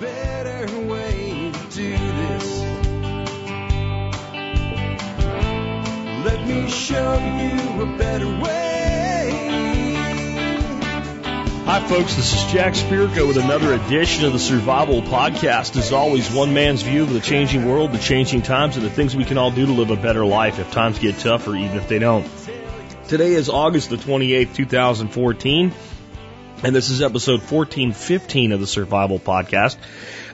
better way to do this. Let me show you a better way. Hi, folks. This is Jack Spirko with another edition of the Survival Podcast. As always, one man's view of the changing world, the changing times, and the things we can all do to live a better life if times get tougher, even if they don't. Today is August the 28th, 2014. And this is episode 1415 of the Survival Podcast.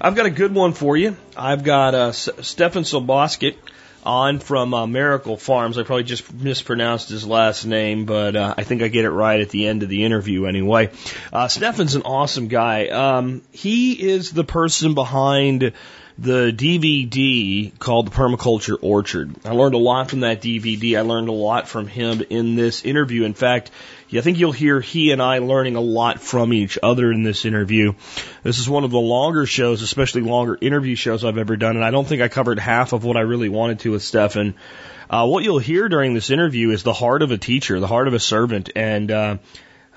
I've got a good one for you. I've got uh, Stefan Sobosket on from uh, Miracle Farms. I probably just mispronounced his last name, but uh, I think I get it right at the end of the interview anyway. Uh, Stefan's an awesome guy. Um, he is the person behind the DVD called The Permaculture Orchard. I learned a lot from that DVD. I learned a lot from him in this interview. In fact, I think you'll hear he and I learning a lot from each other in this interview. This is one of the longer shows, especially longer interview shows I've ever done, and I don't think I covered half of what I really wanted to with Stefan. Uh, what you'll hear during this interview is the heart of a teacher, the heart of a servant, and uh,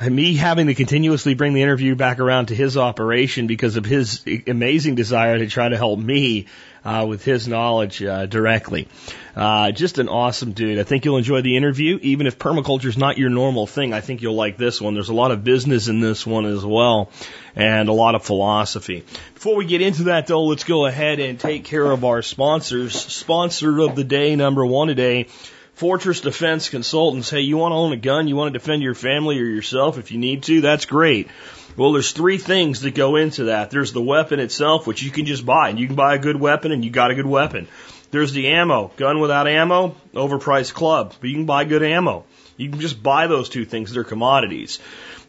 me having to continuously bring the interview back around to his operation because of his amazing desire to try to help me uh, with his knowledge uh, directly. Uh, just an awesome dude. I think you'll enjoy the interview, even if permaculture is not your normal thing. I think you'll like this one. There's a lot of business in this one as well, and a lot of philosophy. Before we get into that, though, let's go ahead and take care of our sponsors. Sponsor of the day, number one today. Fortress Defense Consultants. Hey, you want to own a gun? You want to defend your family or yourself if you need to? That's great. Well, there's three things that go into that. There's the weapon itself, which you can just buy, and you can buy a good weapon, and you got a good weapon. There's the ammo. Gun without ammo, overpriced club, but you can buy good ammo. You can just buy those two things. They're commodities.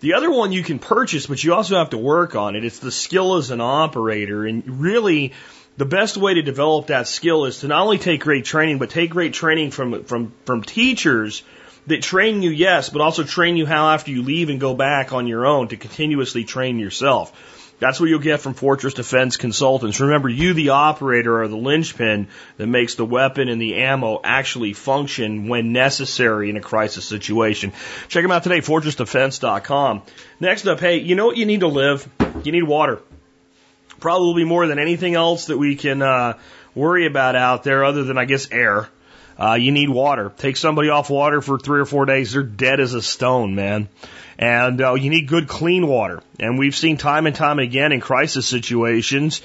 The other one you can purchase, but you also have to work on it. It's the skill as an operator, and really, the best way to develop that skill is to not only take great training, but take great training from from from teachers that train you, yes, but also train you how after you leave and go back on your own to continuously train yourself. That's what you'll get from Fortress Defense Consultants. Remember, you, the operator, are the linchpin that makes the weapon and the ammo actually function when necessary in a crisis situation. Check them out today, fortressdefense.com. Next up, hey, you know what you need to live? You need water probably more than anything else that we can uh, worry about out there, other than I guess air. Uh, you need water. Take somebody off water for three or four days, they're dead as a stone, man. And uh, you need good, clean water. And we've seen time and time again in crisis situations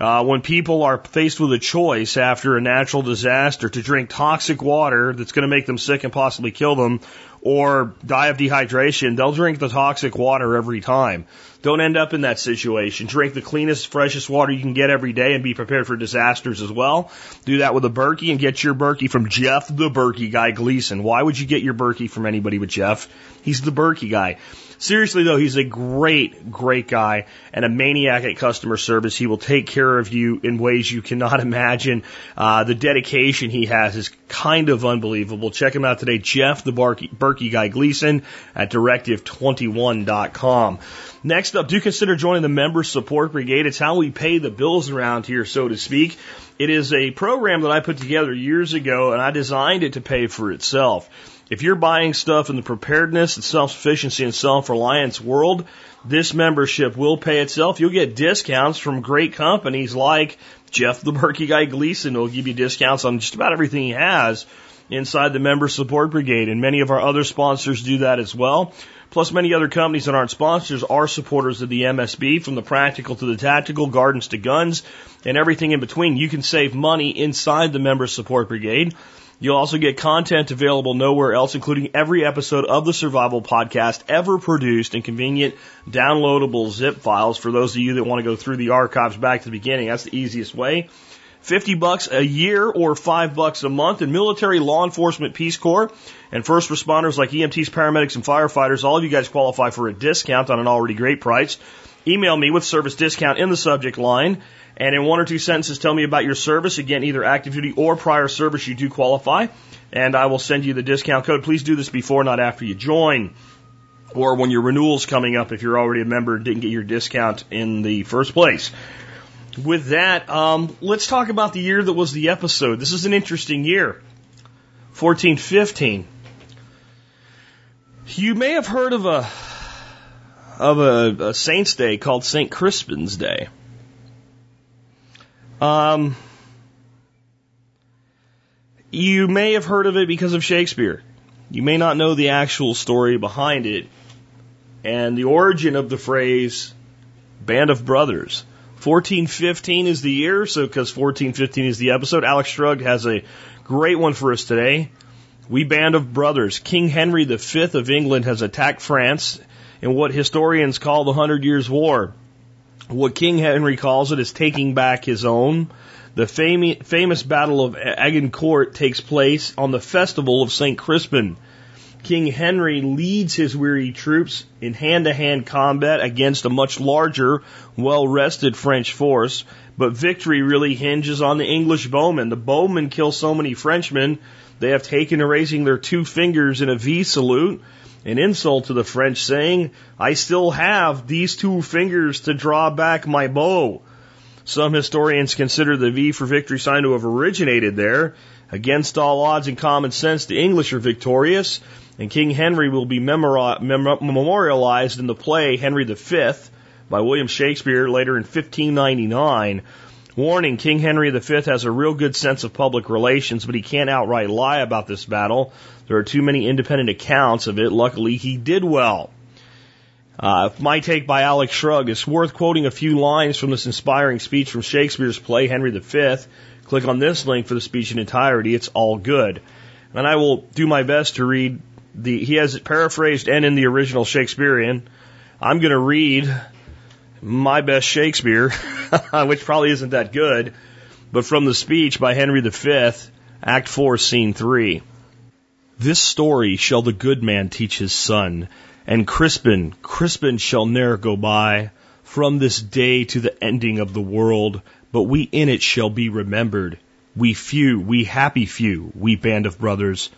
uh, when people are faced with a choice after a natural disaster to drink toxic water that's going to make them sick and possibly kill them, or die of dehydration, they'll drink the toxic water every time. Don't end up in that situation. Drink the cleanest, freshest water you can get every day and be prepared for disasters as well. Do that with a Berkey and get your Berkey from Jeff the Berkey guy Gleason. Why would you get your Berkey from anybody but Jeff? He's the Berkey guy. Seriously though, he's a great, great guy and a maniac at customer service. He will take care of you in ways you cannot imagine. Uh, the dedication he has is kind of unbelievable. Check him out today, Jeff the Berkey, Berkey guy Gleason at directive21.com. Next up, do consider joining the Member Support Brigade. It's how we pay the bills around here, so to speak. It is a program that I put together years ago and I designed it to pay for itself. If you're buying stuff in the preparedness and self-sufficiency and self-reliance world, this membership will pay itself. You'll get discounts from great companies like Jeff the Berkey guy Gleason will give you discounts on just about everything he has inside the member support brigade. And many of our other sponsors do that as well. Plus many other companies that aren't sponsors are supporters of the MSB from the practical to the tactical, gardens to guns, and everything in between. You can save money inside the member support brigade. You'll also get content available nowhere else, including every episode of the Survival Podcast ever produced in convenient downloadable zip files for those of you that want to go through the archives back to the beginning. That's the easiest way. 50 bucks a year or 5 bucks a month and military law enforcement peace corps and first responders like EMTs, paramedics and firefighters. All of you guys qualify for a discount on an already great price. Email me with service discount in the subject line and in one or two sentences tell me about your service. Again either active duty or prior service you do qualify and I will send you the discount code. Please do this before not after you join or when your renewal's coming up if you're already a member and didn't get your discount in the first place with that, um, let's talk about the year that was the episode. This is an interesting year. 1415. You may have heard of a of a, a saint's day called St. Crispin's Day. Um, you may have heard of it because of Shakespeare. You may not know the actual story behind it and the origin of the phrase band of brothers. 1415 is the year, so because 1415 is the episode, Alex Shrugged has a great one for us today. We band of brothers. King Henry V of England has attacked France in what historians call the Hundred Years' War. What King Henry calls it is taking back his own. The fam- famous Battle of Agincourt takes place on the festival of St. Crispin. King Henry leads his weary troops in hand to hand combat against a much larger, well rested French force, but victory really hinges on the English bowmen. The bowmen kill so many Frenchmen, they have taken to raising their two fingers in a V salute, an insult to the French, saying, I still have these two fingers to draw back my bow. Some historians consider the V for victory sign to have originated there. Against all odds and common sense, the English are victorious, and King Henry will be memorialized in the play Henry V by William Shakespeare later in 1599. Warning, King Henry V has a real good sense of public relations, but he can't outright lie about this battle. There are too many independent accounts of it. Luckily, he did well. Uh, my take by Alex Shrugged is worth quoting a few lines from this inspiring speech from Shakespeare's play Henry V. Click on this link for the speech in entirety. It's all good. And I will do my best to read the, he has it paraphrased and in the original Shakespearean. I'm going to read my best Shakespeare, which probably isn't that good, but from the speech by Henry V, Act 4, Scene 3. This story shall the good man teach his son and Crispin, Crispin shall ne'er go by from this day to the ending of the world, but we in it shall be remembered. We few, we happy few, we band of brothers.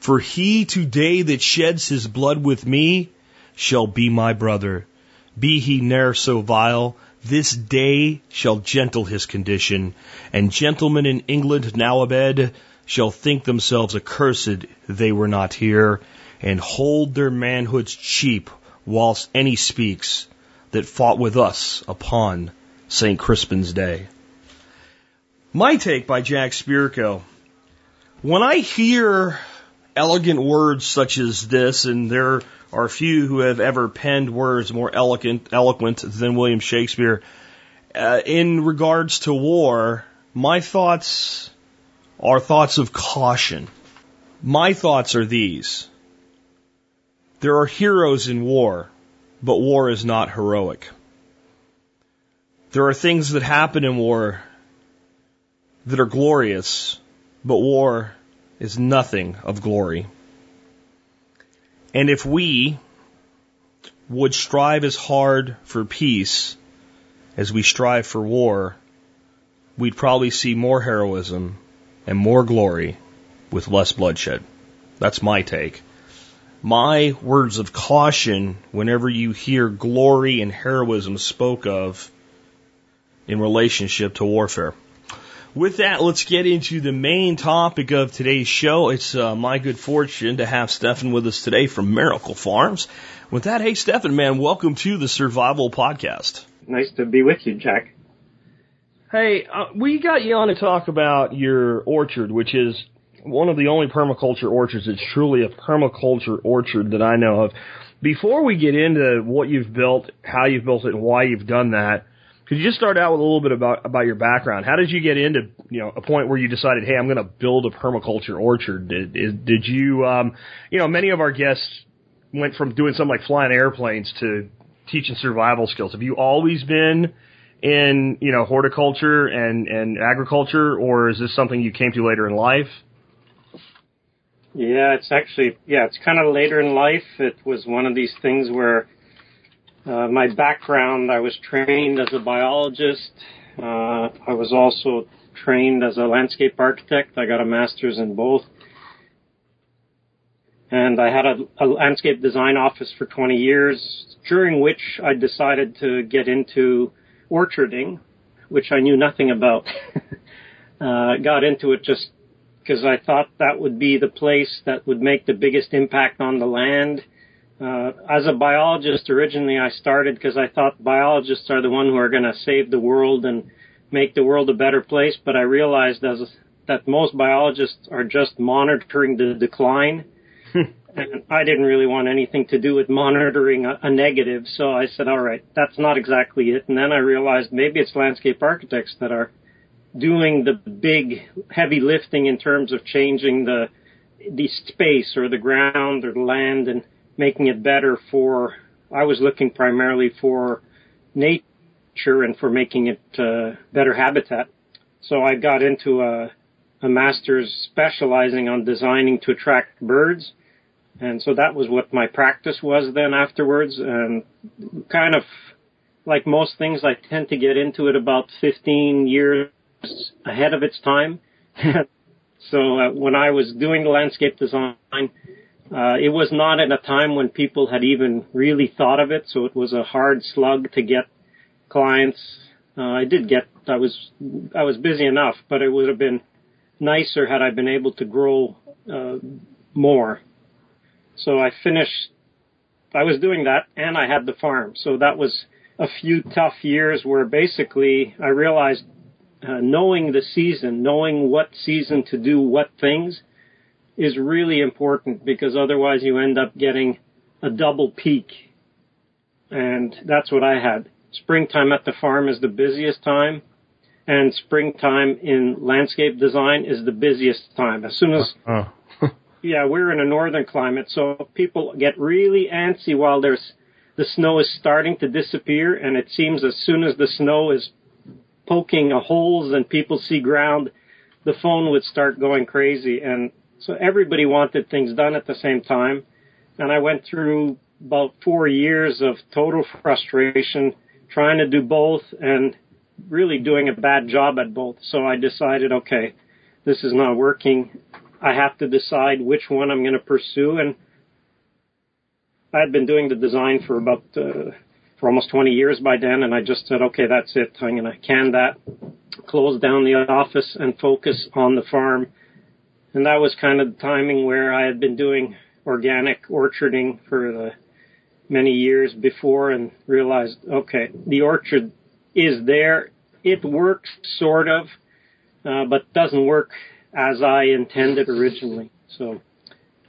For he today that sheds his blood with me shall be my brother. Be he ne'er so vile, this day shall gentle his condition, and gentlemen in England now abed shall think themselves accursed they were not here, and hold their manhoods cheap whilst any speaks that fought with us upon St. Crispin's Day. My take by Jack Spirko. When I hear elegant words such as this, and there are few who have ever penned words more eloquent, eloquent than William Shakespeare, uh, in regards to war, my thoughts are thoughts of caution. My thoughts are these. There are heroes in war, but war is not heroic. There are things that happen in war that are glorious, but war is nothing of glory. And if we would strive as hard for peace as we strive for war, we'd probably see more heroism and more glory with less bloodshed. That's my take my words of caution whenever you hear glory and heroism spoke of in relationship to warfare. With that, let's get into the main topic of today's show. It's uh, my good fortune to have Stefan with us today from Miracle Farms. With that, hey, Stefan, man, welcome to the Survival Podcast. Nice to be with you, Jack. Hey, uh, we got you on to talk about your orchard, which is one of the only permaculture orchards It's truly a permaculture orchard that I know of. Before we get into what you've built, how you've built it, and why you've done that, could you just start out with a little bit about about your background? How did you get into you know a point where you decided, hey, I'm going to build a permaculture orchard? Did did, did you um, you know many of our guests went from doing something like flying airplanes to teaching survival skills. Have you always been in you know horticulture and and agriculture, or is this something you came to later in life? Yeah, it's actually, yeah, it's kind of later in life. It was one of these things where uh, my background, I was trained as a biologist. Uh, I was also trained as a landscape architect. I got a master's in both. And I had a, a landscape design office for 20 years, during which I decided to get into orcharding, which I knew nothing about. uh, got into it just because I thought that would be the place that would make the biggest impact on the land. Uh, as a biologist, originally I started because I thought biologists are the one who are going to save the world and make the world a better place, but I realized as that most biologists are just monitoring the decline. and I didn't really want anything to do with monitoring a, a negative, so I said, all right, that's not exactly it. And then I realized maybe it's landscape architects that are doing the big heavy lifting in terms of changing the the space or the ground or the land and making it better for I was looking primarily for nature and for making it uh, better habitat. So I got into a, a master's specializing on designing to attract birds. And so that was what my practice was then afterwards. And kind of like most things, I tend to get into it about 15 years ahead of its time. so uh, when I was doing landscape design, uh, it was not at a time when people had even really thought of it, so it was a hard slug to get clients. Uh, I did get, I was, I was busy enough, but it would have been nicer had I been able to grow, uh, more. So I finished, I was doing that and I had the farm. So that was a few tough years where basically I realized uh, knowing the season, knowing what season to do what things is really important because otherwise you end up getting a double peak. And that's what I had. Springtime at the farm is the busiest time and springtime in landscape design is the busiest time. As soon as, uh, uh. yeah, we're in a northern climate, so people get really antsy while there's, the snow is starting to disappear and it seems as soon as the snow is poking holes and people see ground, the phone would start going crazy. And so everybody wanted things done at the same time. And I went through about four years of total frustration trying to do both and really doing a bad job at both. So I decided, okay, this is not working. I have to decide which one I'm going to pursue. And I had been doing the design for about uh, for almost 20 years by then, and I just said, okay, that's it. I'm going to can that, close down the office, and focus on the farm. And that was kind of the timing where I had been doing organic orcharding for the many years before and realized, okay, the orchard is there. It works sort of, uh, but doesn't work as I intended originally. So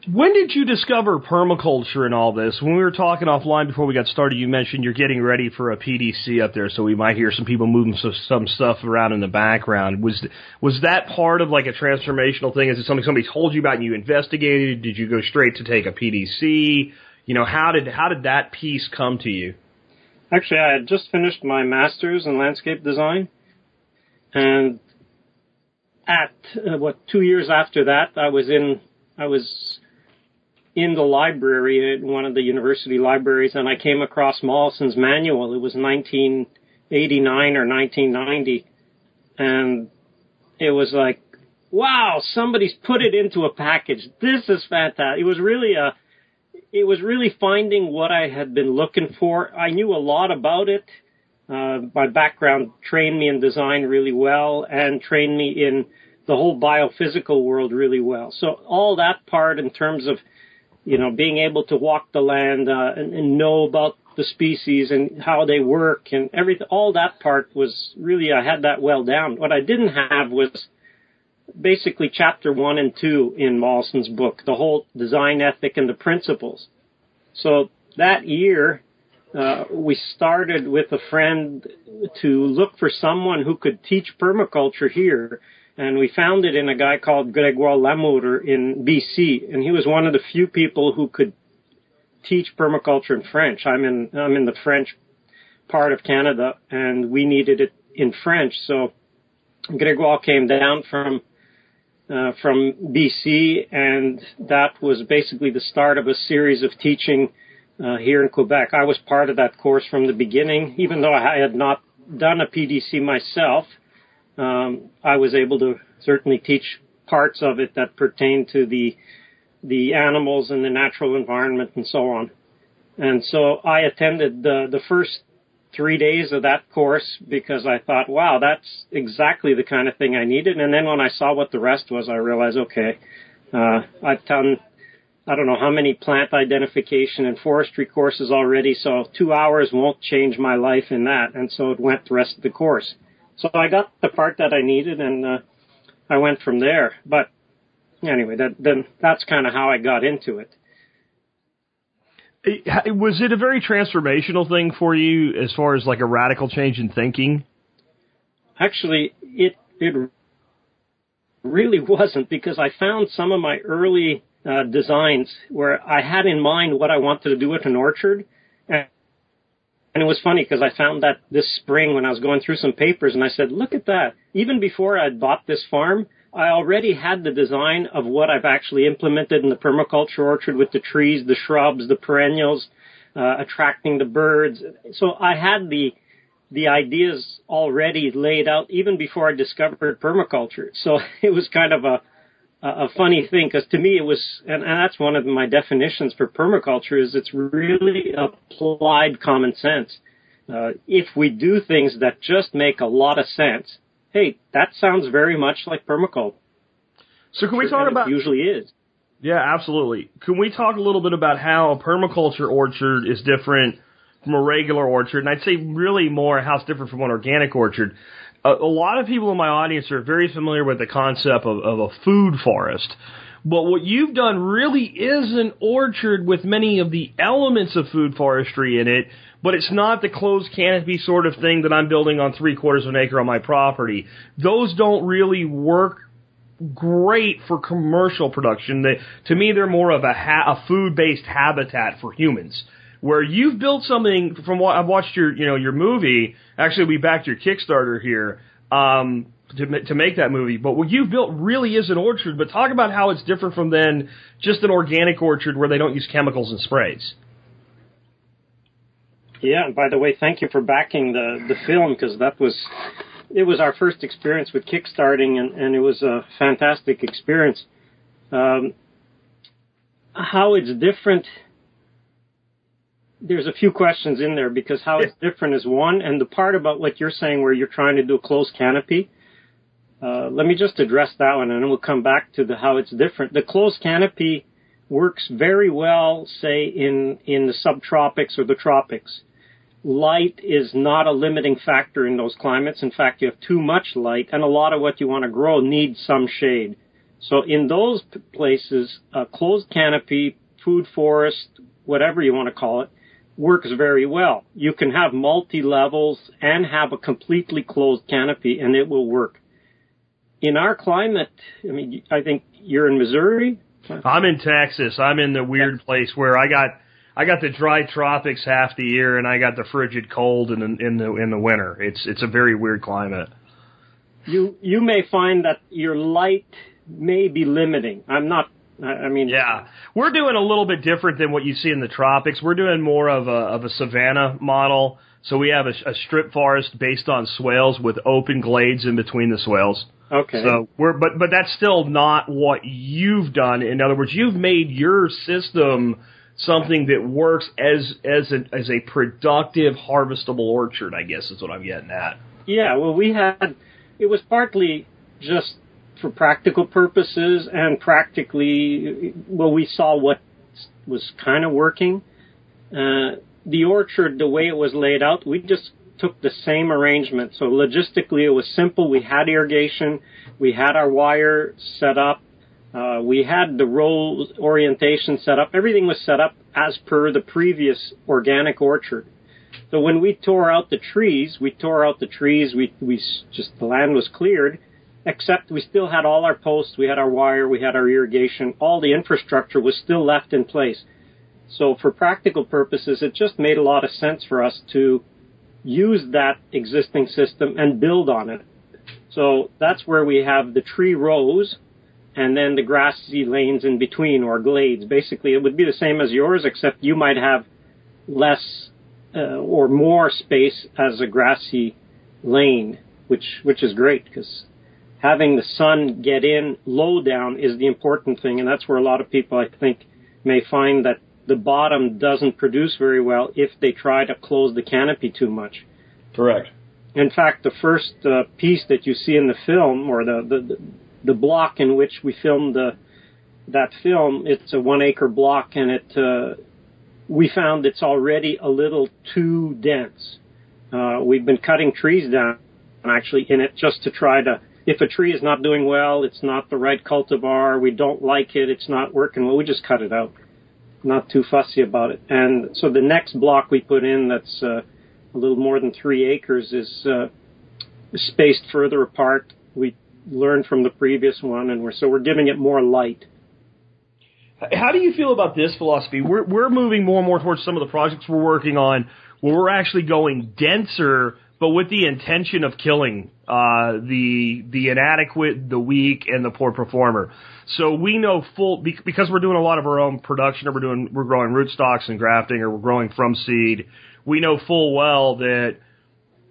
when did you discover permaculture and all this? When we were talking offline before we got started, you mentioned you're getting ready for a PDC up there, so we might hear some people moving some, some stuff around in the background. Was was that part of like a transformational thing? Is it something somebody told you about and you investigated? Did you go straight to take a PDC? You know, how did how did that piece come to you? Actually, I had just finished my master's in landscape design, and at uh, what two years after that, I was in I was in the library at one of the university libraries and I came across Mollison's manual. It was 1989 or 1990 and it was like, wow, somebody's put it into a package. This is fantastic. It was really a, it was really finding what I had been looking for. I knew a lot about it. Uh, my background trained me in design really well and trained me in the whole biophysical world really well. So all that part in terms of you know, being able to walk the land uh, and, and know about the species and how they work and everything. All that part was really I had that well down. What I didn't have was basically chapter one and two in Mollison's book, the whole design ethic and the principles. So that year, uh, we started with a friend to look for someone who could teach permaculture here and we found it in a guy called Gregoire Lamour in BC, and he was one of the few people who could teach permaculture in French. I'm in I'm in the French part of Canada, and we needed it in French. So Gregoire came down from uh, from BC, and that was basically the start of a series of teaching uh, here in Quebec. I was part of that course from the beginning, even though I had not done a PDC myself um, I was able to certainly teach parts of it that pertain to the the animals and the natural environment and so on. And so I attended the the first three days of that course because I thought, wow, that's exactly the kind of thing I needed. And then when I saw what the rest was, I realized, okay, uh, I've done I don't know how many plant identification and forestry courses already, so two hours won't change my life in that. And so it went the rest of the course. So I got the part that I needed, and uh, I went from there. But anyway, that, then that's kind of how I got into it. Was it a very transformational thing for you as far as like a radical change in thinking? Actually, it it really wasn't because I found some of my early uh, designs where I had in mind what I wanted to do with an orchard. And, and it was funny because I found that this spring when I was going through some papers and I said, look at that. Even before I'd bought this farm, I already had the design of what I've actually implemented in the permaculture orchard with the trees, the shrubs, the perennials, uh, attracting the birds. So I had the the ideas already laid out even before I discovered permaculture. So it was kind of a a funny thing because to me it was, and, that's one of my definitions for permaculture is it's really applied common sense. Uh, if we do things that just make a lot of sense, hey, that sounds very much like permaculture. So can we talk about? It usually is. Yeah, absolutely. Can we talk a little bit about how a permaculture orchard is different from a regular orchard? And I'd say really more how it's different from an organic orchard. A, a lot of people in my audience are very familiar with the concept of, of a food forest. But what you've done really is an orchard with many of the elements of food forestry in it, but it's not the closed canopy sort of thing that I'm building on three quarters of an acre on my property. Those don't really work great for commercial production. They, to me, they're more of a, ha- a food-based habitat for humans. Where you've built something from what I've watched your, you know, your movie. Actually, we backed your Kickstarter here um, to to make that movie. But what you've built really is an orchard. But talk about how it's different from then just an organic orchard where they don't use chemicals and sprays. Yeah, and by the way, thank you for backing the the film because that was it was our first experience with kickstarting, and, and it was a fantastic experience. Um, how it's different. There's a few questions in there because how it's different is one, and the part about what you're saying where you're trying to do a closed canopy. Uh, let me just address that one, and then we'll come back to the how it's different. The closed canopy works very well, say in in the subtropics or the tropics light is not a limiting factor in those climates. In fact, you have too much light, and a lot of what you want to grow needs some shade. So in those places, a closed canopy, food forest, whatever you want to call it, works very well. You can have multi levels and have a completely closed canopy, and it will work. In our climate, I mean, I think you're in Missouri. I'm in Texas. I'm in the weird place where I got I got the dry tropics half the year, and I got the frigid cold in the in the in the winter. It's it's a very weird climate. You you may find that your light may be limiting. I'm not. I mean, yeah, we're doing a little bit different than what you see in the tropics. We're doing more of a of a savanna model. So we have a, a strip forest based on swales with open glades in between the swales. Okay. So we're but but that's still not what you've done. In other words, you've made your system something that works as as a, as a productive harvestable orchard. I guess is what I'm getting at. Yeah, well, we had it was partly just for practical purposes and practically well we saw what was kind of working. Uh, the orchard, the way it was laid out, we just took the same arrangement. So logistically, it was simple. We had irrigation, we had our wire set up, uh, we had the row orientation set up. Everything was set up as per the previous organic orchard. So when we tore out the trees, we tore out the trees. We we just the land was cleared, except we still had all our posts. We had our wire. We had our irrigation. All the infrastructure was still left in place. So for practical purposes, it just made a lot of sense for us to use that existing system and build on it. So that's where we have the tree rows and then the grassy lanes in between or glades. Basically, it would be the same as yours, except you might have less uh, or more space as a grassy lane, which which is great because having the sun get in low down is the important thing, and that's where a lot of people I think may find that the bottom doesn't produce very well if they try to close the canopy too much. Correct. In fact, the first uh, piece that you see in the film, or the, the, the block in which we filmed the that film. It's a one acre block, and it uh, we found it's already a little too dense. Uh, we've been cutting trees down, actually in it just to try to if a tree is not doing well, it's not the right cultivar, we don't like it, it's not working well, we just cut it out. Not too fussy about it. And so the next block we put in that's uh, a little more than three acres is uh, spaced further apart. We learned from the previous one, and we're so we're giving it more light. How do you feel about this philosophy? We're we're moving more and more towards some of the projects we're working on where we're actually going denser, but with the intention of killing uh, the the inadequate, the weak, and the poor performer. So we know full because we're doing a lot of our own production, or we're doing we're growing rootstocks and grafting, or we're growing from seed. We know full well that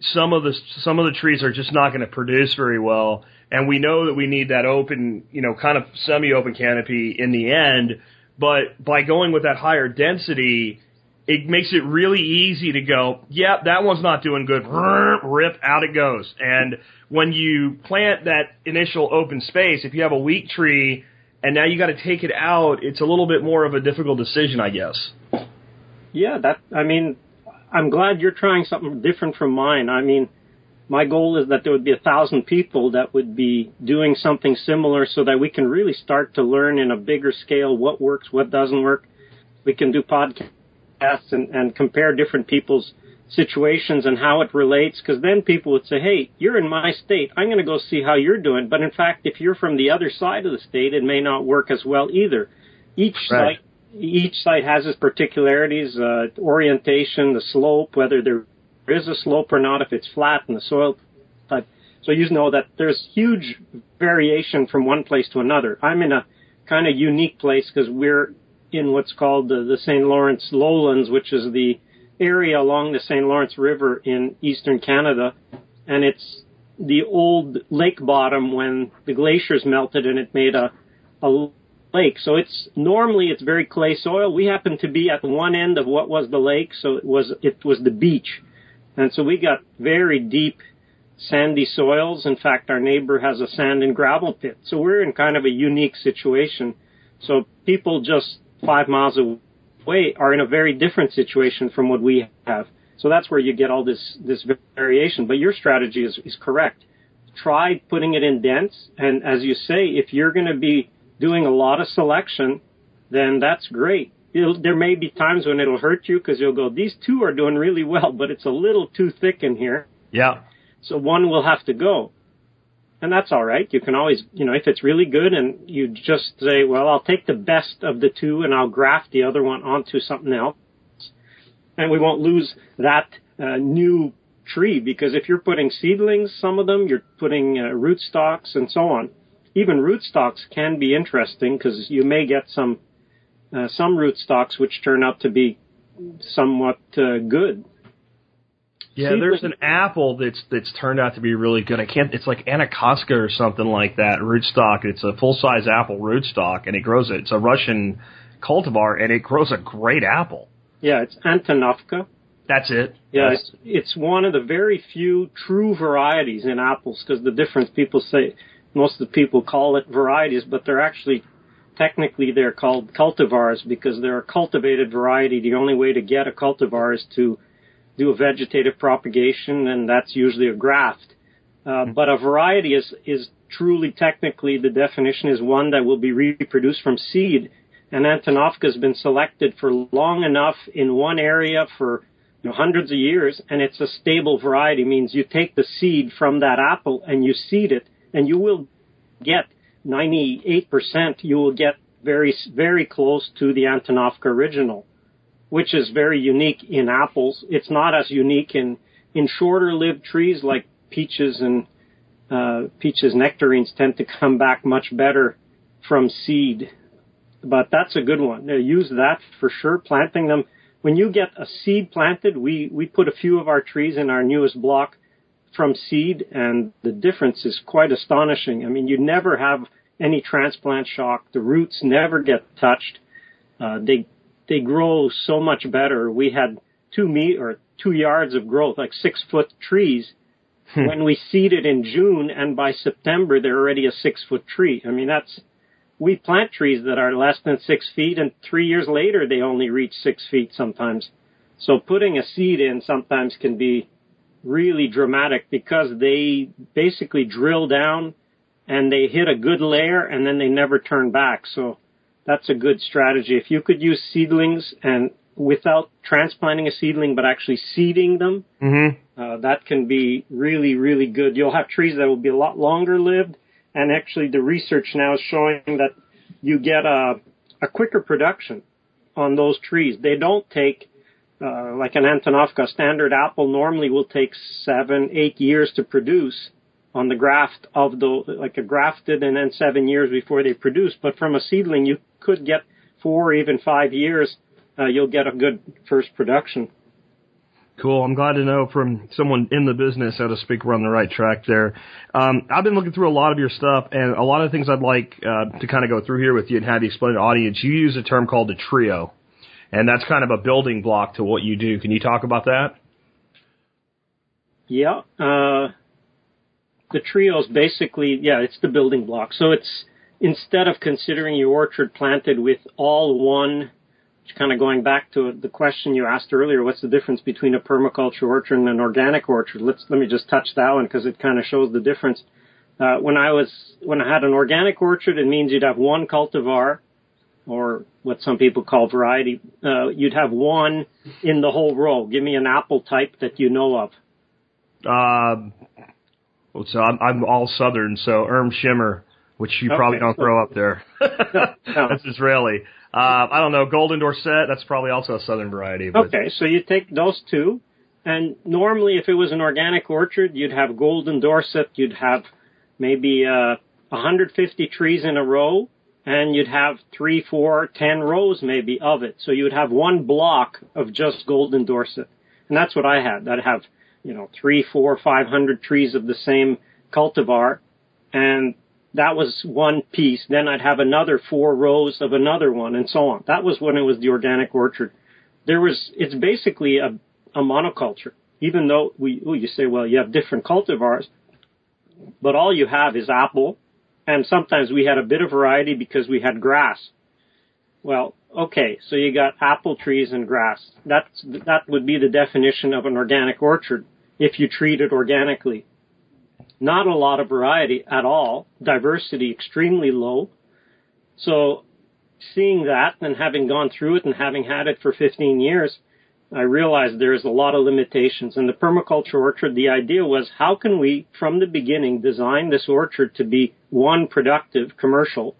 some of the some of the trees are just not going to produce very well, and we know that we need that open, you know, kind of semi-open canopy in the end. But by going with that higher density, it makes it really easy to go, yep, that one's not doing good. Rip, out it goes. And when you plant that initial open space, if you have a weak tree and now you got to take it out, it's a little bit more of a difficult decision, I guess. Yeah, that, I mean, I'm glad you're trying something different from mine. I mean, my goal is that there would be a thousand people that would be doing something similar so that we can really start to learn in a bigger scale what works, what doesn't work. We can do podcasts and, and compare different people's situations and how it relates because then people would say, hey, you're in my state. I'm going to go see how you're doing. But in fact, if you're from the other side of the state, it may not work as well either. Each right. site each site has its particularities, uh, orientation, the slope, whether there is a slope or not, if it's flat and the soil type. So you know that there's huge variation from one place to another. I'm in a kind of unique place because we're in what's called the, the St. Lawrence lowlands, which is the area along the St. Lawrence River in eastern Canada, and it's the old lake bottom when the glaciers melted and it made a, a lake. So it's normally it's very clay soil. We happen to be at one end of what was the lake, so it was it was the beach, and so we got very deep sandy soils. In fact, our neighbor has a sand and gravel pit, so we're in kind of a unique situation. So people just five miles away are in a very different situation from what we have. So that's where you get all this, this variation. But your strategy is, is correct. Try putting it in dense. And as you say, if you're going to be doing a lot of selection, then that's great. It'll, there may be times when it'll hurt you because you'll go, these two are doing really well, but it's a little too thick in here. Yeah. So one will have to go and that's all right. You can always, you know, if it's really good and you just say, well, I'll take the best of the two and I'll graft the other one onto something else. And we won't lose that uh, new tree because if you're putting seedlings, some of them, you're putting uh, rootstocks and so on. Even rootstocks can be interesting because you may get some, uh, some rootstocks which turn out to be somewhat uh, good yeah, there's an apple that's that's turned out to be really good. I can't. It's like Anacostia or something like that rootstock. It's a full size apple rootstock, and it grows. It's a Russian cultivar, and it grows a great apple. Yeah, it's Antonovka. That's it. Yeah, it's, it's one of the very few true varieties in apples because the difference people say most of the people call it varieties, but they're actually technically they're called cultivars because they're a cultivated variety. The only way to get a cultivar is to do a vegetative propagation, and that's usually a graft. Uh, mm-hmm. but a variety is, is truly technically the definition is one that will be reproduced from seed. And Antonovka has been selected for long enough in one area for you know, hundreds of years, and it's a stable variety. Means you take the seed from that apple and you seed it, and you will get 98%. You will get very very close to the Antonovka original which is very unique in apples. It's not as unique in, in shorter lived trees like peaches and uh, peaches nectarines tend to come back much better from seed. But that's a good one. use that for sure. Planting them. When you get a seed planted, we, we put a few of our trees in our newest block from seed and the difference is quite astonishing. I mean, you never have any transplant shock. The roots never get touched. Uh, they they grow so much better. We had two me or two yards of growth, like six foot trees. Hmm. when we seeded in June, and by September they're already a six foot tree. I mean, that's we plant trees that are less than six feet, and three years later they only reach six feet sometimes. So putting a seed in sometimes can be really dramatic because they basically drill down and they hit a good layer and then they never turn back. So that's a good strategy. If you could use seedlings and without transplanting a seedling but actually seeding them, Mm-hmm. uh, that can be really, really good. You'll have trees that will be a lot longer lived, and actually the research now is showing that you get a, a quicker production on those trees. They don't take, uh, like an Antonovka, standard apple normally will take seven, eight years to produce on the graft of the, like a grafted and then seven years before they produce. But from a seedling, you could get four or even five years, uh, you'll get a good first production. Cool. I'm glad to know from someone in the business, so to speak, we're on the right track there. Um, I've been looking through a lot of your stuff, and a lot of things I'd like uh, to kind of go through here with you and have you explain to the audience. You use a term called a trio, and that's kind of a building block to what you do. Can you talk about that? Yeah. Uh, the trio is basically, yeah, it's the building block. So it's instead of considering your orchard planted with all one, kind of going back to the question you asked earlier, what's the difference between a permaculture orchard and an organic orchard? Let's let me just touch that one because it kind of shows the difference. Uh, when I was when I had an organic orchard, it means you'd have one cultivar, or what some people call variety. Uh, you'd have one in the whole row. Give me an apple type that you know of. Well, so I'm, I'm all Southern, so Erm Shimmer, which you probably Okay. don't throw up there. That's Israeli. Uh, I don't know, Golden Dorset. That's probably also a Southern variety. But Okay, so you take those two, and normally if it was an organic orchard, you'd have golden Dorset, you'd have maybe uh, 150 trees in a row, and you'd have three, four, ten rows maybe of it. So you would have one block of just golden Dorset, and that's what I had. I'd have you know three, four, five hundred trees of the same cultivar, and that was one piece. Then I'd have another four rows of another one, and so on. That was when it was the organic orchard there was it's basically a, a monoculture. Even though we well, you say, well, you have different cultivars, but all you have is apple, and sometimes we had a bit of variety because we had grass. Well, okay, so you got apple trees and grass. That's that would be the definition of an organic orchard if you treat it organically. Not a lot of variety at all. Diversity extremely low. So seeing that and having gone through it and having had it for 15 years, I realized there's a lot of limitations. In the permaculture orchard, the idea was how can we, from the beginning, design this orchard to be one, productive, commercial,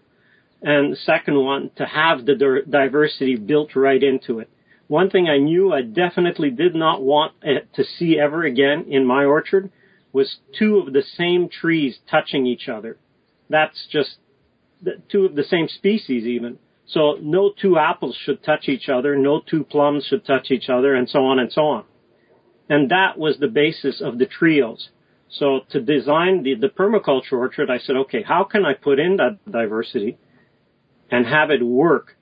and the second one, to have the diversity built right into it. One thing I knew I definitely did not want eh, to see ever again in my orchard was two of the same trees touching each other. That's just two of the same species even. So no two apples should touch each other, no two plums should touch each other, and so on and so on. And that was the basis of the trios. So to design the, the permaculture orchard, I said, okay, how can I put in that diversity and have it work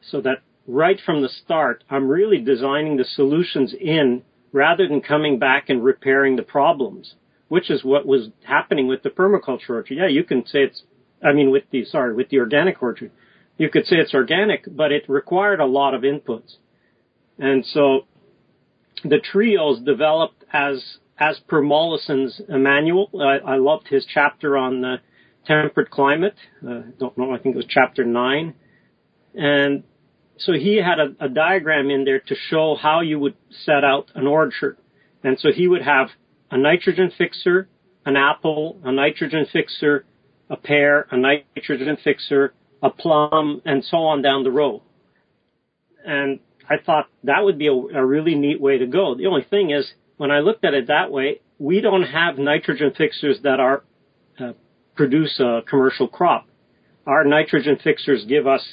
so that right from the start, I'm really designing the solutions in rather than coming back and repairing the problems, which is what was happening with the permaculture orchard. Yeah, you can say it's, I mean, with the, sorry, with the organic orchard you could say it's organic, but it required a lot of inputs. And so the trios developed as, as per Mollison's manual. I, I loved his chapter on the temperate climate. Uh, don't know, I think it was chapter nine. And so he had a, a diagram in there to show how you would set out an orchard. And so he would have a nitrogen fixer, an apple, a nitrogen fixer, a pear, a nitrogen fixer, a plum, and so on down the row. And I thought that would be a, a really neat way to go. The only thing is, when I looked at it that way, we don't have nitrogen fixers that are produce a commercial crop. Our nitrogen fixers give us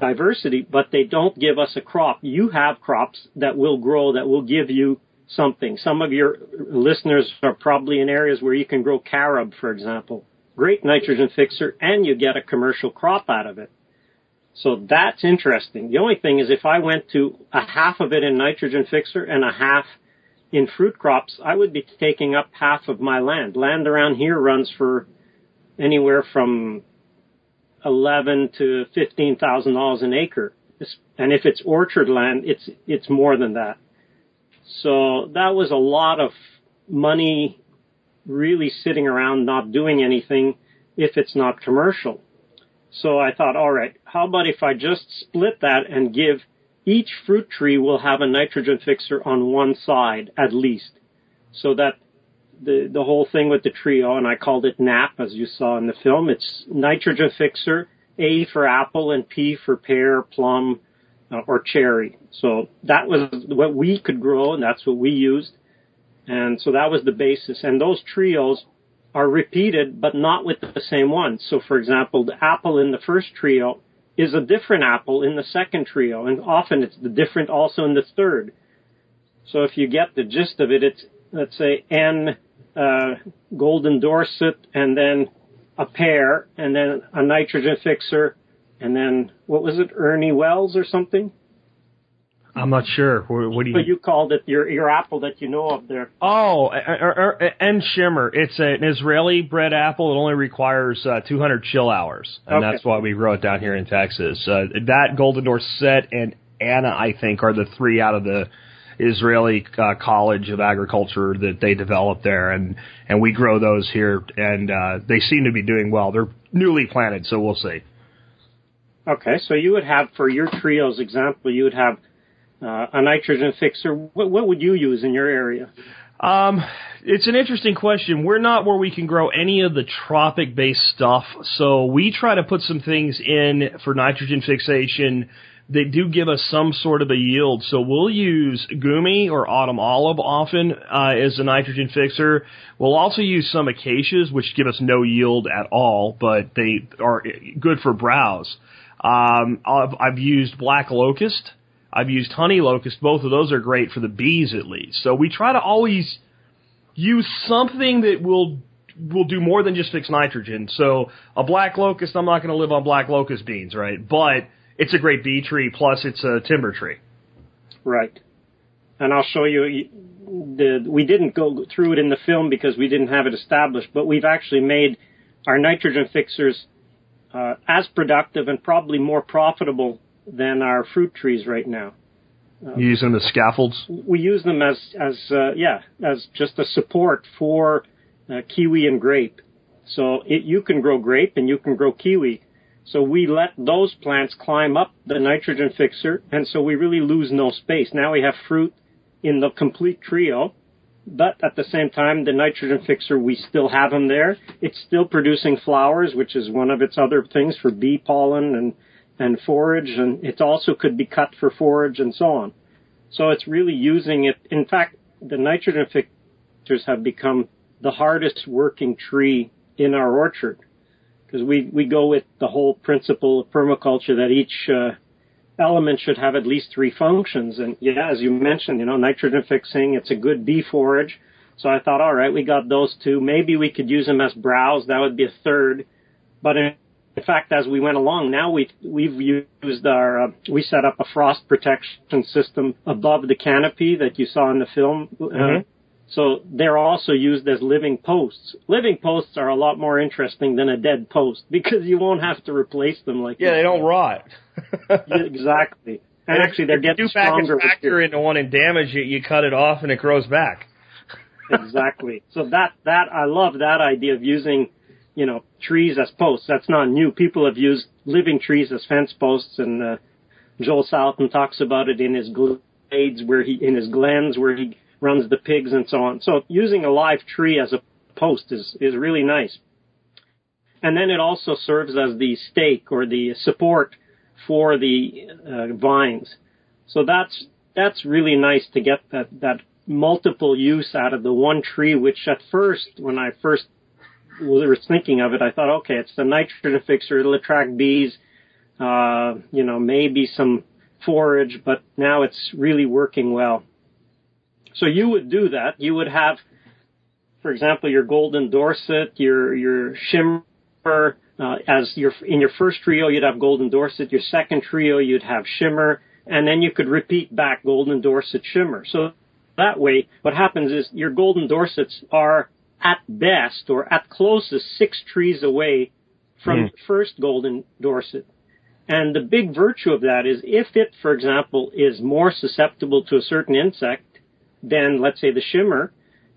diversity, but they don't give us a crop. You have crops that will grow that will give you something. Some of your listeners are probably in areas where you can grow carob, for example great nitrogen fixer and you get a commercial crop out of it. So that's interesting. The only thing is if I went to a half of it in nitrogen fixer and a half in fruit crops, I would be taking up half of my land. Land around here runs for anywhere from eleven to fifteen thousand dollars an acre. And if it's orchard land, it's it's more than that. So that was a lot of money really sitting around not doing anything if it's not commercial. So I thought, all right, how about if I just split that and give each fruit tree will have a nitrogen fixer on one side at least, so that the the whole thing with the trio, and I called it NAP as you saw in the film. It's nitrogen fixer, A for apple and P for pear, plum, uh, or cherry. So that was what we could grow, and that's what we used. And so that was the basis. And those trios are repeated, but not with the same one. So for example, the apple in the first trio is a different apple in the second trio, and often it's the different also in the third. So if you get the gist of it, it's let's say N uh, golden Dorsett, and then a pear, and then a nitrogen fixer, and then what was it, Ernie Wells or something? I'm not sure. What, do you? But you called it your your apple that you know of there. Oh, Ein Shemer. It's an Israeli bred apple. It only requires uh, 200 chill hours, and Okay. that's why we grow it down here in Texas. Uh, that Golden Dorsett and Anna, I think, are the three out of the Israeli uh, College of Agriculture that they developed there, and and we grow those here, and uh, they seem to be doing well. They're newly planted, so we'll see. Okay, so you would have for your trios example, you would have uh, a nitrogen fixer. What, what would you use in your area? Um, it's an interesting question. We're not where we can grow any of the tropic based stuff, so we try to put some things in for nitrogen fixation that do give us some sort of a yield. So we'll use gumi or autumn olive often uh, as a nitrogen fixer. We'll also use some acacias, which give us no yield at all, but they are good for browse. Um, I've, I've used black locust. I've used honey locust. Both of those are great for the bees at least. So we try to always use something that will will do more than just fix nitrogen. So a black locust, I'm not going to live on black locust beans, right? But it's a great bee tree. Plus, it's a timber tree. Right. And I'll show you the we didn't go through it in the film because we didn't have it established, but we've actually made our nitrogen fixers uh, as productive and probably more profitable than our fruit trees right now. You use them as scaffolds. We use them as as uh, yeah as just a support for uh, kiwi and grape. So it, you can grow grape and you can grow kiwi. So we let those plants climb up the nitrogen fixer, and so we really lose no space. Now we have fruit in the complete trio, but at the same time, the nitrogen fixer, we still have them there. It's still producing flowers, which is one of its other things for bee pollen and, and forage, and it also could be cut for forage and so on. So it's really using it. In fact, the nitrogen fixers have become the hardest working tree in our orchard because we, we go with the whole principle of permaculture that each uh, element should have at least three functions. And yeah, as you mentioned, you know, nitrogen fixing, it's a good bee forage. So I thought, all right, we got those two. Maybe we could use them as browse. That would be a third. But in, in fact, as we went along, now we've, we've used our, uh, we set up a frost protection system above the canopy that you saw in the film. Mhm. Uh, so they're also used as living posts. Living posts are a lot more interesting than a dead post because you won't have to replace them like Yeah, they don't rot. Exactly. And actually, they're If you getting do stronger. with factor into one and damage it, you cut it off and it grows back. exactly. So that that I love that idea of using, you know, trees as posts. That's not new. People have used living trees as fence posts, and uh, Joel Salatin talks about it in his glades where he in his glens where he runs the pigs and so on. So using a live tree as a post is is really nice. And then it also serves as the stake or the support for the uh, vines. So that's that's really nice to get that that multiple use out of the one tree. Which at first, when I first was thinking of it, I thought, okay, it's the nitrogen fixer. It'll attract bees. Uh, you know, maybe some forage, but now it's really working well. So you would do that. You would have, for example, your golden Dorsett, your your Shemer. Uh, as your in your first trio, you'd have golden Dorsett. Your second trio, you'd have Shemer, and then you could repeat back golden Dorsett Shemer. So that way, what happens is your golden Dorsetts are at best or at closest six trees away from Hmm. the first golden Dorsett. And the big virtue of that is if it, for example, is more susceptible to a certain insect, than, let's say, the Shemer,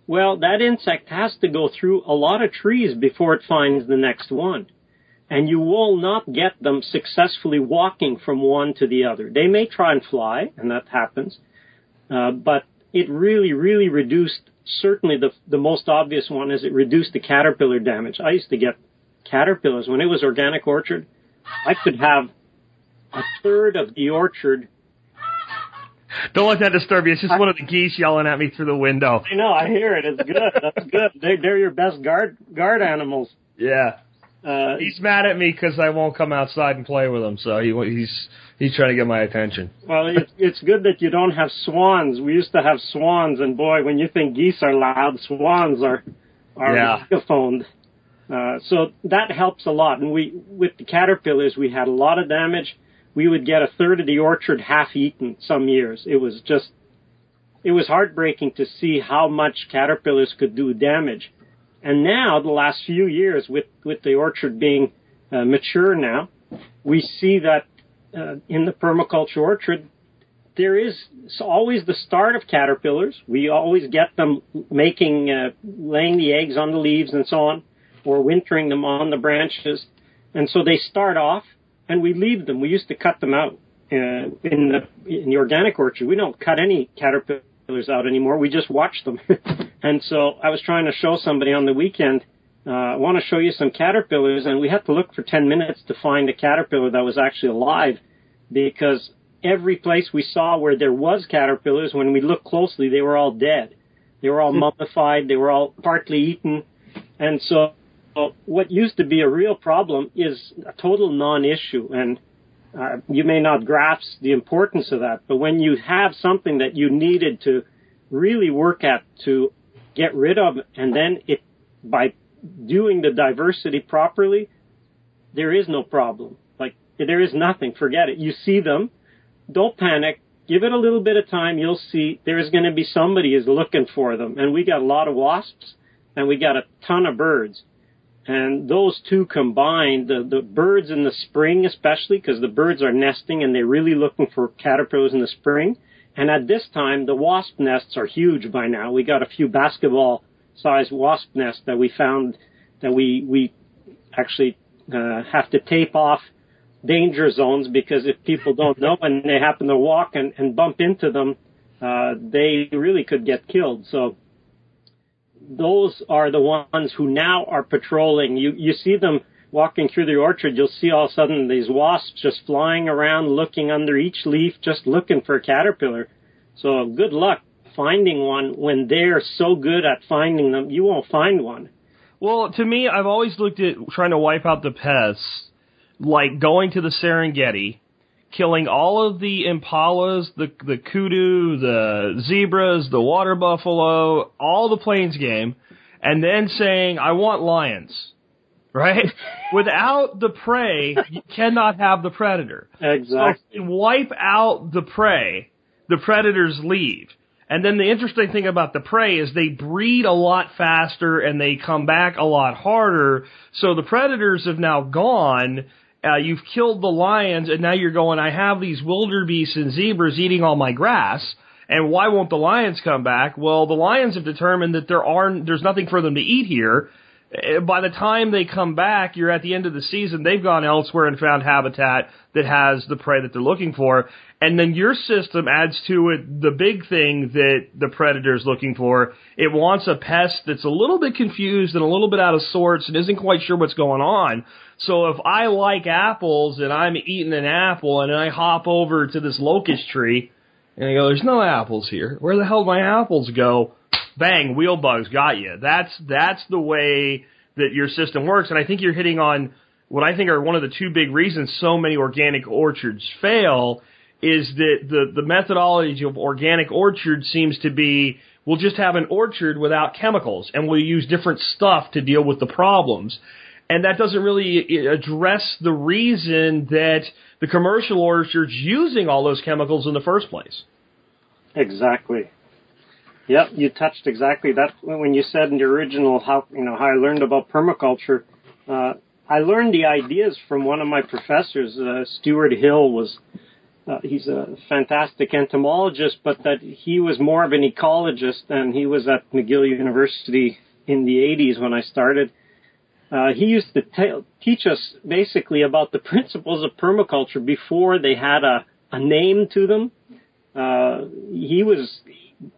well, that insect has to go through a lot of trees before it finds the next one. And you will not get them successfully walking from one to the other. They may try and fly, and that happens, uh, but it really, really reduced, certainly the, the most obvious one is it reduced the caterpillar damage. I used to get caterpillars. When it was organic orchard, I could have a third of the orchard Don't let that disturb you. It's just one of the geese yelling at me through the window. I know, I hear it. It's good. That's good. They're, they're your best guard guard animals. Yeah. Uh, He's mad at me because I won't come outside and play with him, so he he's he's trying to get my attention. well, it's, it's good that you don't have swans. We used to have swans, and boy, when you think geese are loud, swans are are Yeah. megaphoned. Uh, so that helps a lot. And we, with the caterpillars, we had a lot of damage. We would get a third of the orchard half eaten some years. It was just, it was heartbreaking to see how much caterpillars could do damage. And now, the last few years, with, with the orchard being uh, mature now, we see that uh, in the permaculture orchard, there is always the start of caterpillars. We always get them making, uh, laying the eggs on the leaves and so on, or wintering them on the branches. And so they start off, and we leave them. We used to cut them out uh, in the in the organic orchard. We don't cut any caterpillars out anymore. We just watch them. and so I was trying to show somebody on the weekend. Uh, I want to show you some caterpillars, and we had to look for 10 minutes to find a caterpillar that was actually alive because every place we saw where there was caterpillars, when we looked closely, they were all dead. They were all mummified. They were all partly eaten. And so what used to be a real problem is a total non-issue. And uh, you may not grasp the importance of that, but when you have something that you needed to really work at to get rid of, and then it by doing the diversity properly, there is no problem. Like there is nothing. Forget it. You see them. Don't panic. Give it a little bit of time. You'll see there's going to be somebody is looking for them. And we got a lot of wasps and we got a ton of birds. And those two combined, the, the birds in the spring especially, because the birds are nesting and they're really looking for caterpillars in the spring. And at this time, the wasp nests are huge by now. We got a few basketball sized wasp nest that we found that we, we actually uh, have to tape off danger zones because if people don't know and they happen to walk and, and bump into them, uh, they really could get killed. So those are the ones who now are patrolling. You you see them walking through the orchard. You'll see all of a sudden these wasps just flying around, looking under each leaf, just looking for a caterpillar. So good luck finding one when they're so good at finding them. You won't find one. Well, to me, I've always looked at trying to wipe out the pests like going to the Serengeti, killing all of the impalas, the the kudu, the zebras, the water buffalo, all the plains game, and then saying, "I want lions." Right? Without the prey, you cannot have the predator. Exactly. So wipe out the prey, the predators leave. And then the interesting thing about the prey is they breed a lot faster and they come back a lot harder. So the predators have now gone. Uh, you've killed the lions and now you're going, I have these wildebeests and zebras eating all my grass. And why won't the lions come back? Well, the lions have determined that there are, there's nothing for them to eat here. Uh, By the time they come back, you're at the end of the season, they've gone elsewhere and found habitat that has the prey that they're looking for. And then your system adds to it the big thing that the predator is looking for. It wants a pest that's a little bit confused and a little bit out of sorts and isn't quite sure what's going on. So if I like apples and I'm eating an apple and I hop over to this locust tree and I go, there's no apples here. Where the hell did my apples go? Bang, wheel bugs got you. That's, that's the way that your system works. And I think you're hitting on what I think are one of the two big reasons so many organic orchards fail is that the, the methodology of organic orchards seems to be we'll just have an orchard without chemicals and we'll use different stuff to deal with the problems. And that doesn't really address the reason that the commercial orchards using all those chemicals in the first place. Exactly. Yep, you touched exactly that when you said in the original how you know how I learned about permaculture. Uh, I learned the ideas from one of my professors. Uh, Stuart Hill was uh, he's a fantastic entomologist, but that he was more of an ecologist, and he was at McGill University in the 80s when I started. Uh, he used to t- teach us basically about the principles of permaculture before they had a, a name to them. Uh, he was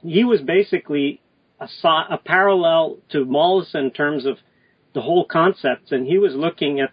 he was basically a, a parallel to Mollison in terms of the whole concepts, and he was looking at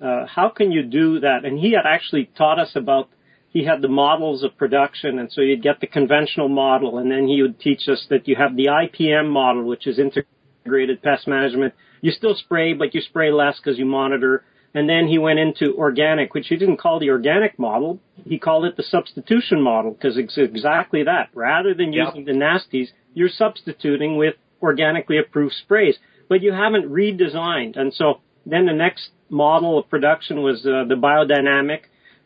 uh, how can you do that, and he had actually taught us about he had the models of production, and so you'd get the conventional model, and then he would teach us that you have the IPM model, which is integrated pest management. You still spray, but you spray less because you monitor. And then he went into organic, which he didn't call the organic model. He called it the substitution model because it's exactly that. Rather than Yep. using the nasties, you're substituting with organically approved sprays, but you haven't redesigned. And so then the next model of production was uh, the biodynamic,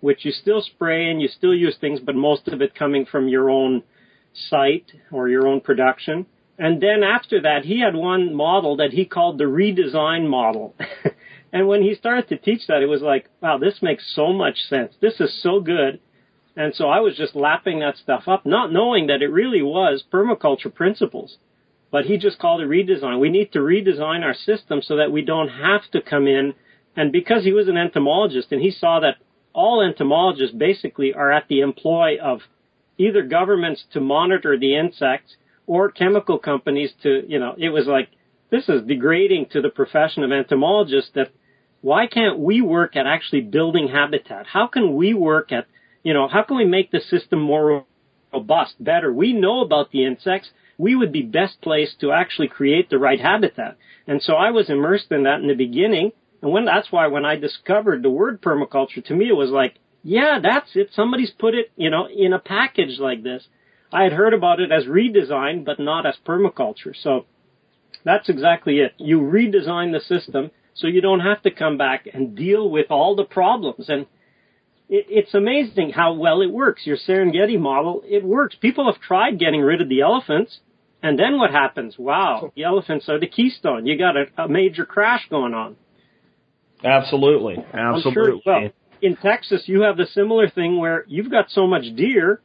which you still spray and you still use things, but most of it coming from your own site or your own production. And then after that, he had one model that he called the redesign model. and when he started to teach that, it was like, wow, this makes so much sense. This is so good. And so I was just lapping that stuff up, not knowing that it really was permaculture principles. But he just called it redesign. We need to redesign our system so that we don't have to come in. And because he was an entomologist and he saw that all entomologists basically are at the employ of either governments to monitor the insects or chemical companies to, you know, it was like, this is degrading to the profession of entomologists that why can't we work at actually building habitat? How can we work at, you know, how can we make the system more robust, better? We know about the insects. We would be best placed to actually create the right habitat. And so I was immersed in that in the beginning. And when, that's why when I discovered the word permaculture, to me it was like, yeah, that's it. Somebody's put it, you know, in a package like this. I had heard about it as redesign, but not as permaculture. So that's exactly it. You redesign the system so you don't have to come back and deal with all the problems. And it, it's amazing how well it works. Your Serengeti model, it works. People have tried getting rid of the elephants. And then what happens? Wow, the elephants are the keystone. You got a, a major crash going on. Absolutely, absolutely. sure, well, in Texas, you have the similar thing where you've got so much deer.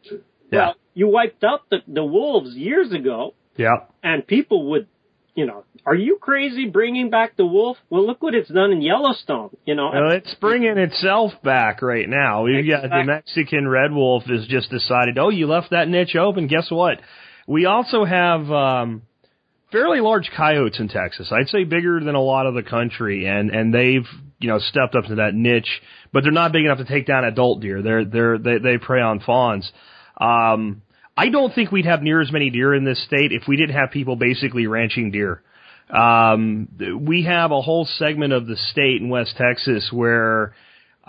Yeah. Well, you wiped out the, the wolves years ago, yeah, and people would, you know, are you crazy bringing back the wolf? Well, look what it's done in Yellowstone. You know, Well, it's bringing itself back right now. We've got the Mexican red wolf has just decided, oh, you left that niche open. Guess what? We also have um, fairly large coyotes in Texas. I'd say bigger than a lot of the country, and and they've you know stepped up to that niche, but they're not big enough to take down adult deer. They're they're they, they prey on fawns. Um, I don't think we'd have near as many deer in this state if we didn't have people basically ranching deer. Um, we have a whole segment of the state in West Texas where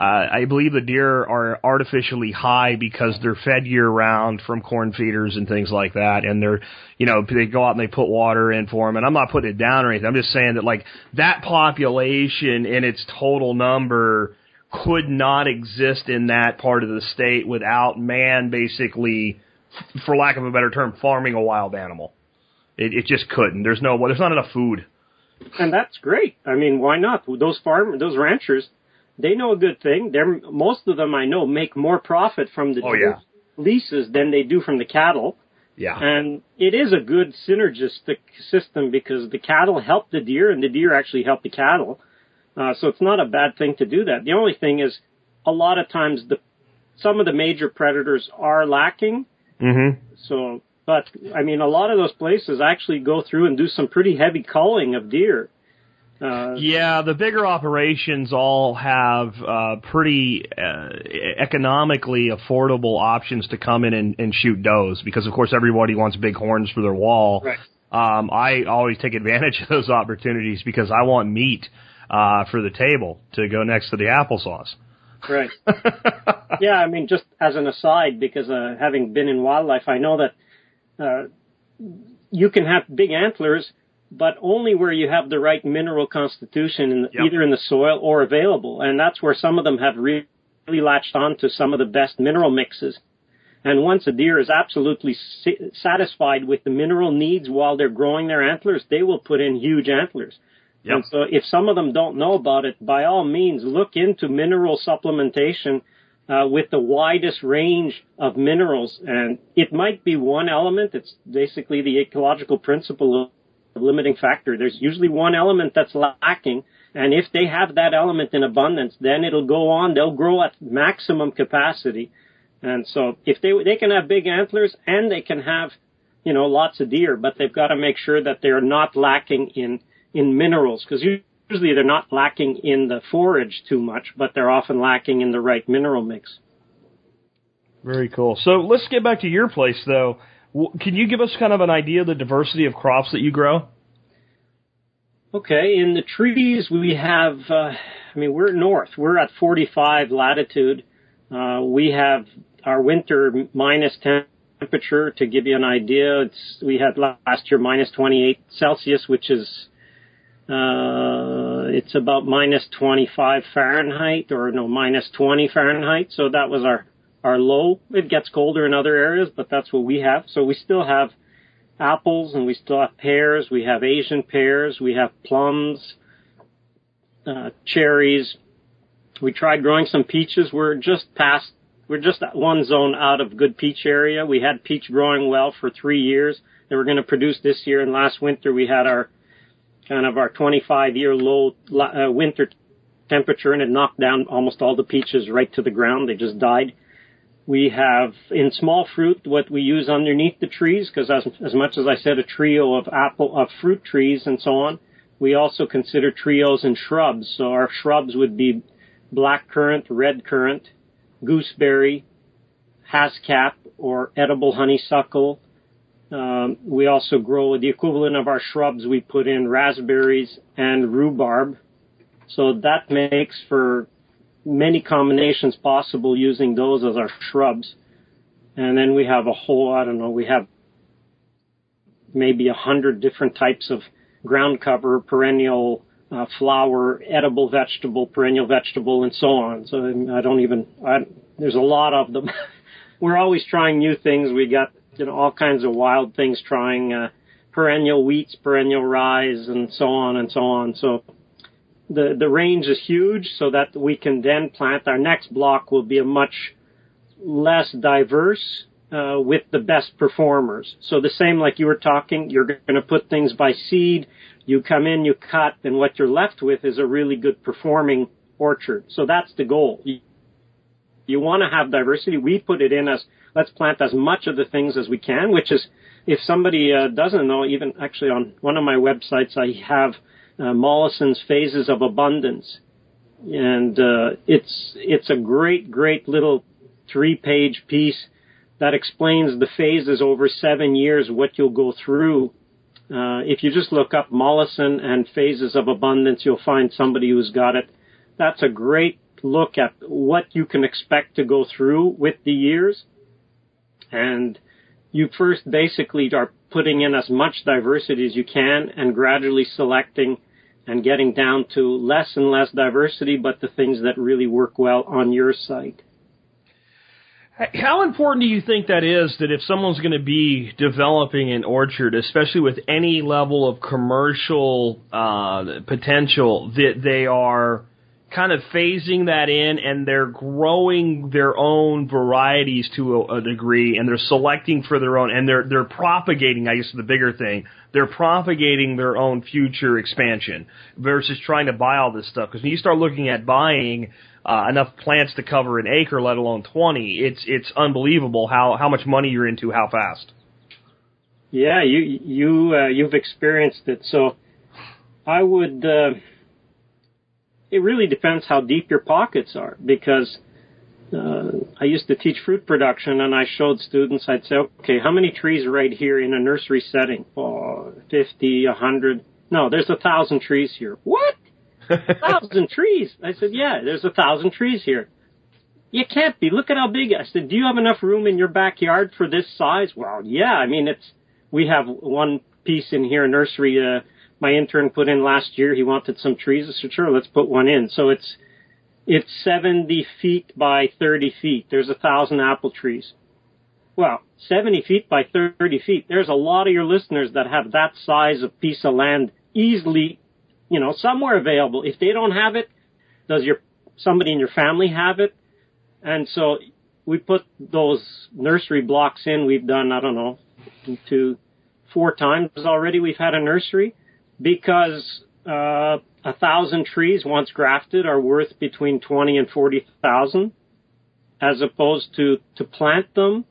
uh, I believe the deer are artificially high because they're fed year round from corn feeders and things like that, and they're, you know, they go out and they put water in for them. And I'm not putting it down or anything. I'm just saying that like that population in its total number could not exist in that part of the state without man basically, for lack of a better term, farming a wild animal. It, it just couldn't. There's no, there's not enough food. and that's great. I mean, why not? Those farm, those ranchers, they know a good thing. They're most of them I know make more profit from the Oh, yeah. leases than they do from the cattle. Yeah. And it is a good synergistic system because the cattle help the deer and the deer actually help the cattle. Uh, so it's not a bad thing to do that. The only thing is a lot of times the, some of the major predators are lacking. Mm-hmm. So, but I mean, a lot of those places actually go through and do some pretty heavy culling of deer. Uh, Yeah, the bigger operations all have uh, pretty uh, economically affordable options to come in and, and shoot does because, of course, everybody wants big horns for their wall. Right. Um, I always take advantage of those opportunities because I want meat uh, for the table to go next to the applesauce. Right. yeah, I mean, just as an aside, because uh, having been in wildlife, I know that uh, you can have big antlers, but only where you have the right mineral constitution, in Yep. either in the soil or available. And that's where some of them have really latched on to some of the best mineral mixes. And once a deer is absolutely satisfied with the mineral needs while they're growing their antlers, they will put in huge antlers. Yep. And so if some of them don't know about it, by all means look into mineral supplementation uh, with the widest range of minerals. And it might be one element. It's basically the ecological principle of limiting factor. There's usually one element that's lacking. And if they have that element in abundance, then it'll go on. They'll grow at maximum capacity. And so if they, they can have big antlers and they can have, you know, lots of deer, but they've got to make sure that they're not lacking in, in minerals because usually they're not lacking in the forage too much, but they're often lacking in the right mineral mix. Very cool. So let's get back to your place though. Can you give us kind of an idea of the diversity of crops that you grow? Okay, in the trees we have, uh, I mean, we're north. We're at 45 latitude. Uh, we have our winter minus temperature to give you an idea. It's, we had last year minus 28 Celsius, which is uh, it's about minus 25 Fahrenheit or no, minus 20 Fahrenheit. So that was our, our low. It gets colder in other areas, but that's what we have. So we still have apples and we still have pears. We have Asian pears. We have plums, uh, cherries. We tried growing some peaches. We're just past, we're just one zone out of good peach area. We had peach growing well for three years. They were going to produce this year and last winter we had our kind of our 25 year low uh, winter temperature and it knocked down almost all the peaches right to the ground. They just died. We have in small fruit what we use underneath the trees because as, as much as I said a trio of apple of fruit trees and so on, we also consider trios and shrubs. So our shrubs would be black currant, red currant, gooseberry, haskap, or edible honeysuckle, um, we also grow the equivalent of our shrubs. We put in raspberries and rhubarb. So that makes for many combinations possible using those as our shrubs. And then we have a whole, I don't know, we have maybe a hundred different types of ground cover, perennial, uh, flower, edible vegetable, perennial vegetable, and so on. So I don't even, I, there's a lot of them. We're always trying new things. We got you know, all kinds of wild things trying, uh, perennial wheats, perennial rye, and so on and so on. So the, the range is huge so that we can then plant our next block will be a much less diverse, uh, with the best performers. So the same like you were talking, you're going to put things by seed, you come in, you cut, and what you're left with is a really good performing orchard. So that's the goal. You, you want to have diversity. We put it in as let's plant as much of the things as we can, which is, if somebody uh, doesn't know, even actually on one of my websites, I have uh, Mollison's Phases of Abundance. And uh, it's it's a great, great little three-page piece that explains the phases over seven years, what you'll go through. Uh, if you just look up Mollison and Phases of Abundance, you'll find somebody who's got it. That's a great look at what you can expect to go through with the years and you first basically are putting in as much diversity as you can and gradually selecting and getting down to less and less diversity, but the things that really work well on your site. How important do you think that is that if someone's going to be developing an orchard, especially with any level of commercial uh, potential, that they are kind of phasing that in and they're growing their own varieties to a, a, degree and they're selecting for their own and they're they're propagating I guess the bigger thing. They're propagating their own future expansion versus trying to buy all this stuff. Because when you start looking at buying uh, enough plants to cover an acre let alone 20 it's it's unbelievable how how much money you're into how fast. Yeah you you uh, you've experienced it. So I would uh it really depends how deep your pockets are because uh, I used to teach fruit production and I showed students, I'd say, okay, how many trees right here in a nursery setting? Oh, 50, 100. No, there's a thousand trees here. What? A thousand trees? I said, yeah, there's a thousand trees here. You can't be. Look at how big. I said, do you have enough room in your backyard for this size? Well, yeah. I mean, it's, we have one piece in here, nursery, uh, my intern put in last year. He wanted some trees. I said, sure, let's put one in. So it's, it's 70 feet by 30 feet. There's a thousand apple trees. Well, 70 feet by 30 feet. There's a lot of your listeners that have that size of piece of land easily, you know, somewhere available. If they don't have it, does your, somebody in your family have it? And so we put those nursery blocks in. We've done, I don't know, two, four times already we've had a nursery because uh, a thousand trees once grafted are worth between 20 and 40,000 as opposed to to plant them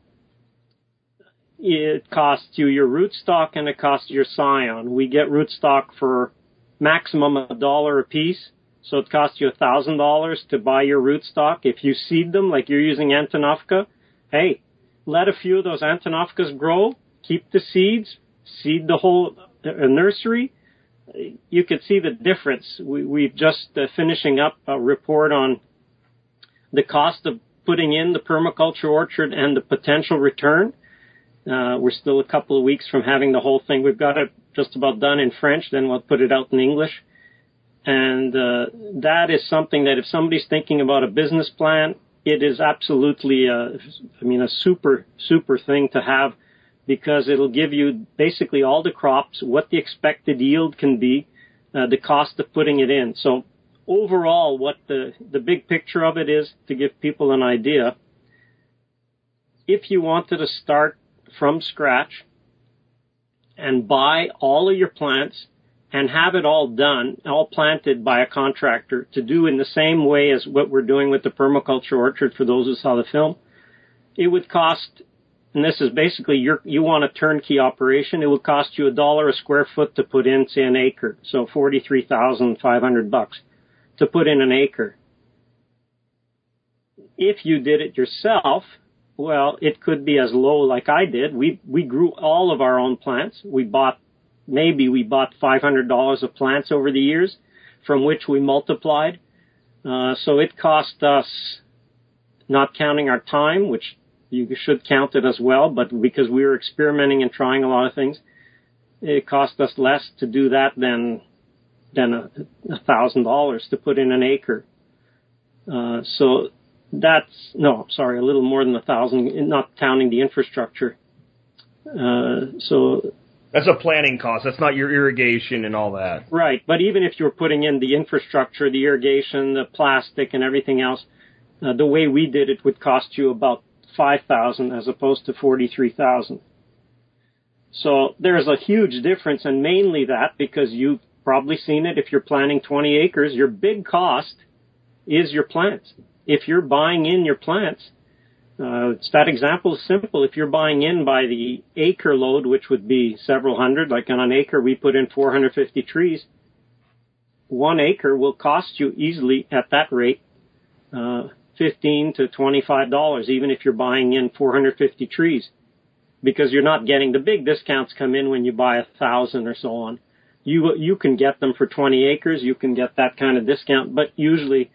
it costs you your rootstock and it costs your scion. We get rootstock for maximum a dollar a piece. So it costs you a thousand dollars to buy your rootstock. If you seed them like you're using Antonovka, hey, let a few of those Antonovkas grow, keep the seeds, seed the whole uh, nursery. You could see the difference. We, we've just uh, finishing up a report on the cost of putting in the permaculture orchard and the potential return. Uh, we're still a couple of weeks from having the whole thing. We've got it just about done in French, then we'll put it out in English. And uh, that is something that if somebody's thinking about a business plan, it is absolutely, a, I mean, a super, super thing to have because it'll give you basically all the crops, what the expected yield can be, uh, the cost of putting it in. So overall, what the, the big picture of it is to give people an idea. If you wanted to start from scratch and buy all of your plants and have it all done, all planted by a contractor to do in the same way as what we're doing with the permaculture orchard for those who saw the film, it would cost, and this is basically your, you want a turnkey operation, it would cost you a dollar a square foot to put in, say, an acre. So 43,500 bucks to put in an acre. If you did it yourself, well, it could be as low like I did. We we grew all of our own plants. We bought maybe we bought five hundred dollars of plants over the years, from which we multiplied. Uh, so it cost us, not counting our time, which you should count it as well, but because we were experimenting and trying a lot of things, it cost us less to do that than than a thousand dollars to put in an acre. Uh, so that's no, sorry, a little more than a thousand, not counting the infrastructure. Uh, so that's a planning cost. That's not your irrigation and all that. Right, but even if you were putting in the infrastructure, the irrigation, the plastic, and everything else, uh, the way we did it would cost you about five thousand as opposed to forty-three thousand. So there's a huge difference, and mainly that because you've probably seen it. If you're planting 20 acres, your big cost is your plants if you're buying in your plants, uh, that example is simple. If you're buying in by the acre load, which would be several hundred, like on an acre we put in 450 trees, one acre will cost you easily at that rate uh, 15 to 25 dollars, even if you're buying in 450 trees, because you're not getting the big discounts come in when you buy a thousand or so on. You you can get them for 20 acres, you can get that kind of discount, but usually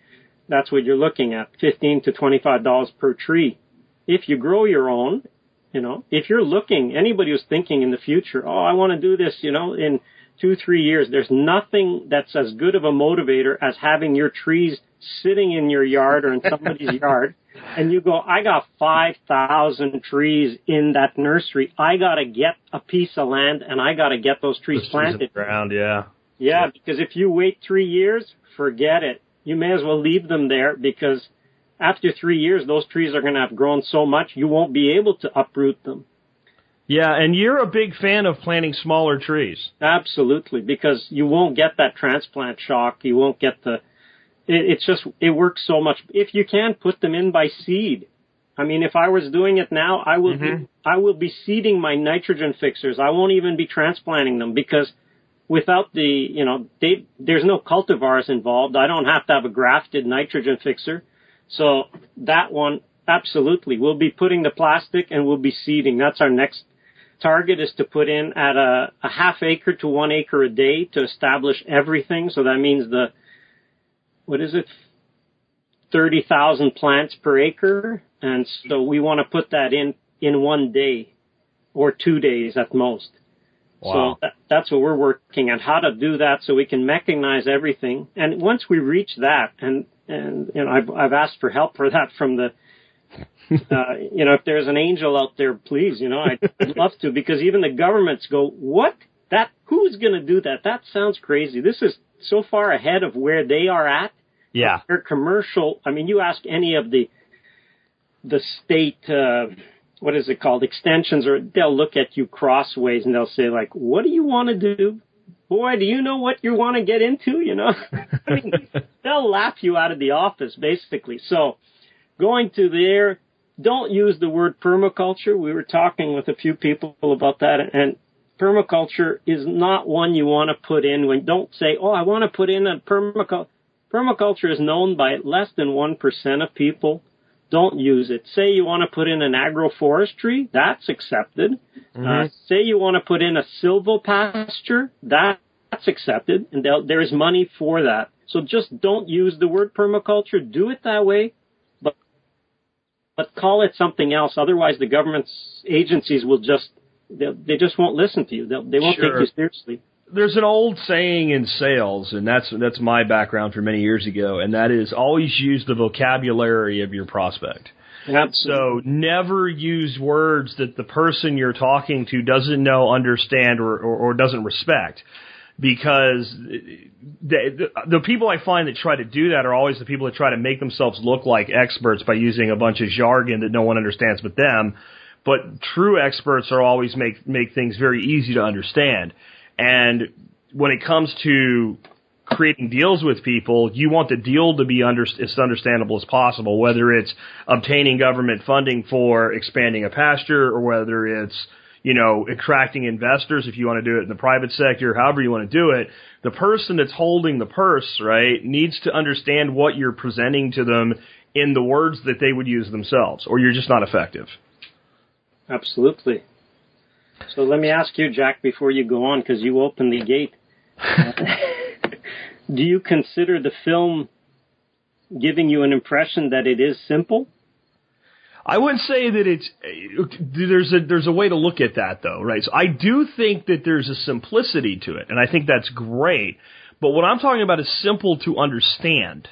that's what you're looking at, 15 to $25 per tree. If you grow your own, you know, if you're looking, anybody who's thinking in the future, oh, I want to do this, you know, in two, three years, there's nothing that's as good of a motivator as having your trees sitting in your yard or in somebody's yard. And you go, I got 5,000 trees in that nursery. I got to get a piece of land and I got to get those trees Those planted. Ground, yeah. Yeah, because if you wait three years, forget it you may as well leave them there because after three years, those trees are going to have grown so much you won't be able to uproot them. Yeah, and you're a big fan of planting smaller trees. Absolutely, because you won't get that transplant shock. You won't get the. It, it's just it works so much. If you can put them in by seed, I mean, if I was doing it now, I will Mhm. be I will be seeding my nitrogen fixers. I won't even be transplanting them because without the, you know, they, there's no cultivars involved. I don't have to have a grafted nitrogen fixer. So that one, absolutely. We'll be putting the plastic and we'll be seeding. That's our next target is to put in at a, a half acre to one acre a day to establish everything. So that means the, what is it? 30,000 plants per acre. And so we want to put that in, in one day or two days at most. Wow. So that, that's what we're working on, how to do that so we can mechanize everything. And once we reach that, and, and, you know, I've, I've asked for help for that from the, uh, you know, if there's an angel out there, please, you know, I'd, I'd love to because even the governments go, what? That, who's going to do that? That sounds crazy. This is so far ahead of where they are at. Yeah. Their commercial, I mean, you ask any of the, the state, uh, what is it called, extensions, or they'll look at you crossways and they'll say like, "What do you want to do?" Boy, do you know what you want to get into? You know, I mean, they'll laugh you out of the office basically. So, going to there, don't use the word permaculture. We were talking with a few people about that, and permaculture is not one you want to put in when don't say, "Oh, I want to put in a permaculture." Permaculture is known by less than 1% of people. Don't use it. Say you want to put in an agroforestry, that's accepted. Mm-hmm. Uh, say you want to put in a silvopasture, that's accepted, and there is money for that. So just don't use the word permaculture. Do it that way, but but call it something else. Otherwise, the government's agencies will just they, they just won't listen to you. They'll, they won't Sure. take you seriously. There's an old saying in sales, and that's that's my background from many years ago, and that is always use the vocabulary of your prospect. Absolutely. So never use words that the person you're talking to doesn't know, understand, or, or, or doesn't respect. Because the, the, the people I find that try to do that are always the people that try to make themselves look like experts by using a bunch of jargon that no one understands but them. But true experts are always make make things very easy to understand. And when it comes to creating deals with people, you want the deal to be under, as understandable as possible, whether it's obtaining government funding for expanding a pasture or whether it's, you know, attracting investors if you want to do it in the private sector, however you want to do it. The person that's holding the purse, right, needs to understand what you're presenting to them in the words that they would use themselves, or you're just not effective. Absolutely. So let me ask you, Jack, before you go on, because you opened the gate. Do you consider the film giving you an impression that it is simple? I wouldn't say that it's there's a there's a way to look at that though, right? So I do think that there's a simplicity to it, and I think that's great. But what I'm talking about is simple to understand.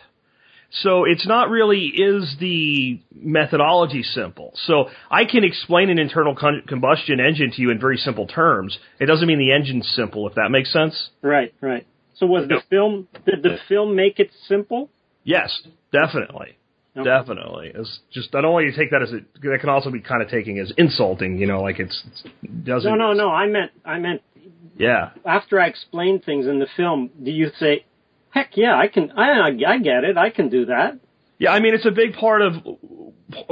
So it's not really is the methodology simple. So I can explain an internal con- combustion engine to you in very simple terms. It doesn't mean the engine's simple, if that makes sense. Right, right. So was the film did the film make it simple? Yes, definitely. No. Definitely. It's just I don't want you to take that as a that can also be kind of taking as insulting, you know, like it's, it doesn't No, no, no. I meant I meant Yeah. after I explained things in the film, do you say, "Heck yeah, I can I I get it. I can do that." Yeah, I mean it's a big part of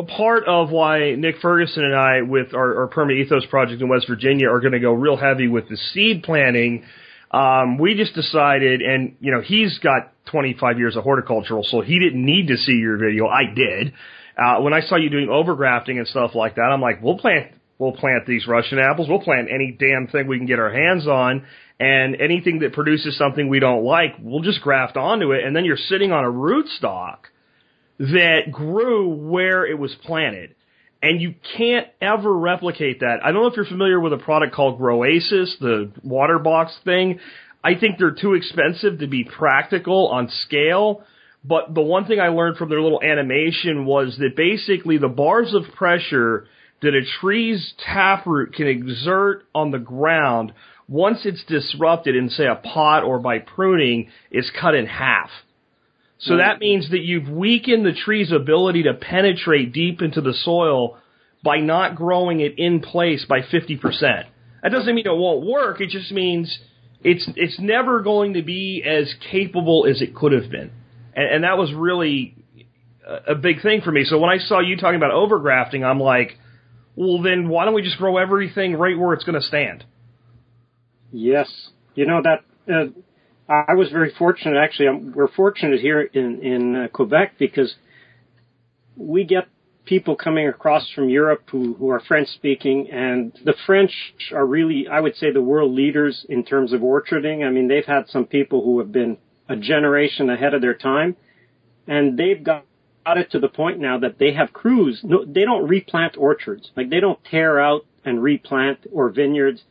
part of why Nick Ferguson and I, with our, our Permanent Ethos project in West Virginia, are going to go real heavy with the seed planting. Um, we just decided, and you know, he's got 25 years of horticultural, so he didn't need to see your video. I did. Uh, when I saw you doing overgrafting and stuff like that, I'm like, we'll plant, we'll plant these Russian apples. We'll plant any damn thing we can get our hands on, and anything that produces something we don't like, we'll just graft onto it. And then you're sitting on a rootstock that grew where it was planted. And you can't ever replicate that. I don't know if you're familiar with a product called Groasis, the water box thing. I think they're too expensive to be practical on scale. But the one thing I learned from their little animation was that basically the bars of pressure that a tree's taproot can exert on the ground once it's disrupted in say a pot or by pruning it's cut in half. So that mm. means that you've weakened the tree's ability to penetrate deep into the soil by not growing it in place by 50%. That doesn't mean it won't work. It just means it's, it's never going to be as capable as it could have been. And, and that was really a, a big thing for me. So when I saw you talking about overgrafting, I'm like, well then why don't we just grow everything right where it's going to stand? Yes, you know that uh, I was very fortunate. Actually, I'm, we're fortunate here in in uh, Quebec because we get people coming across from Europe who who are French speaking, and the French are really, I would say, the world leaders in terms of orcharding. I mean, they've had some people who have been a generation ahead of their time, and they've got got it to the point now that they have crews. No, they don't replant orchards. Like they don't tear out and replant or vineyards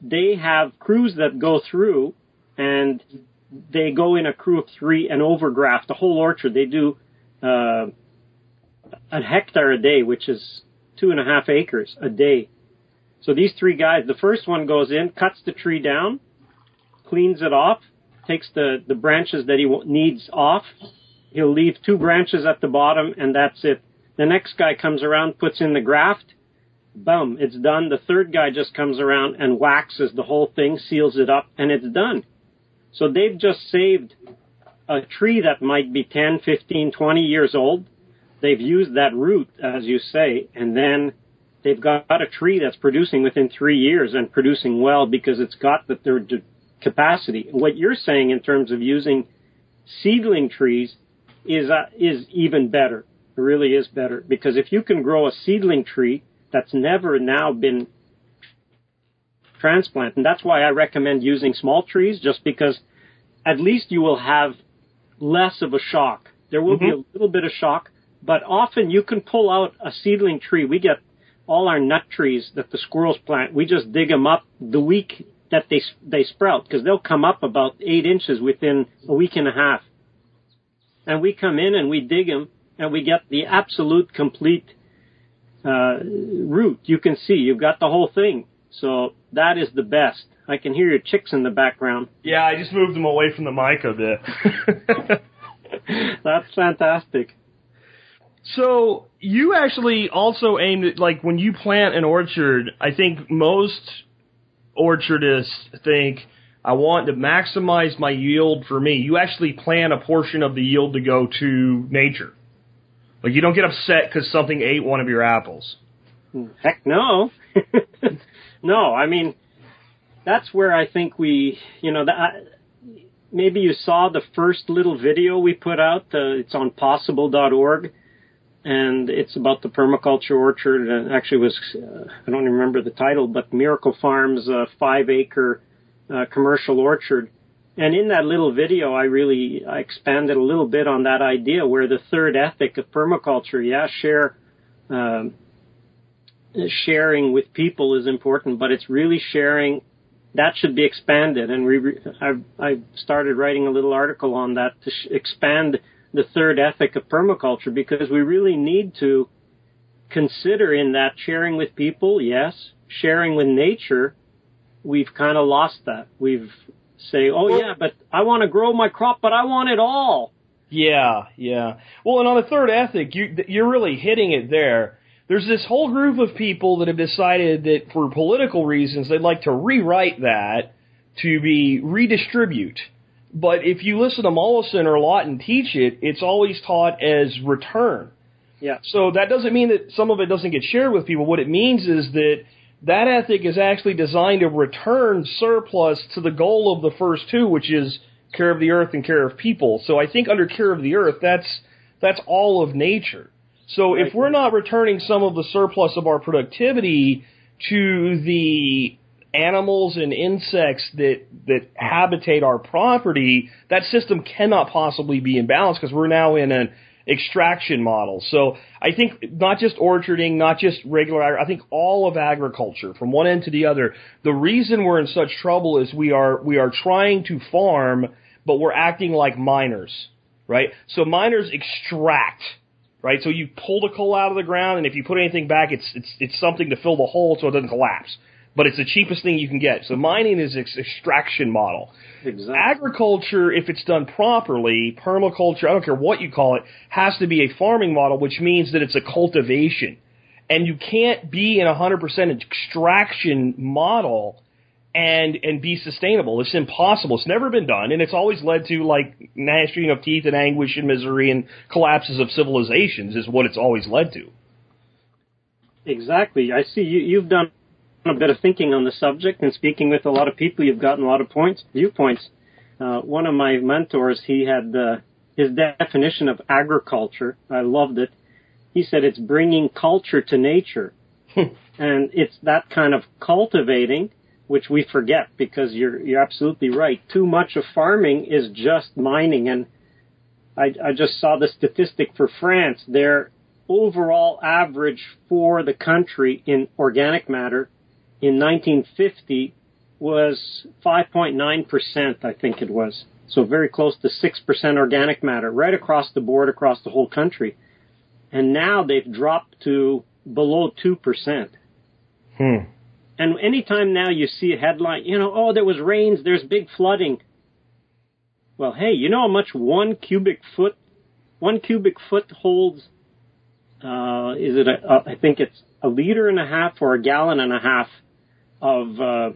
they have crews that go through and they go in a crew of three and overgraft the whole orchard. They do uh, a hectare a day, which is two and a half acres a day. So these three guys, the first one goes in, cuts the tree down, cleans it off, takes the, the branches that he needs off. He'll leave two branches at the bottom and that's it. The next guy comes around, puts in the graft, boom, it's done. The third guy just comes around and waxes the whole thing, seals it up, and it's done. So they've just saved a tree that might be 10, 15, 20 years old. They've used that root, as you say, and then they've got a tree that's producing within three years and producing well because it's got the third capacity. What you're saying in terms of using seedling trees is uh, is even better. It really is better because if you can grow a seedling tree that's never now been transplanted, and that's why I recommend using small trees, just because at least you will have less of a shock. There will mm-hmm. be a little bit of shock, but often you can pull out a seedling tree. We get all our nut trees that the squirrels plant. We just dig them up the week that they they sprout because they'll come up about eight inches within a week and a half. And we come in and we dig them and we get the absolute complete uh, root. You can see you've got the whole thing. So that is the best. I can hear your chicks in the background. Yeah, I just moved them away from the mic a bit. That's fantastic. So you actually also aim at like when you plant an orchard. I think most orchardists think I want to maximize my yield for me. You actually plan a portion of the yield to go to nature. Like you don't get upset because something ate one of your apples. Heck no. no, I mean that's where I think we, you know, that maybe you saw the first little video we put out. Uh, it's on possible.org and it's about the permaculture orchard. And actually, was uh, I don't remember the title, but Miracle Farms uh, five acre uh, commercial orchard. And in that little video, I really I expanded a little bit on that idea where the third ethic of permaculture, yeah, share. Um, sharing with people is important, but it's really sharing that should be expanded. And we, I've, I've started writing a little article on that to sh- expand the third ethic of permaculture because we really need to consider in that sharing with people, yes, sharing with nature, we've kind of lost that. We've say, oh yeah, but I want to grow my crop, but I want it all. Yeah, yeah. Well, and on the third ethic, you, you're really hitting it there. There's this whole group of people that have decided that for political reasons, they'd like to rewrite that to be redistribute but if you listen to Mollison or Lawton teach it, it's always taught as return. Yeah. So that doesn't mean that some of it doesn't get shared with people. What it means is that that ethic is actually designed to return surplus to the goal of the first two, which is care of the earth and care of people. So I think under care of the earth, that's that's all of nature. So if we're not returning some of the surplus of our productivity to the animals and insects that that habitate our property, that system cannot possibly be in balance because we're now in an extraction model. So I think not just orcharding, not just regular, I think all of agriculture from one end to the other. The reason we're in such trouble is we are we are trying to farm, but we're acting like miners, right? So miners extract. Right, so you pull the coal out of the ground, and if you put anything back, it's it's it's something to fill the hole so it doesn't collapse but it's the cheapest thing you can get. So mining is an extraction model. Exactly. Agriculture, if it's done properly, permaculture, I don't care what you call it, has to be a farming model, which means that it's a cultivation. And you can't be in a 100% extraction model and and be sustainable. It's impossible. It's never been done, and it's always led to like gnashing of teeth and anguish and misery and collapses of civilizations. Is what it's always led to. Exactly. I see you. You've done a bit of thinking on the subject and speaking with a lot of people, you've gotten a lot of points, viewpoints. Uh, one of my mentors, he had uh, his definition of agriculture. I loved it. He said it's bringing culture to nature, and it's that kind of cultivating which we forget because you're you're absolutely right. Too much of farming is just mining, and I, I just saw the statistic for France. Their overall average for the country in organic matter in 1950 was 5.9%, I think it was. So very close to 6% organic matter, right across the board, across the whole country. And now they've dropped to below 2%. Hmm. And anytime now you see a headline, you know, oh, there was rains, there's big flooding. Well, hey, you know how much one cubic foot, one cubic foot holds uh, is it a, a, I think it's a liter and a half or a gallon and a half of uh,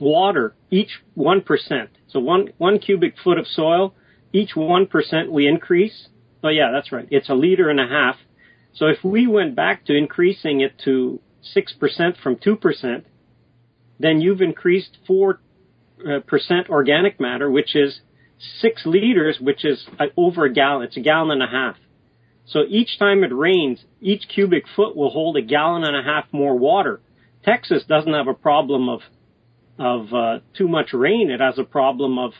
water each one percent. So one one cubic foot of soil, each one percent we increase. Oh yeah, that's right. It's a liter and a half. So if we went back to increasing it to six percent from two percent, then you've increased four uh, percent organic matter, which is six liters, which is uh, over a gallon. It's a gallon and a half. So each time it rains, each cubic foot will hold a gallon and a half more water. Texas doesn't have a problem of of uh, too much rain. It has a problem of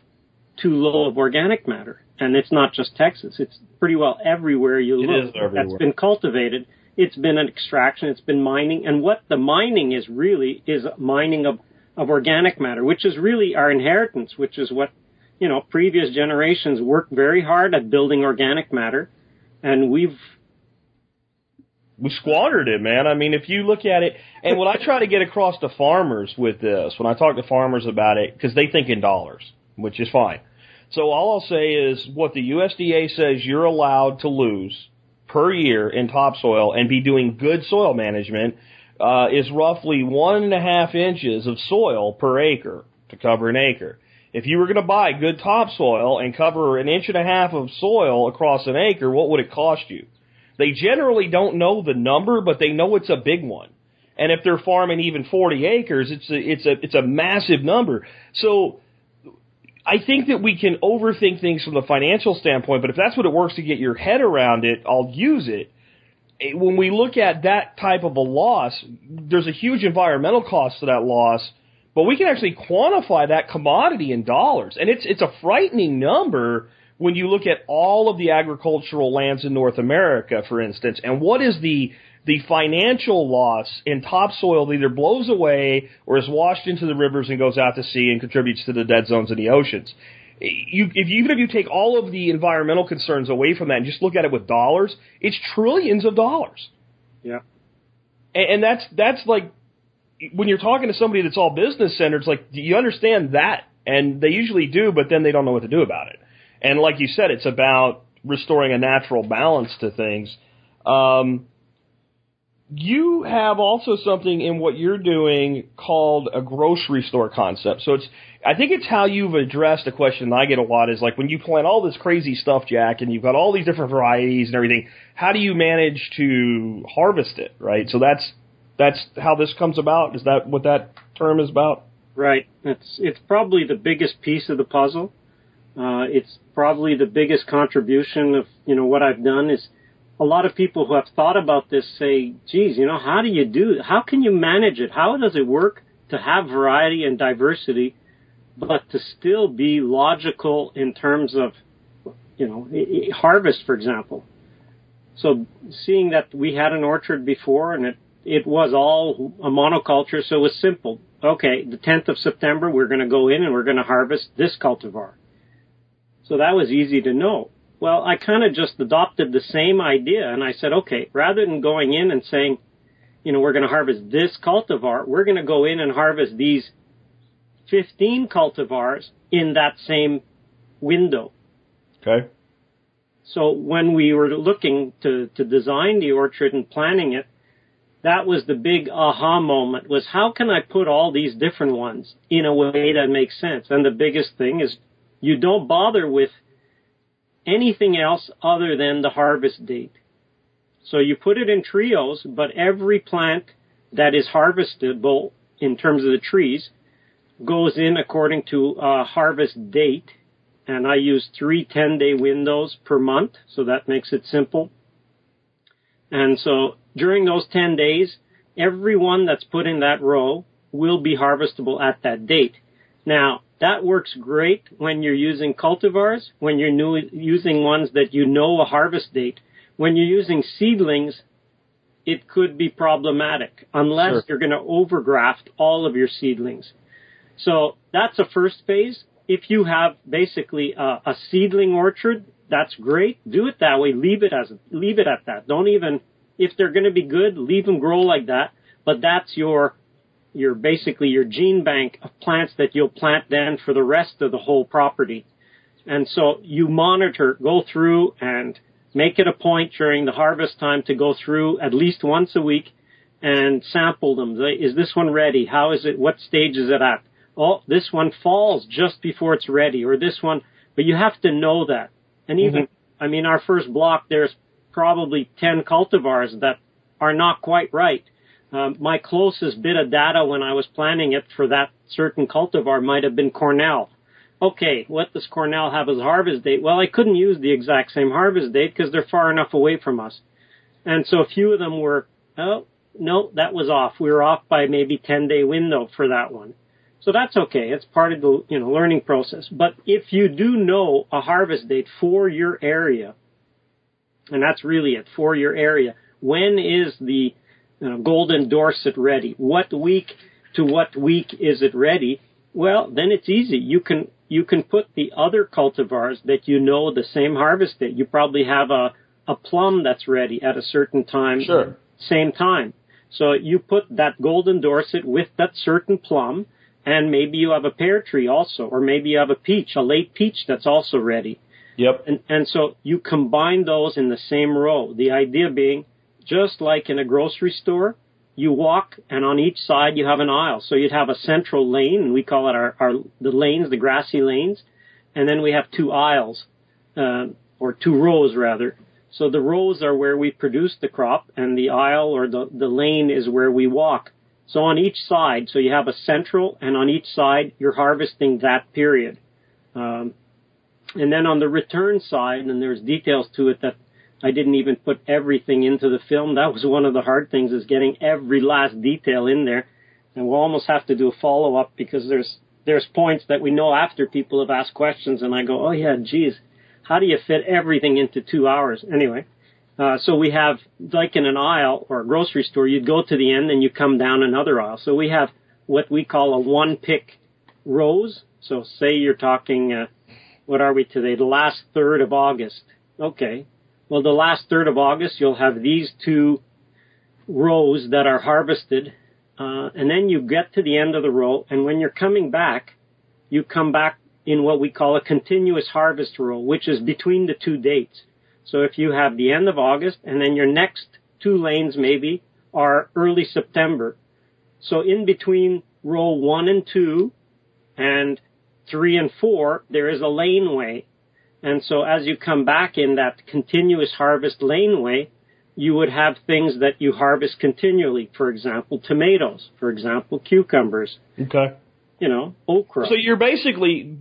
too low of organic matter, and it's not just Texas. It's pretty well everywhere you It look. is everywhere. That's been cultivated. It's been an extraction. It's been mining, and what the mining is really is mining of of organic matter, which is really our inheritance, which is what you know previous generations worked very hard at building organic matter, and we've we squandered it, man. I mean, if you look at it, and when I try to get across to farmers with this, when I talk to farmers about it, because they think in dollars, which is fine. So all I'll say is what the USDA says you're allowed to lose per year in topsoil and be doing good soil management uh, is roughly one and a half inches of soil per acre to cover an acre. If you were going to buy good topsoil and cover an inch and a half of soil across an acre, what would it cost you? They generally don't know the number, but they know it's a big one. And if they're farming even 40 acres, it's a, it's a, it's a massive number. So I think that we can overthink things from the financial standpoint, but if that's what it works to get your head around it, I'll use it. When we look at that type of a loss, there's a huge environmental cost to that loss, but we can actually quantify that commodity in dollars. And it's, it's a frightening number when you look at all of the agricultural lands in North America, for instance, and what is the the financial loss in topsoil that either blows away or is washed into the rivers and goes out to sea and contributes to the dead zones in the oceans. You, if even if you take all of the environmental concerns away from that and just look at it with dollars, it's trillions of dollars. yeah And, and that's that's like when you're talking to somebody that's all business centered, it's like do you understand that? And they usually do, but then they don't know what to do about it. And like you said, it's about restoring a natural balance to things. Um, you have also something in what you're doing called a grocery store concept. So it's, I think it's how you've addressed a question I get a lot is like when you plant all this crazy stuff, Jack, and you've got all these different varieties and everything, how do you manage to harvest it, right? So that's, that's how this comes about. Is that what that term is about? Right. It's it's probably the biggest piece of the puzzle. Uh, it's probably the biggest contribution of you know what I've done is a lot of people who have thought about this say, geez, you know, how do you do? How can you manage it? How does it work to have variety and diversity, but to still be logical in terms of you know harvest, for example. So seeing that we had an orchard before and it it was all a monoculture, so it was simple. Okay, the 10th of September, we're going to go in and we're going to harvest this cultivar. So that was easy to know. Well, I kind of just adopted the same idea and I said, okay, rather than going in and saying, you know, we're going to harvest this cultivar, we're going to go in and harvest these 15 cultivars in that same window. Okay. So when we were looking to, to design the orchard and planning it, that was the big aha moment was how can I put all these different ones in a way that makes sense? And the biggest thing is you don't bother with anything else other than the harvest date. So you put it in trios, but every plant that is harvestable in terms of the trees goes in according to a harvest date. And I use three 10 day windows per month, so that makes it simple. And so during those 10 days, every one that's put in that row will be harvestable at that date. Now, that works great when you're using cultivars, when you're new, using ones that you know a harvest date. When you're using seedlings, it could be problematic unless Sure. you're going to overgraft all of your seedlings. So that's a first phase. If you have basically a, a seedling orchard, that's great. Do it that way. Leave it as leave it at that. Don't even if they're going to be good, leave them grow like that. But that's your your basically your gene bank of plants that you'll plant then for the rest of the whole property. And so you monitor, go through and make it a point during the harvest time to go through at least once a week and sample them. Is this one ready? How is it? What stage is it at? Oh, this one falls just before it's ready, or this one, but you have to know that. And even, mm-hmm. I mean, our first block, there's probably 10 cultivars that are not quite right. Um, my closest bit of data when I was planning it for that certain cultivar might have been Cornell. Okay, what does Cornell have as harvest date? Well, I couldn't use the exact same harvest date because they're far enough away from us. And so a few of them were, oh, no, that was off. We were off by maybe 10 day window for that one. So that's okay. It's part of the, you know, learning process. But if you do know a harvest date for your area, and that's really it, for your area, when is the you know, golden Dorsett ready? What week to what week is it ready? Well, then it's easy. You can, you can put the other cultivars that you know the same harvest date. You probably have a, a plum that's ready at a certain time. Sure. Same time. So you put that golden Dorsett with that certain plum, and maybe you have a pear tree also, or maybe you have a peach, a late peach that's also ready. Yep. And, and so you combine those in the same row. The idea being, just like in a grocery store, you walk and on each side you have an aisle. So you'd have a central lane, and we call it our, our the lanes, the grassy lanes, and then we have two aisles, uh, or two rows rather. So the rows are where we produce the crop, and the aisle or the, the lane is where we walk. So on each side, so you have a central, and on each side you're harvesting that period. Um, and then on the return side, and there's details to it that I didn't even put everything into the film. That was one of the hard things is getting every last detail in there. And we'll almost have to do a follow up because there's there's points that we know after people have asked questions and I go, oh yeah, geez, how do you fit everything into two hours? Anyway, uh, so we have, like in an aisle or a grocery store, you'd go to the end and you come down another aisle. So we have what we call a one pick rows. So say you're talking, uh, what are we today? The last third of August. Okay. Well, the last third of August, you'll have these two rows that are harvested. Uh, and then you get to the end of the row. And when you're coming back, you come back in what we call a continuous harvest row, which is between the two dates. So if you have the end of August and then your next two lanes maybe are early September. So in between row one and two and three and four, there is a laneway. And so as you come back in that continuous harvest laneway, you would have things that you harvest continually. For example, tomatoes. For example, cucumbers. Okay you know, okra. So you're basically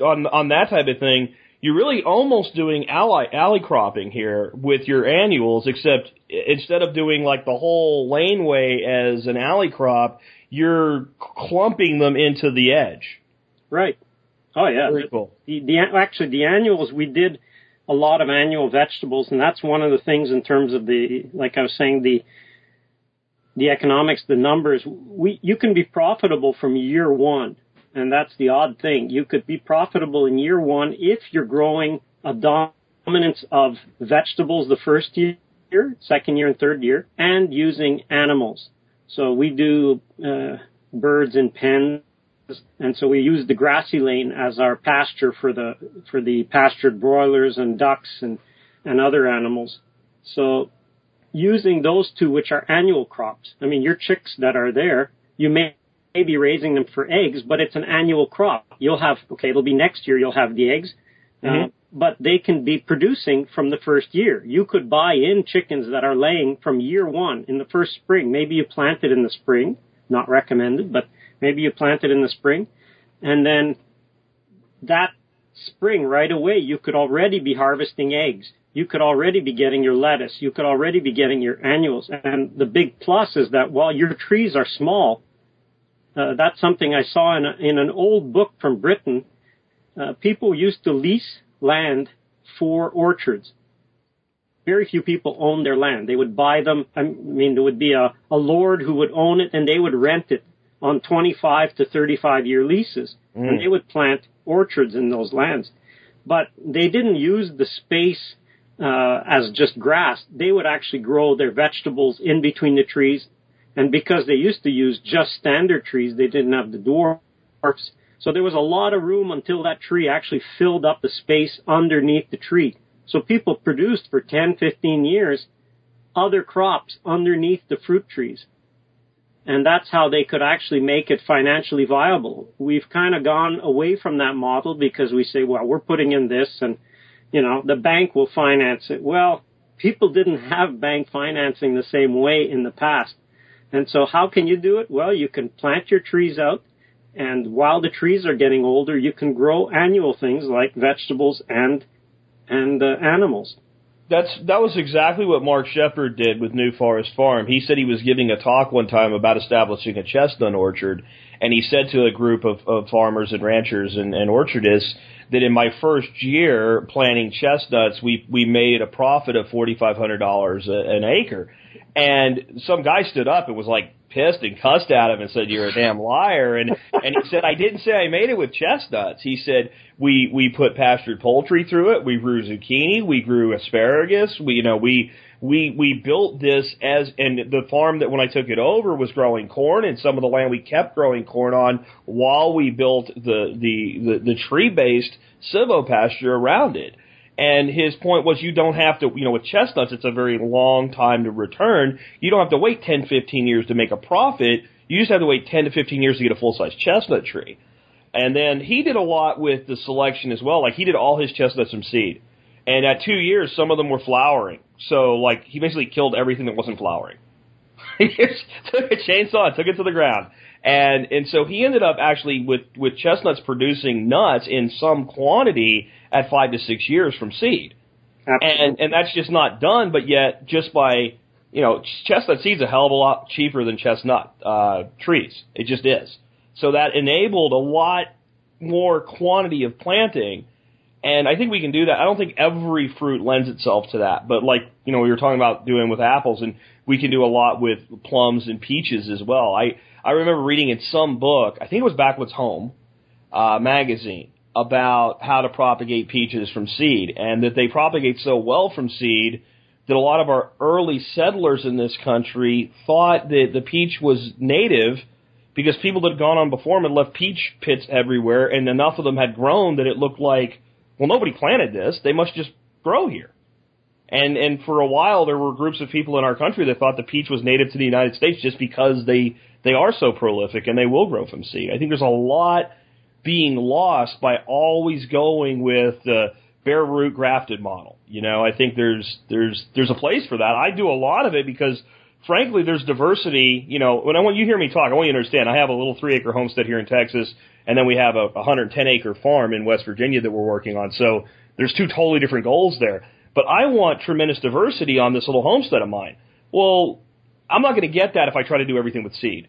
on on that type of thing. You're really almost doing alley alley cropping here with your annuals, except instead of doing like the whole laneway as an alley crop, you're clumping them into the edge. Right. Oh yeah. Very cool. The, the actually the annuals we did a lot of annual vegetables, and that's one of the things in terms of the like I was saying the the economics, the numbers, we, you can be profitable from year one. And that's the odd thing. You could be profitable in year one if you're growing a dominance of vegetables the first year, second year and third year, and using animals. So we do uh, birds in pens, and so we use the grassy lane as our pasture for the for the pastured broilers and ducks and and other animals. So using those two, which are annual crops. I mean, your chicks that are there, you may, may be raising them for eggs, but it's an annual crop. You'll have, okay, it'll be next year you'll have the eggs, uh, mm-hmm. uh, but they can be producing from the first year. You could buy in chickens that are laying from year one in the first spring. Maybe you planted in the spring, not recommended, but maybe you plant it in the spring, and then that spring right away you could already be harvesting eggs you could already be getting your lettuce. You could already be getting your annuals. And the big plus is that while your trees are small, uh, that's something I saw in, a, in an old book from Britain. Uh, people used to lease land for orchards. Very few people owned their land. They would buy them. I mean, there would be a, a lord who would own it and they would rent it on 25 to 35 year leases. Mm. And they would plant orchards in those lands. But they didn't use the space uh, as just grass, they would actually grow their vegetables in between the trees. And because they used to use just standard trees, they didn't have the dwarfs. So there was a lot of room until that tree actually filled up the space underneath the tree. So people produced for 10, 15 years other crops underneath the fruit trees. And that's how they could actually make it financially viable. We've kind of gone away from that model because we say, well, we're putting in this and, you know, the bank will finance it. Well, people didn't have bank financing the same way in the past. And so how can you do it? Well, you can plant your trees out and while the trees are getting older, you can grow annual things like vegetables and and uh, animals. That's that was exactly what Mark Shepard did with New Forest Farm. He said he was giving a talk one time about establishing a chestnut orchard, and he said to a group of, of farmers and ranchers and, and orchardists that in my first year planting chestnuts, we we made a profit of forty five hundred dollars an acre. And some guy stood up and was like pissed and cussed at him and said, "You're a damn liar." And and he said, "I didn't say I made it with chestnuts." He said, "We we put pastured poultry through it. We grew zucchini. We grew asparagus. We you know we." We we built this as and the farm that when I took it over was growing corn and some of the land we kept growing corn on while we built the the the, the tree based silvopasture around it. And his point was you don't have to, you know, with chestnuts, it's a very long time to return. You don't have to wait 10, 15 years to make a profit. You just have to wait 10 to 15 years to get a full size chestnut tree. And then he did a lot with the selection as well. Like he did all his chestnuts from seed. And at two years, some of them were flowering. So like he basically killed everything that wasn't flowering. he just took a chainsaw and took it to the ground. And and so he ended up actually with with chestnuts producing nuts in some quantity at five to six years from seed. Absolutely. And and that's just not done. But yet, just by you know, chestnut seed's a hell of a lot cheaper than chestnut uh, trees. It just is. So that enabled a lot more quantity of planting. And I think we can do that. I don't think every fruit lends itself to that, but like, you know, we were talking about doing with apples and we can do a lot with plums and peaches as well. I, I remember reading in some book, I think it was Backwoods Home, uh, magazine, about how to propagate peaches from seed and that they propagate so well from seed that a lot of our early settlers in this country thought that the peach was native because people that had gone on before them had left peach pits everywhere and enough of them had grown that it looked like, well, nobody planted this. They must just grow here. And, and for a while there were groups of people in our country that thought the peach was native to the United States just because they, they are so prolific and they will grow from seed. I think there's a lot being lost by always going with the bare root grafted model. You know, I think there's there's there's a place for that. I do a lot of it because frankly there's diversity, you know, when I want you hear me talk, I want you to understand I have a little 3 acre homestead here in Texas and then we have a 110 acre farm in West Virginia that we're working on. So there's two totally different goals there. But I want tremendous diversity on this little homestead of mine. Well, I'm not going to get that if I try to do everything with seed.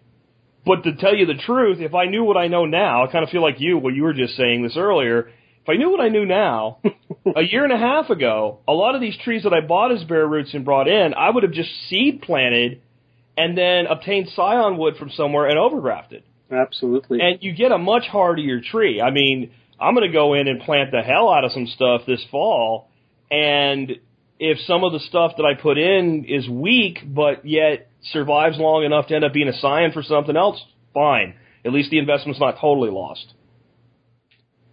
But to tell you the truth, if I knew what I know now, I kind of feel like you, what you were just saying this earlier. If I knew what I knew now, a year and a half ago, a lot of these trees that I bought as bare roots and brought in, I would have just seed planted and then obtained scion wood from somewhere and overgrafted. Absolutely. And you get a much hardier tree. I mean, I'm going to go in and plant the hell out of some stuff this fall, and if some of the stuff that I put in is weak, but yet survives long enough to end up being a scion for something else, fine. At least the investment's not totally lost.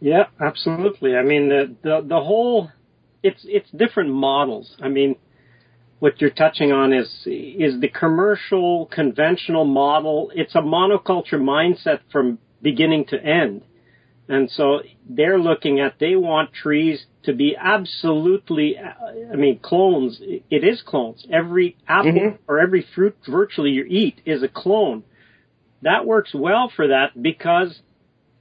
Yeah, absolutely. I mean, the, the, the whole, it's, it's different models. I mean, what you're touching on is, is the commercial, conventional model. It's a monoculture mindset from beginning to end. And so they're looking at, they want trees to be absolutely, I mean, clones. It is clones. Every apple Mhm. or every fruit virtually you eat is a clone. That works well for that because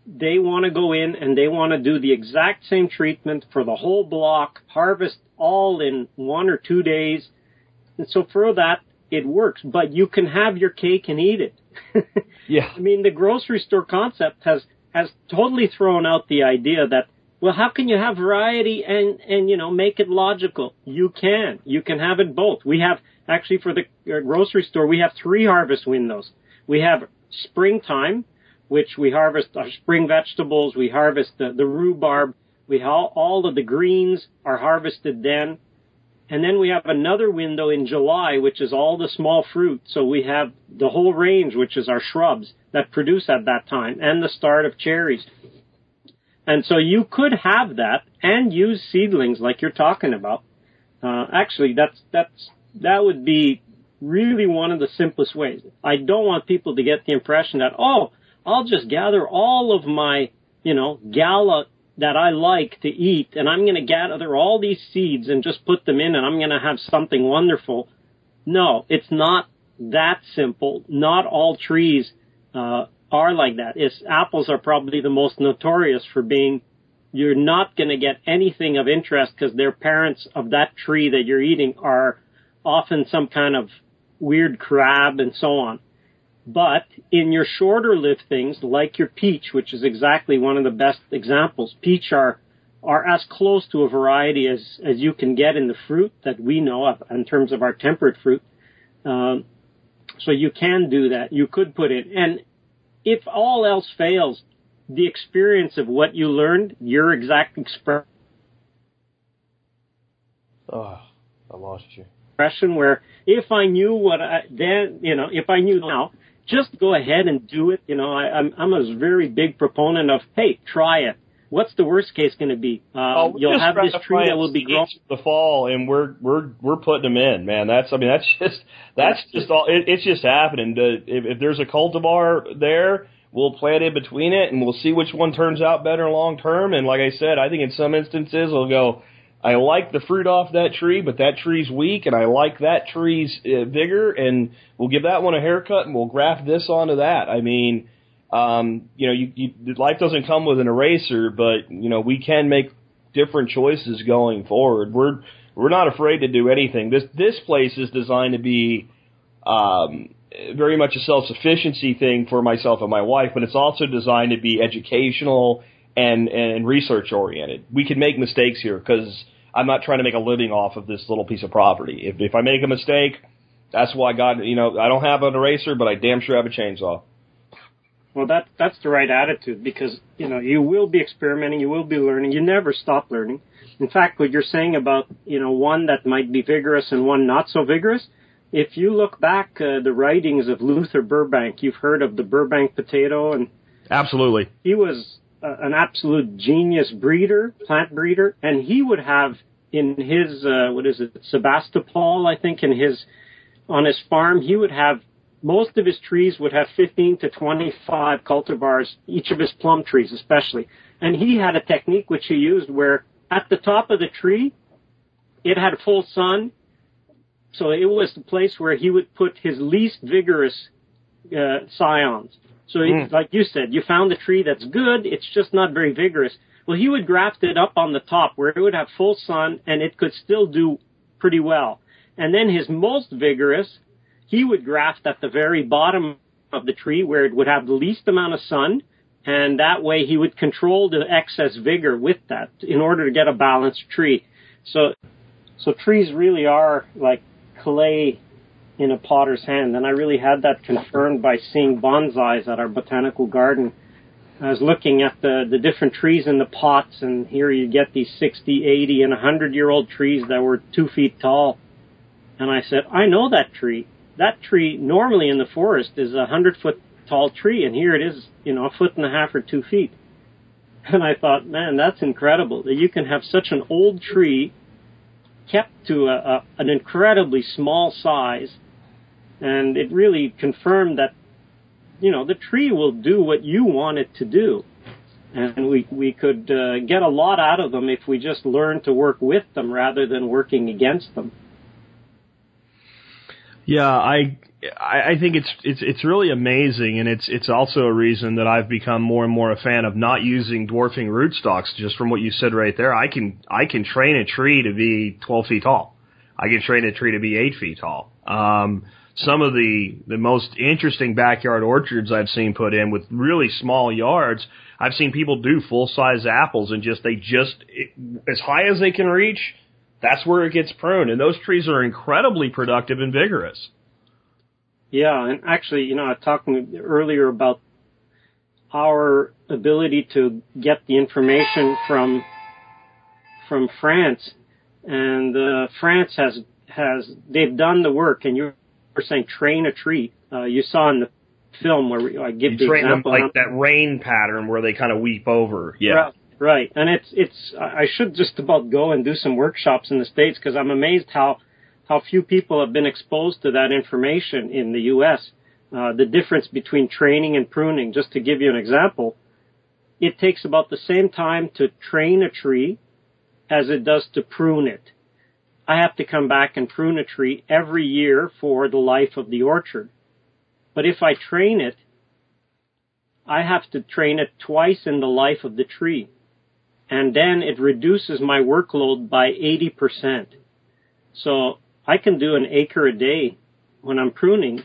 they want to go in and they want to do the exact same treatment for the whole block, harvest all in one or two days. And so for that, it works, but you can have your cake and eat it. Yeah. I mean, the grocery store concept has, has totally thrown out the idea that, well, how can you have variety and, and, you know, make it logical? You can. You can have it both. We have, actually for the uh, grocery store, we have three harvest windows. We have springtime, which we harvest our spring vegetables, we harvest the, the rhubarb, we all, all of the greens are harvested then. And then we have another window in July, which is all the small fruit. So we have the whole range, which is our shrubs that produce at that time, and the start of cherries. And so you could have that and use seedlings like you're talking about. Uh, actually, that's that's that would be really one of the simplest ways. I don't want people to get the impression that oh, I'll just gather all of my you know gala that I like to eat, and I'm going to gather all these seeds and just put them in, and I'm going to have something wonderful. No, it's not that simple. Not all trees uh, are like that. It's, apples are probably the most notorious for being. You're not going to get anything of interest because their parents of that tree that you're eating are often some kind of weird crab and so on. But in your shorter lived things, like your peach, which is exactly one of the best examples, peach are are as close to a variety as as you can get in the fruit that we know of in terms of our temperate fruit. Um, so you can do that. You could put it, and if all else fails, the experience of what you learned, your exact expression. Oh, I lost you. Expression where if I knew what I then, you know, if I knew now, just go ahead and do it. You know, I, I'm I'm a very big proponent of hey, try it. What's the worst case going to be? Uh, oh, you'll have this tree that will be growing the fall, and we're we're we're putting them in, man. That's I mean that's just that's just all. It, it's just happening. To, if, if there's a cultivar there, we'll plant in between it, and we'll see which one turns out better long term. And like I said, I think in some instances we'll go. I like the fruit off that tree, but that tree's weak, and I like that tree's uh, vigor, and we'll give that one a haircut, and we'll graft this onto that. I mean, um, you know, you, you, life doesn't come with an eraser, but you know, we can make different choices going forward. We're we're not afraid to do anything. This this place is designed to be um, very much a self sufficiency thing for myself and my wife, but it's also designed to be educational and and research oriented. We can make mistakes here because I'm not trying to make a living off of this little piece of property. If if I make a mistake, that's why I got you know I don't have an eraser, but I damn sure have a chainsaw. Well, that that's the right attitude because you know you will be experimenting, you will be learning. You never stop learning. In fact, what you're saying about you know one that might be vigorous and one not so vigorous, if you look back uh, the writings of Luther Burbank, you've heard of the Burbank potato, and absolutely, he was an absolute genius breeder, plant breeder, and he would have in his uh, what is it, Sebastopol, I think, in his on his farm, he would have most of his trees would have 15 to 25 cultivars, each of his plum trees especially. And he had a technique which he used where at the top of the tree, it had full sun. So it was the place where he would put his least vigorous uh, scions. So mm. like you said, you found a tree that's good, it's just not very vigorous. Well, he would graft it up on the top where it would have full sun and it could still do pretty well. And then his most vigorous, he would graft at the very bottom of the tree where it would have the least amount of sun, and that way he would control the excess vigor with that in order to get a balanced tree. So, so trees really are like clay in a potter's hand, and I really had that confirmed by seeing bonsais at our botanical garden. I was looking at the, the different trees in the pots, and here you get these 60, 80, and 100 year old trees that were two feet tall. And I said, I know that tree that tree normally in the forest is a hundred foot tall tree, and here it is, you know, a foot and a half or two feet. And I thought, man, that's incredible that you can have such an old tree kept to a, a, an incredibly small size, and it really confirmed that, you know, the tree will do what you want it to do. And we, we could uh, get a lot out of them if we just learn to work with them rather than working against them. Yeah, I I think it's it's it's really amazing, and it's it's also a reason that I've become more and more a fan of not using dwarfing rootstocks. Just from what you said right there, I can I can train a tree to be 12 feet tall. I can train a tree to be eight feet tall. Um, some of the the most interesting backyard orchards I've seen put in with really small yards. I've seen people do full size apples and just they just it, as high as they can reach that's where it gets pruned. And those trees are incredibly productive and vigorous. Yeah, and actually, you know, I was talking earlier about our ability to get the information from from France, and uh, France has has they've done the work. And you saying train a tree. Uh, you saw in the film where we, I give you the train example them like that rain pattern where they kind of weep over. Yeah. Right, and it's it's. I should just about go and do some workshops in the states because I'm amazed how how few people have been exposed to that information in the U.S. Uh, the difference between training and pruning. Just to give you an example, it takes about the same time to train a tree as it does to prune it. I have to come back and prune a tree every year for the life of the orchard. But if I train it, I have to train it twice in the life of the tree. And then it reduces my workload by 80%. So I can do an acre a day when I'm pruning,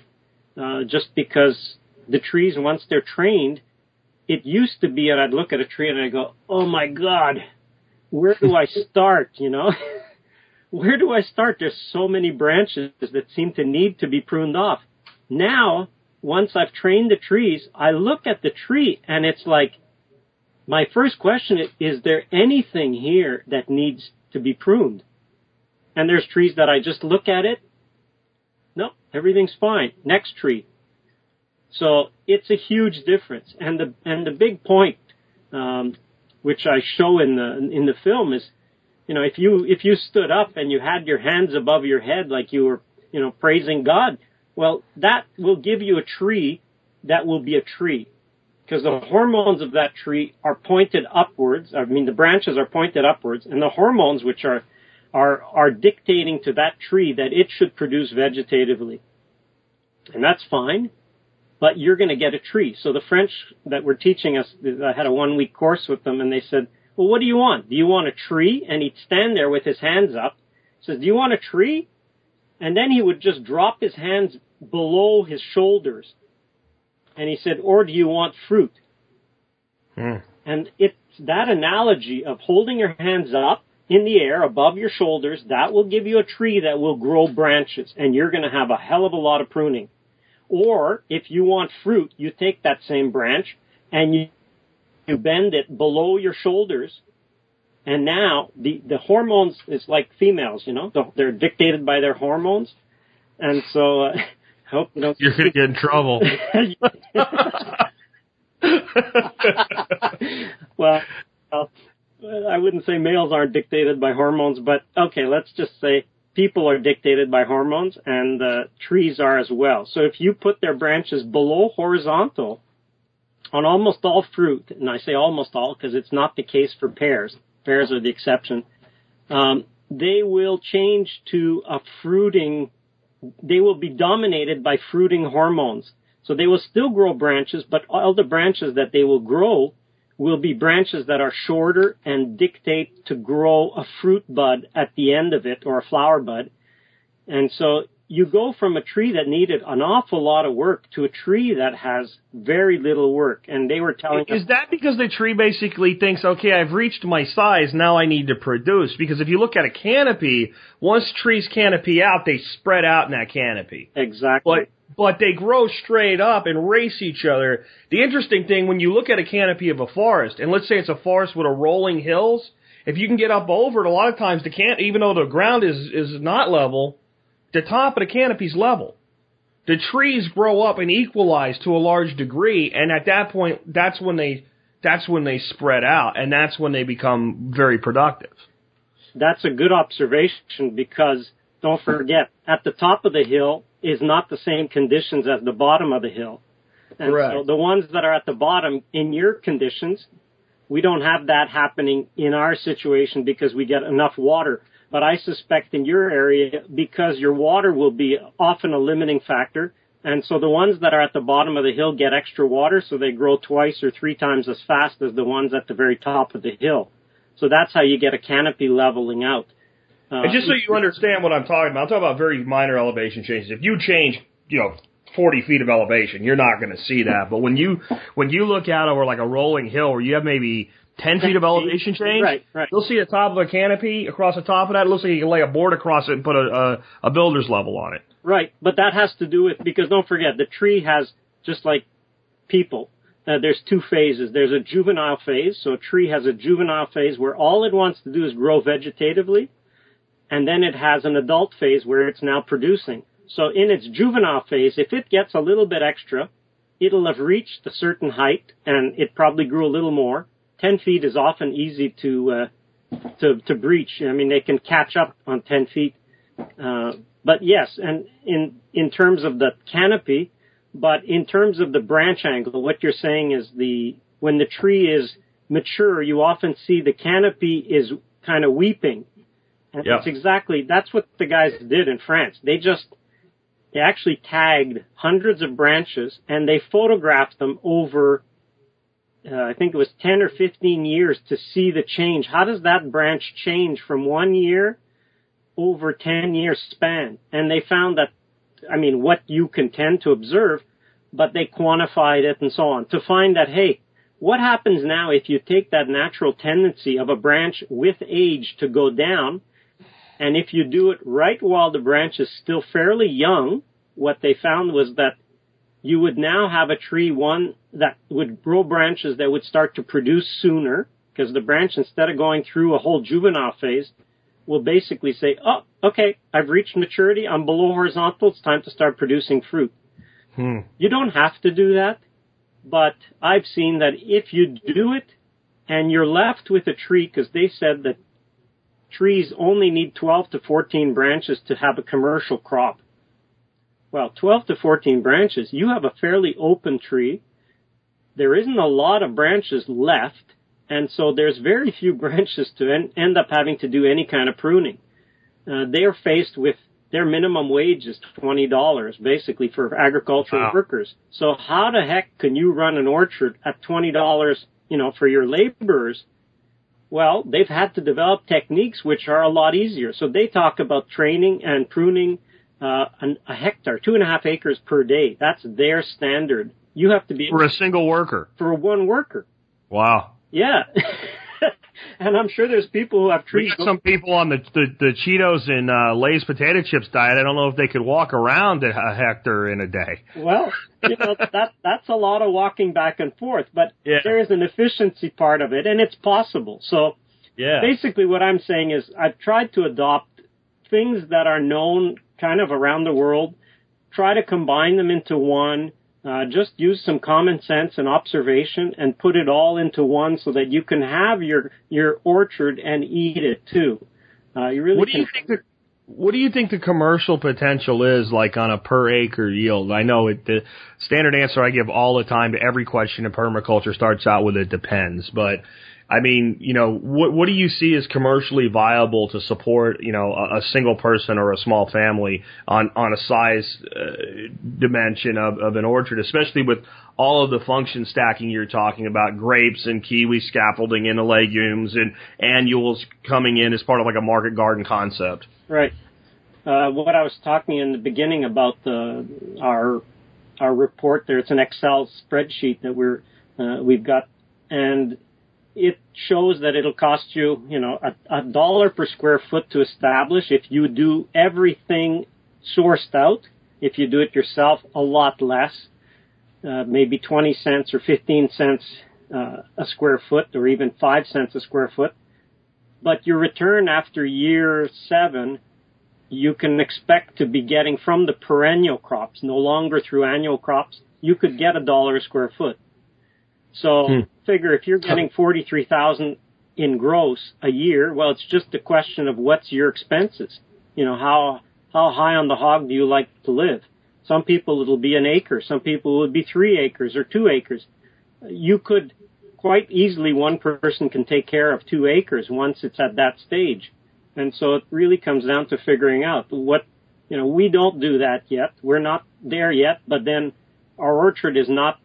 uh, just because the trees, once they're trained, it used to be, and I'd look at a tree and I go, oh my God, where do I start, you know? where do I start? There's so many branches that seem to need to be pruned off. Now, once I've trained the trees, I look at the tree and it's like, my first question is, is there anything here that needs to be pruned? And there's trees that I just look at it. No, everything's fine. Next tree. So it's a huge difference. And the, and the big point, um, which I show in the, in the film is, you know, if you, if you stood up and you had your hands above your head like you were, you know, praising God, well, that will give you a tree that will be a tree. Because the hormones of that tree are pointed upwards. I mean, the branches are pointed upwards, and the hormones which are, are, are dictating to that tree that it should produce vegetatively. And that's fine, but you're going to get a tree. So the French that were teaching us, I had a one week course with them, and they said, well, what do you want? Do you want a tree? And he'd stand there with his hands up. He says, do you want a tree? And then he would just drop his hands below his shoulders. And he said, or do you want fruit? Mm. And it's that analogy of holding your hands up in the air above your shoulders, that will give you a tree that will grow branches and you're going to have a hell of a lot of pruning. Or if you want fruit, you take that same branch and you, you bend it below your shoulders and now the, the hormones is like females, you know, they're dictated by their hormones. And so, uh, hope you don't. You're going to get in trouble. well, I wouldn't say males aren't dictated by hormones, but okay, let's just say people are dictated by hormones and uh, trees are as well. So if you put their branches below horizontal on almost all fruit, and I say almost all because it's not the case for pears, pears are the exception, um, they will change to a fruiting, they will be dominated by fruiting hormones. So they will still grow branches, but all the branches that they will grow will be branches that are shorter and dictate to grow a fruit bud at the end of it or a flower bud. And so you go from a tree that needed an awful lot of work to a tree that has very little work. And they were telling Is us, that because the tree basically thinks, okay, I've reached my size, now I need to produce? Because if you look at a canopy, once trees canopy out, they spread out in that canopy. exactly. But but they grow straight up and race each other. The interesting thing when you look at a canopy of a forest, and let's say it's a forest with a rolling hills, if you can get up over it, a lot of times the can even though the ground is is not level, the top of the canopy's level. The trees grow up and equalize to a large degree, and at that point, that's when they that's when they spread out, and that's when they become very productive. That's a good observation because don't forget, at the top of the hill is not the same conditions as the bottom of the hill. And Correct. so the ones that are at the bottom in your conditions, we don't have that happening in our situation because we get enough water. But I suspect in your area, because your water will be often a limiting factor, and so the ones that are at the bottom of the hill get extra water, so they grow twice or three times as fast as the ones at the very top of the hill. So that's how you get a canopy leveling out. Uh, And just so you understand what I'm talking about, I'm talking about very minor elevation changes. If you change, you know, 40 feet of elevation, you're not going to see that. But when you when you look out over like a rolling hill where you have maybe 10 feet of elevation change, Right, right. you'll see the top of a canopy across the top of that. It looks like you can lay a board across it and put a, a, a builder's level on it. Right, but that has to do with because don't forget the tree has just like people. Uh, there's two phases. There's a juvenile phase, so a tree has a juvenile phase where all it wants to do is grow vegetatively, and then it has an adult phase where it's now producing. So in its juvenile phase, if it gets a little bit extra, it'll have reached a certain height, and it probably grew a little more. 10 feet is often easy to, uh, to, to breach. I mean, they can catch up on 10 feet. Uh, but yes, and in, in terms of the canopy, but in terms of the branch angle, what you're saying is the, when the tree is mature, you often see the canopy is kind of weeping. And Yeah. that's exactly, that's what the guys did in France. They just, they actually tagged hundreds of branches and they photographed them over, uh, I think it was 10 or 15 years to see the change. How does that branch change from one year over 10 year span? And they found that, I mean, what you can tend to observe, but they quantified it and so on to find that, hey, what happens now if you take that natural tendency of a branch with age to go down, and if you do it right while the branch is still fairly young, what they found was that you would now have a tree, one that would grow branches that would start to produce sooner, because the branch, instead of going through a whole juvenile phase, will basically say, oh, okay, I've reached maturity, I'm below horizontal, it's time to start producing fruit. Hmm. You don't have to do that, but I've seen that if you do it and you're left with a tree, because they said that trees only need 12 to 14 branches to have a commercial crop. Well, 12 to 14 branches, you have a fairly open tree. There isn't a lot of branches left, and so there's very few branches to en- end up having to do any kind of pruning. Uh, they're faced with their minimum wage is twenty dollars basically for agricultural Wow. workers. So how the heck can you run an orchard at twenty dollars, you know, for your laborers? Well, they've had to develop techniques which are a lot easier. So they talk about training and pruning uh, an, a hectare, two and a half acres per day. That's their standard. You have to be For a single worker. for one worker. Wow. Yeah. and I'm sure there's people who have We trees. got some people on the the, the Cheetos and uh, Lay's potato chips diet. I don't know if they could walk around a a hectare in a day. Well, you know that that's a lot of walking back and forth, but Yeah. there is an efficiency part of it, and it's possible. So Yeah. basically, what I'm saying is I've tried to adopt things that are known kind of around the world, try to combine them into one. Uh, just use some common sense and observation and put it all into one so that you can have your your orchard and eat it too. Uh, you really What do you think the what do you think the commercial potential is like on a per acre yield? I know it, the standard answer I give all the time to every question in permaculture starts out with it depends, but I mean, you know, what what do you see as commercially viable to support, you know, a, a single person or a small family on on a size uh, dimension of, of an orchard, especially with all of the function stacking you're talking about, grapes and kiwi scaffolding into legumes and annuals coming in as part of like a market garden concept. Right. Uh, what I was talking in the beginning about the our our report there, it's an Excel spreadsheet that we're uh, we've got, and it shows that it'll cost you, you know, a, a dollar per square foot to establish. If you do everything sourced out, if you do it yourself, a lot less, uh, maybe 20 cents or 15 cents uh, a square foot, or even five cents a square foot. But your return after year seven you can expect to be getting from the perennial crops, no longer through annual crops, you could get a dollar a square foot. So Hmm. figure if you're getting 43,000 in gross a year, well, it's just a question of what's your expenses. You know, how, how high on the hog do you like to live? Some people it'll be an acre. Some people it would be three acres or two acres. You could quite easily one person can take care of two acres once it's at that stage. And so it really comes down to figuring out what, you know, we don't do that yet. We're not there yet, but then our orchard is not,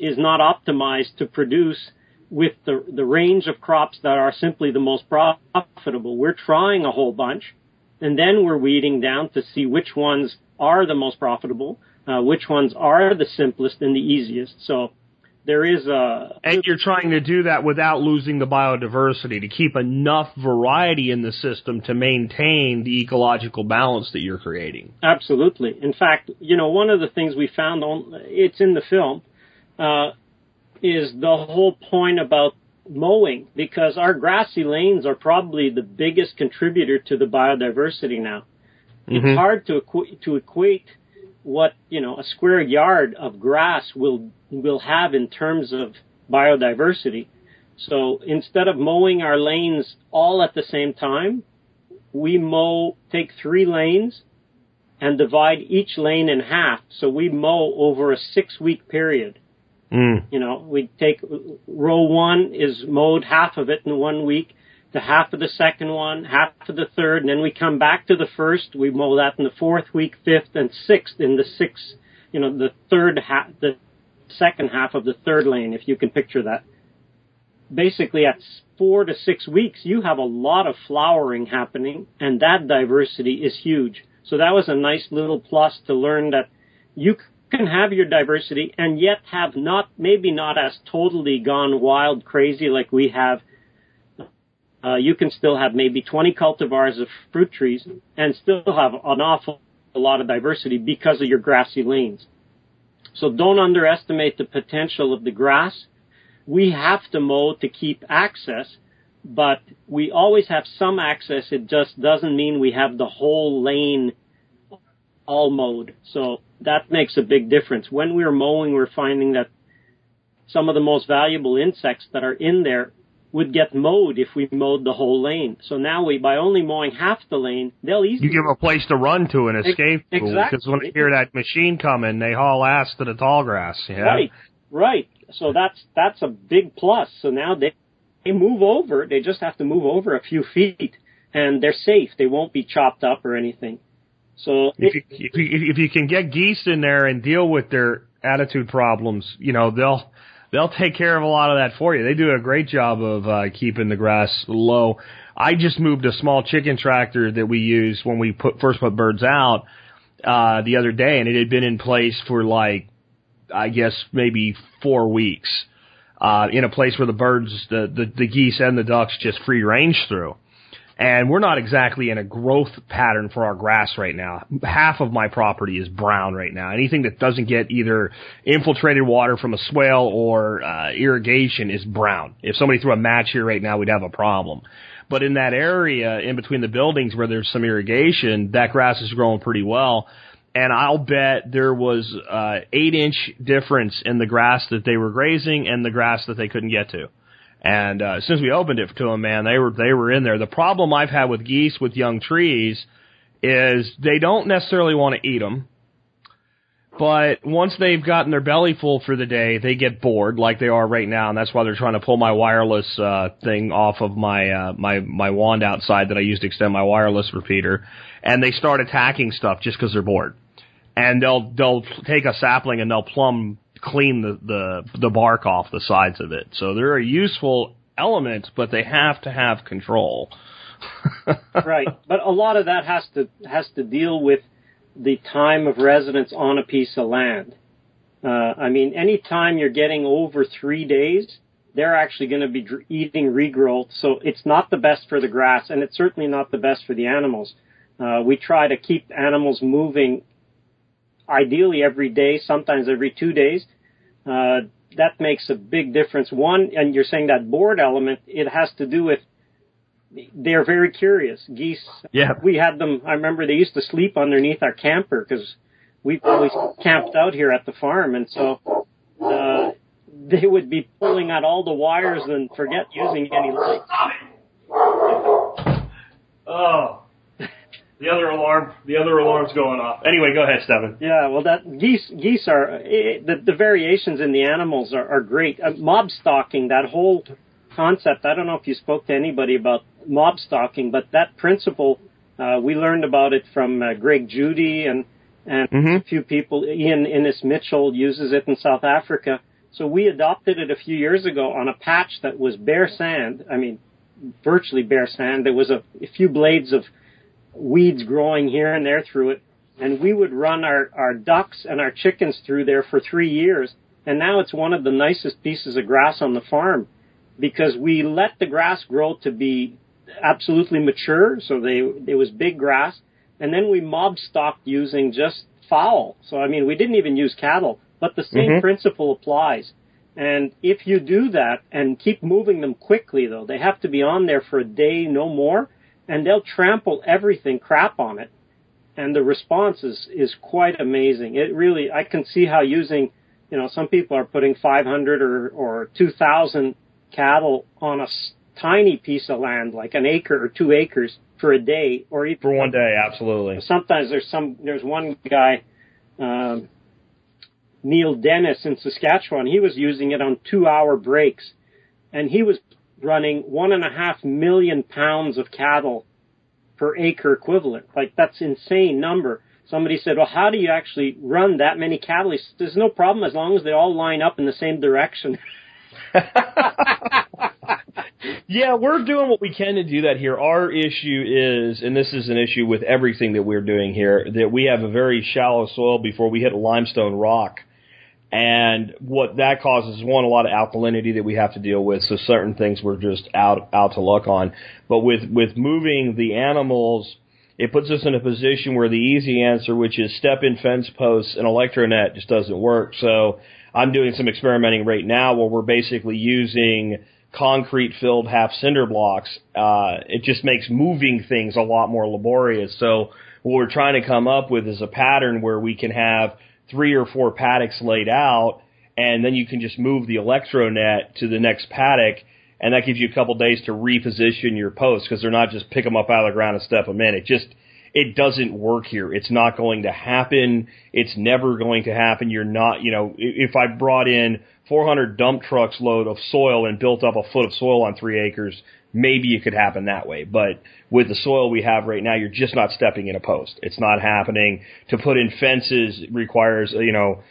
is not optimized to produce with the, the range of crops that are simply the most profitable. We're trying a whole bunch and then we're weeding down to see which ones are the most profitable, uh, which ones are the simplest and the easiest. So there is a, And you're trying to do that without losing the biodiversity to keep enough variety in the system to maintain the ecological balance that you're creating. Absolutely. In fact, you know, one of the things we found on it's in the film uh, is the whole point about mowing because our grassy lanes are probably the biggest contributor to the biodiversity now. Mhm. It's hard to equ- to equate what you know a square yard of grass will will have in terms of biodiversity. So instead of mowing our lanes all at the same time, we mow, take three lanes and divide each lane in half. So we mow over a six week period. Mm. You know, we take row one is mowed half of it in one week, the half of the second one, half of the third, and then we come back to the first. We mow that in the fourth week, fifth, and sixth in the sixth. You know, the third half, the second half of the third lane, if you can picture that. Basically, at four to six weeks, you have a lot of flowering happening, and that diversity is huge. So that was a nice little plus to learn that you can have your diversity and yet have not, maybe not as totally gone wild crazy like we have. Uh, you can still have maybe 20 cultivars of fruit trees and still have an awful lot of diversity because of your grassy lanes. So don't underestimate the potential of the grass. We have to mow to keep access, but we always have some access. It just doesn't mean we have the whole lane all mowed. So that makes a big difference. When we're mowing, we're finding that some of the most valuable insects that are in there would get mowed if we mowed the whole lane. So now we, by only mowing half the lane, they'll easily. You give them a place to run to and escape to. Exactly. Because when they hear that machine coming, they haul ass to the tall grass. Yeah. Right, right. So that's that's a big plus. So now they they move over. They just have to move over a few feet, and they're safe. They won't be chopped up or anything. So If you, if you if you can get geese in there and deal with their attitude problems, you know they'll they'll take care of a lot of that for you. They do a great job of uh, keeping the grass low. I just moved a small chicken tractor that we use when we put first put birds out uh, the other day, and it had been in place for like I guess maybe four weeks uh, in a place where the birds, the, the the geese and the ducks just free range through. And we're not exactly in a growth pattern for our grass right now. Half of my property is brown right now. Anything that doesn't get either infiltrated water from a swale or uh, irrigation is brown. If somebody threw a match here right now, we'd have a problem. But in that area, in between the buildings where there's some irrigation, that grass is growing pretty well. And I'll bet there was uh, eight inch difference in the grass that they were grazing and the grass that they couldn't get to. And uh, since we opened it to them, man, they were they were in there. The problem I've had with geese with young trees is they don't necessarily want to eat them, but once they've gotten their belly full for the day, they get bored, like they are right now, and that's why they're trying to pull my wireless uh, thing off of my uh, my my wand outside that I use to extend my wireless repeater, and they start attacking stuff just because they're bored, and they'll they'll take a sapling and they'll plumb clean the, the the bark off the sides of it. So they're a useful element, but they have to have control. right, but a lot of that has to has to deal with the time of residence on a piece of land. Uh, I mean, any time you're getting over three days, they're actually going to be dr- eating regrowth. So it's not the best for the grass, and it's certainly not the best for the animals. Uh, we try to keep animals moving ideally every day, sometimes every two days. Uh, that makes a big difference. One, and you're saying that board element, it has to do with they're very curious. Geese, Yeah. we had them, I remember they used to sleep underneath our camper because we've always camped out here at the farm. And so, uh, they would be pulling out all the wires and forget using any lights. Oh, the other alarm, the other alarm's going off. Anyway, go ahead, Stefan. Yeah, well, that geese geese are eh, the the variations in the animals are, are great. Uh, mob stocking, that whole concept. I don't know if you spoke to anybody about mob stocking, but that principle uh, we learned about it from uh, Greg Judy and and Mhm. a few people. Ian Innes Mitchell uses it in South Africa. So we adopted it a few years ago on a patch that was bare sand. I mean, virtually bare sand. There was a, a few blades of weeds growing here and there through it. And we would run our, our ducks and our chickens through there for three years. And now it's one of the nicest pieces of grass on the farm because we let the grass grow to be absolutely mature. So they, it was big grass. And then we mob stocked using just fowl. So I mean, we didn't even use cattle, but the same Mhm. principle applies. And if you do that and keep moving them quickly though, they have to be on there for a day, no more and they'll trample everything crap on it. And the response is, is quite amazing. It really, I can see how using, you know, some people are putting 500 or, or 2000 cattle on a tiny piece of land, like an acre or two acres, for a day, or even For one day, absolutely. sometimes there's some there's one guy um, Neil Dennis in Saskatchewan he was using it on two hour breaks and he was running one and a half million pounds of cattle per acre equivalent like that's insane number somebody said well how do you actually run that many cattle said, there's no problem as long as they all line up in the same direction yeah, we're doing what we can to do that here. Our issue is, and this is an issue with everything that we're doing here, that we have a very shallow soil before we hit limestone rock. And what that causes is one, a lot of alkalinity that we have to deal with. So certain things we're just out, out to luck on. But with, with moving the animals, it puts us in a position where the easy answer, which is step in fence posts and electronet just doesn't work. So I'm doing some experimenting right now where we're basically using concrete filled half cinder blocks. Uh, it just makes moving things a lot more laborious. So what we're trying to come up with is a pattern where we can have three or four paddocks laid out and then you can just move the electronet to the next paddock and that gives you a couple days to reposition your posts because they're not just pick them up out of the ground and step them in. It just it doesn't work here. It's not going to happen. It's never going to happen. You're not, you know, if I brought in 400 dump trucks load of soil and built up a foot of soil on three acres, maybe it could happen that way. But with the soil we have right now, you're just not stepping in a post. It's not happening. To put in fences requires, you know,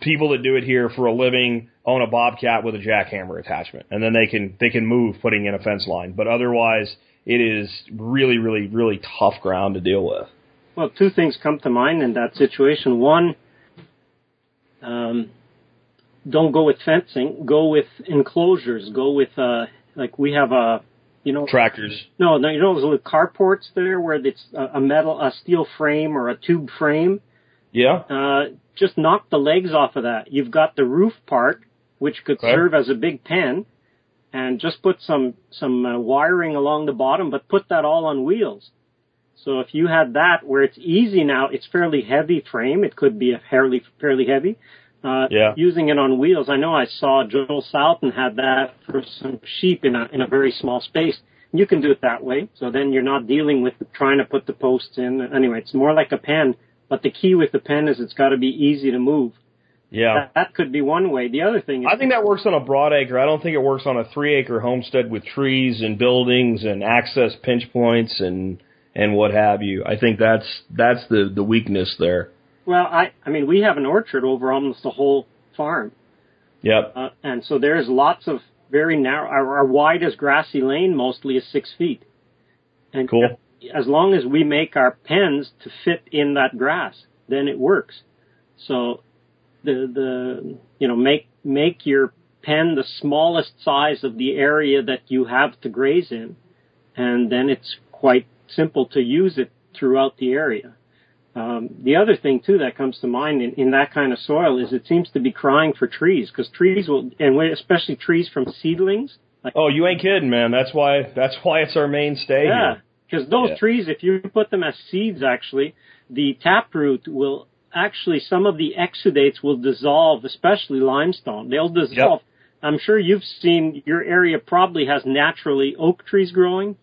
people that do it here for a living own a bobcat with a jackhammer attachment and then they can they can move putting in a fence line but otherwise it is really really really tough ground to deal with well two things come to mind in that situation one um, don't go with fencing go with enclosures go with uh like we have a you know tractors no no you know those little carports there where it's a metal a steel frame or a tube frame yeah uh just knock the legs off of that. You've got the roof part, which could Okay. serve as a big pen, and just put some some uh, wiring along the bottom, but put that all on wheels. So if you had that, where it's easy now, it's fairly heavy frame. It could be a fairly fairly heavy. Uh, Yeah. Using it on wheels, I know I saw Joel Salatin had that for some sheep in a in a very small space. You can do it that way. So then you're not dealing with trying to put the posts in. Anyway, it's more like a pen. But the key with the pen is it's got to be easy to move. yeah That, that could be one way. The other thing is, I think that works on a broad acre. I don't think it works on a three acre homestead with trees and buildings and access pinch points and and what have you. I think that's that's the the weakness there. Well, I, I mean, we have an orchard over almost the whole farm. Yep. Uh, and so there's lots of very narrow, our, our widest grassy lane mostly is six feet. And Cool. as long as we make our pens to fit in that grass, then it works. So the, the, you know, make, make your pen the smallest size of the area that you have to graze in. And then it's quite simple to use it throughout the area. Um, the other thing too that comes to mind in, in that kind of soil is it seems to be crying for trees because trees will, and especially trees from seedlings. Like, Oh, you ain't kidding, man. That's why that's why it's our mainstay yeah, because those Yeah. trees, if you put them as seeds, actually, the taproot will actually some of the exudates will dissolve, especially limestone. They'll dissolve. I'm sure you've seen your area probably has naturally oak trees growing.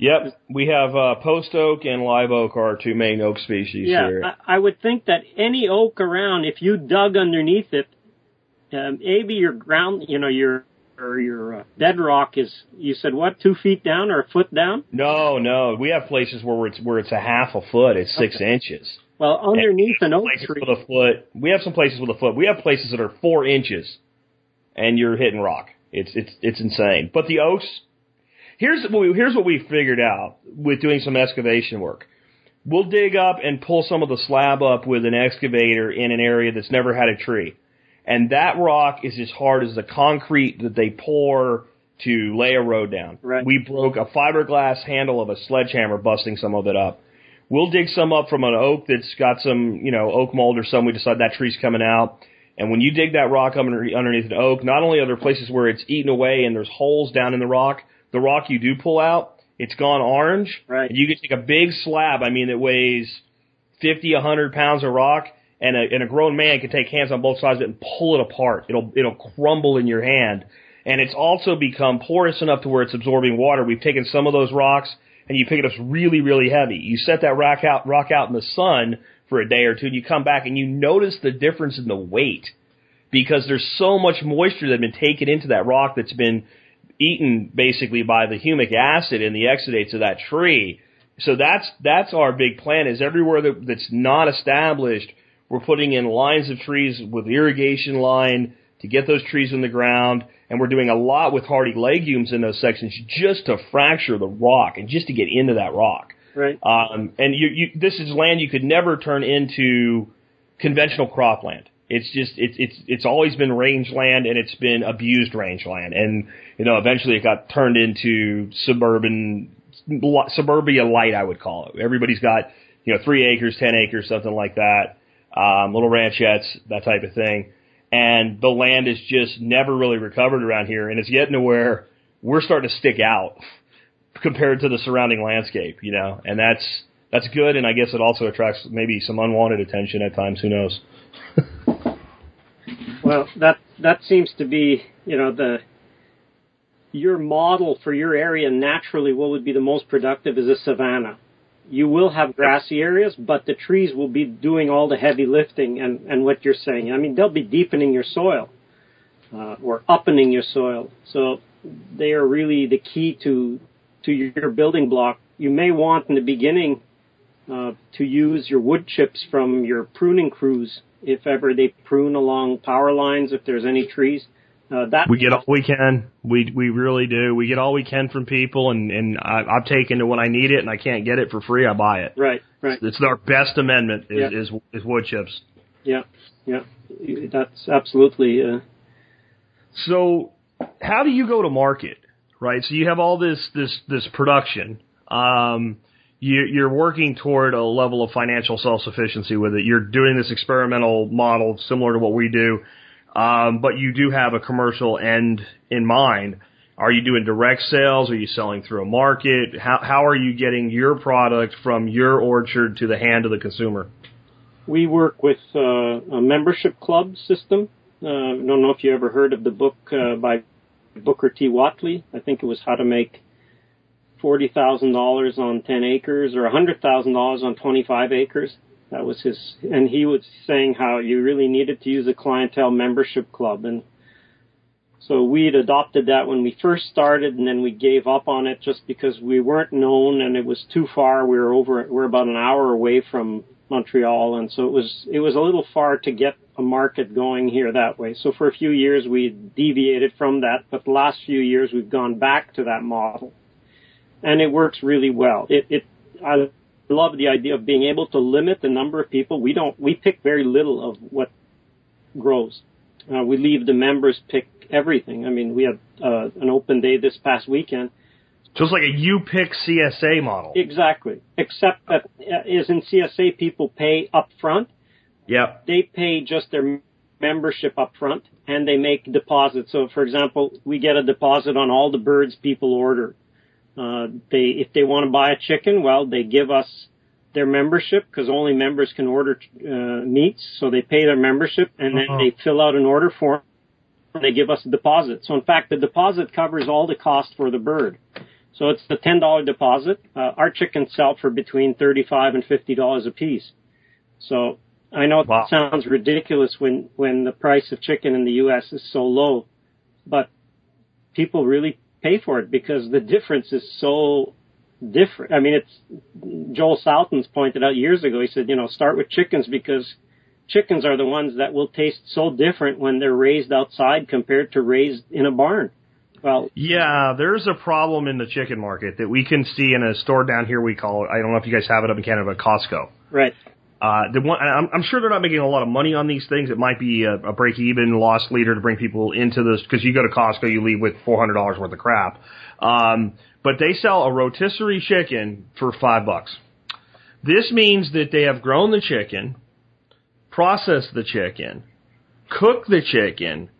Yep, we have uh, post oak and live oak are our two main oak species Yeah, here. I, I would think that any oak around, if you dug underneath it, um, maybe your ground, you know, your or your uh, bedrock is, you said what, two feet down or a foot down? no, no, we have places where it's where it's a half a foot. It's six Okay. inches. Well, underneath an oak tree, with a foot. We have some places with a foot. We have places that are four inches, and you're hitting rock. It's it's it's insane. But the oaks. Here's what we, here's what we figured out with doing some excavation work. We'll dig up and pull some of the slab up with an excavator in an area that's never had a tree. And that rock is as hard as the concrete that they pour to lay a road down. Right. We broke a fiberglass handle of a sledgehammer busting some of it up. We'll dig some up from an oak that's got some, you know, oak mold or something. We decide that tree's coming out. And when you dig that rock up under, underneath an oak, not only are there places where it's eaten away and there's holes down in the rock, the rock you do pull out, it's gone orange. Right. And you can take a big slab, I mean, that weighs 50, 100 pounds of rock, and a, and a grown man can take hands on both sides of it and pull it apart. It'll, it'll crumble in your hand. and it's also become porous enough to where it's absorbing water. We've taken some of those rocks and you pick it up really, really heavy. You set that rock out, rock out in the sun for a day or two and you come back and you notice the difference in the weight because there's so much moisture that has been taken into that rock that's been eaten basically by the humic acid and the exudates of that tree. So that's that's our big plan is everywhere that, that's not established, we're putting in lines of trees with irrigation line to get those trees in the ground, and we're doing a lot with hardy legumes in those sections just to fracture the rock and just to get into that rock. Right. Um, and you, you, this is land you could never turn into conventional cropland. It's just it's it's it's always been rangeland and it's been abused rangeland, and you know eventually it got turned into suburban suburbia light, I would call it. Everybody's got you know three acres, ten acres, something like that, um, little ranchettes, that type of thing, and the land is just never really recovered around here, and it's getting to where we're starting to stick out compared to the surrounding landscape, you know, and that's that's good, and I guess it also attracts maybe some unwanted attention at times. Who knows? Well, that that seems to be, you know, the your model for your area naturally what would be the most productive is a savanna. You will have grassy areas, but the trees will be doing all the heavy lifting and, and what you're saying. I mean, they'll be deepening your soil uh, or uppening your soil. So they are really the key to to your building block. You may want in the beginning uh, to use your wood chips from your pruning crews if ever they prune along power lines, if there's any trees. Uh, that we get all we can. We we really do. We get all we can from people, and and I, I've taken to when I need it, and I can't get it for free. I buy it. Right, right. It's, it's our best amendment is, Yeah. is is wood chips. Yeah, yeah. That's absolutely. Uh, So, how do you go to market? Right. So you have all this this this production. Um, you, you're working toward a level of financial self sufficiency with it. You're doing this experimental model similar to what we do, um, but you do have a commercial end in mind. Are you doing direct sales? Are you selling through a market? How how are you getting your product from your orchard to the hand of the consumer? we work with uh, a membership club system. Uh, I don't know if you ever heard of the book uh, by Booker T. Whatley. I think it was How to Make forty thousand dollars on ten acres or a hundred thousand dollars on twenty five acres. That was his, and he was saying how you really needed to use a clientele membership club, and so we'd adopted that when we first started, and then we gave up on it just because we weren't known and it was too far. We were over, we're about an hour away from Montreal, and so it was it was a little far to get a market going here that way. So for a few years we deviated from that, but the last few years we've gone back to that model and it works really well. It, it, I love the idea of being able to limit the number of people. We don't, we pick very little of what grows. Uh, we leave the members pick everything. I mean, we had uh, an open day this past weekend. So it's like a you pick CSA model. Exactly. Except that uh, is in CSA people pay up front. Yep. They pay just their membership up front and they make deposits. So for example, we get a deposit on all the birds people order. Uh, they, if they want to buy a chicken, well, they give us their membership because only members can order uh, meats. So they pay their membership and then Uh-huh. they fill out an order form. And they give us a deposit. So in fact, the deposit covers all the cost for the bird. So it's the ten dollar deposit. Uh, our chickens sell for between thirty five and fifty dollars a piece. So I know Wow. it sounds ridiculous when when the price of chicken in the U.S. is so low, but people really pay for it because the difference is so different. I mean, it's Joel Salatin's pointed out years ago. He said, you know, start with chickens because chickens are the ones that will taste so different when they're raised outside compared to raised in a barn. Well, Yeah, there's a problem in the chicken market that we can see in a store down here. We call it. I don't know if you guys have it up in Canada, but Costco. right. Uh, the one, I'm, I'm sure they're not making a lot of money on these things. It might be a, a break-even loss leader to bring people into this because you go to Costco, you leave with $400 worth of crap. Um, but they sell a rotisserie chicken for five bucks. This means that they have grown the chicken, processed the chicken, cooked the chicken,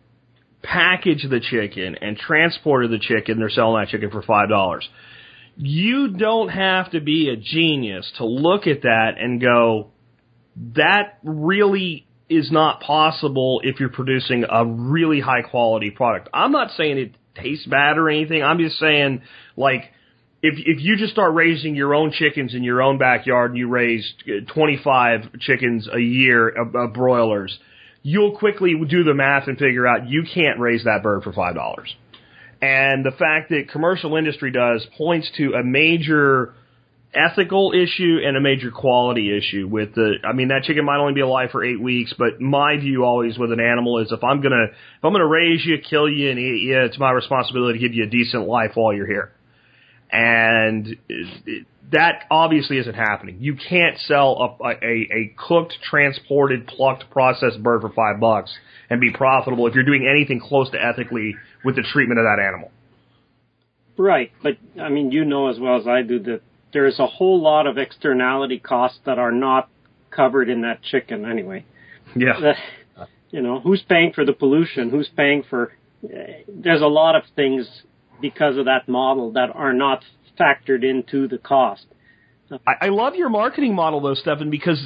packaged the chicken, and transported the chicken. They're selling that chicken for five dollars. You don't have to be a genius to look at that and go, that really is not possible if you're producing a really high quality product. I'm not saying it tastes bad or anything. I'm just saying like if if you just start raising your own chickens in your own backyard and you raise uh, 25 chickens a year of, of broilers, you'll quickly do the math and figure out you can't raise that bird for five dollars. And the fact that commercial industry does points to a major ethical issue and a major quality issue with the I mean that chicken might only be alive for 8 weeks but my view always with an animal is if I'm going to if I'm going to raise you kill you and eat you it's my responsibility to give you a decent life while you're here. And that obviously isn't happening. You can't sell a a, a cooked transported plucked processed bird for 5 bucks and be profitable if you're doing anything close to ethically with the treatment of that animal. Right, but I mean, you know as well as I do that there's a whole lot of externality costs that are not covered in that chicken anyway. Yeah. You know, who's paying for the pollution? Who's paying for? There's a lot of things because of that model that are not factored into the cost. I, I love your marketing model though, Stefan, because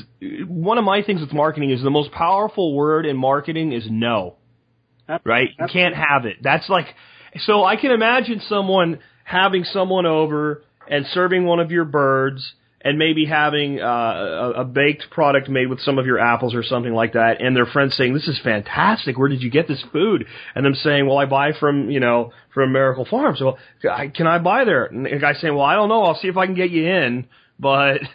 one of my things with marketing is the most powerful word in marketing is no. Right? You can't have it. That's like, so I can imagine someone having someone over and serving one of your birds and maybe having uh, a, a baked product made with some of your apples or something like that, and their friends saying, "This is fantastic. Where did you get this food?" And them saying, "Well, I buy from you know from Miracle Farms. Well, can I buy there?" And the guy saying, "Well, I don't know. I'll see if I can get you in, but."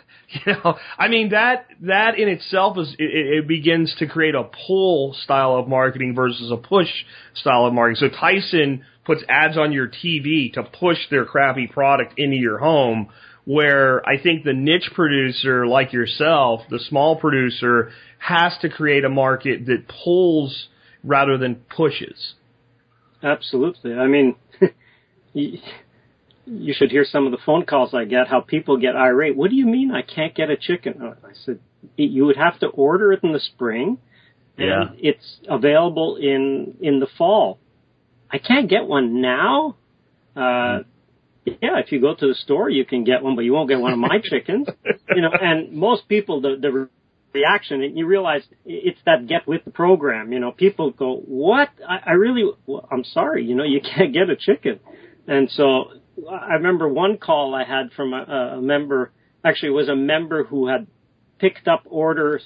You know, I mean that that in itself is it, it begins to create a pull style of marketing versus a push style of marketing. So Tyson puts ads on your TV to push their crappy product into your home where I think the niche producer like yourself, the small producer, has to create a market that pulls rather than pushes. Absolutely. I mean, you should hear some of the phone calls I get, how people get irate. What do you mean I can't get a chicken? Oh, I said, you would have to order it in the spring and Yeah. it's available in, in the fall. I can't get one now. Uh, yeah, if you go to the store, you can get one, but you won't get one of my chickens. You know, and most people, the, the reaction, and you realize it's that get with the program. You know, people go, what? I, I really, well, I'm sorry, you know, you can't get a chicken. And so I remember one call I had from a, a member, actually it was a member who had picked up orders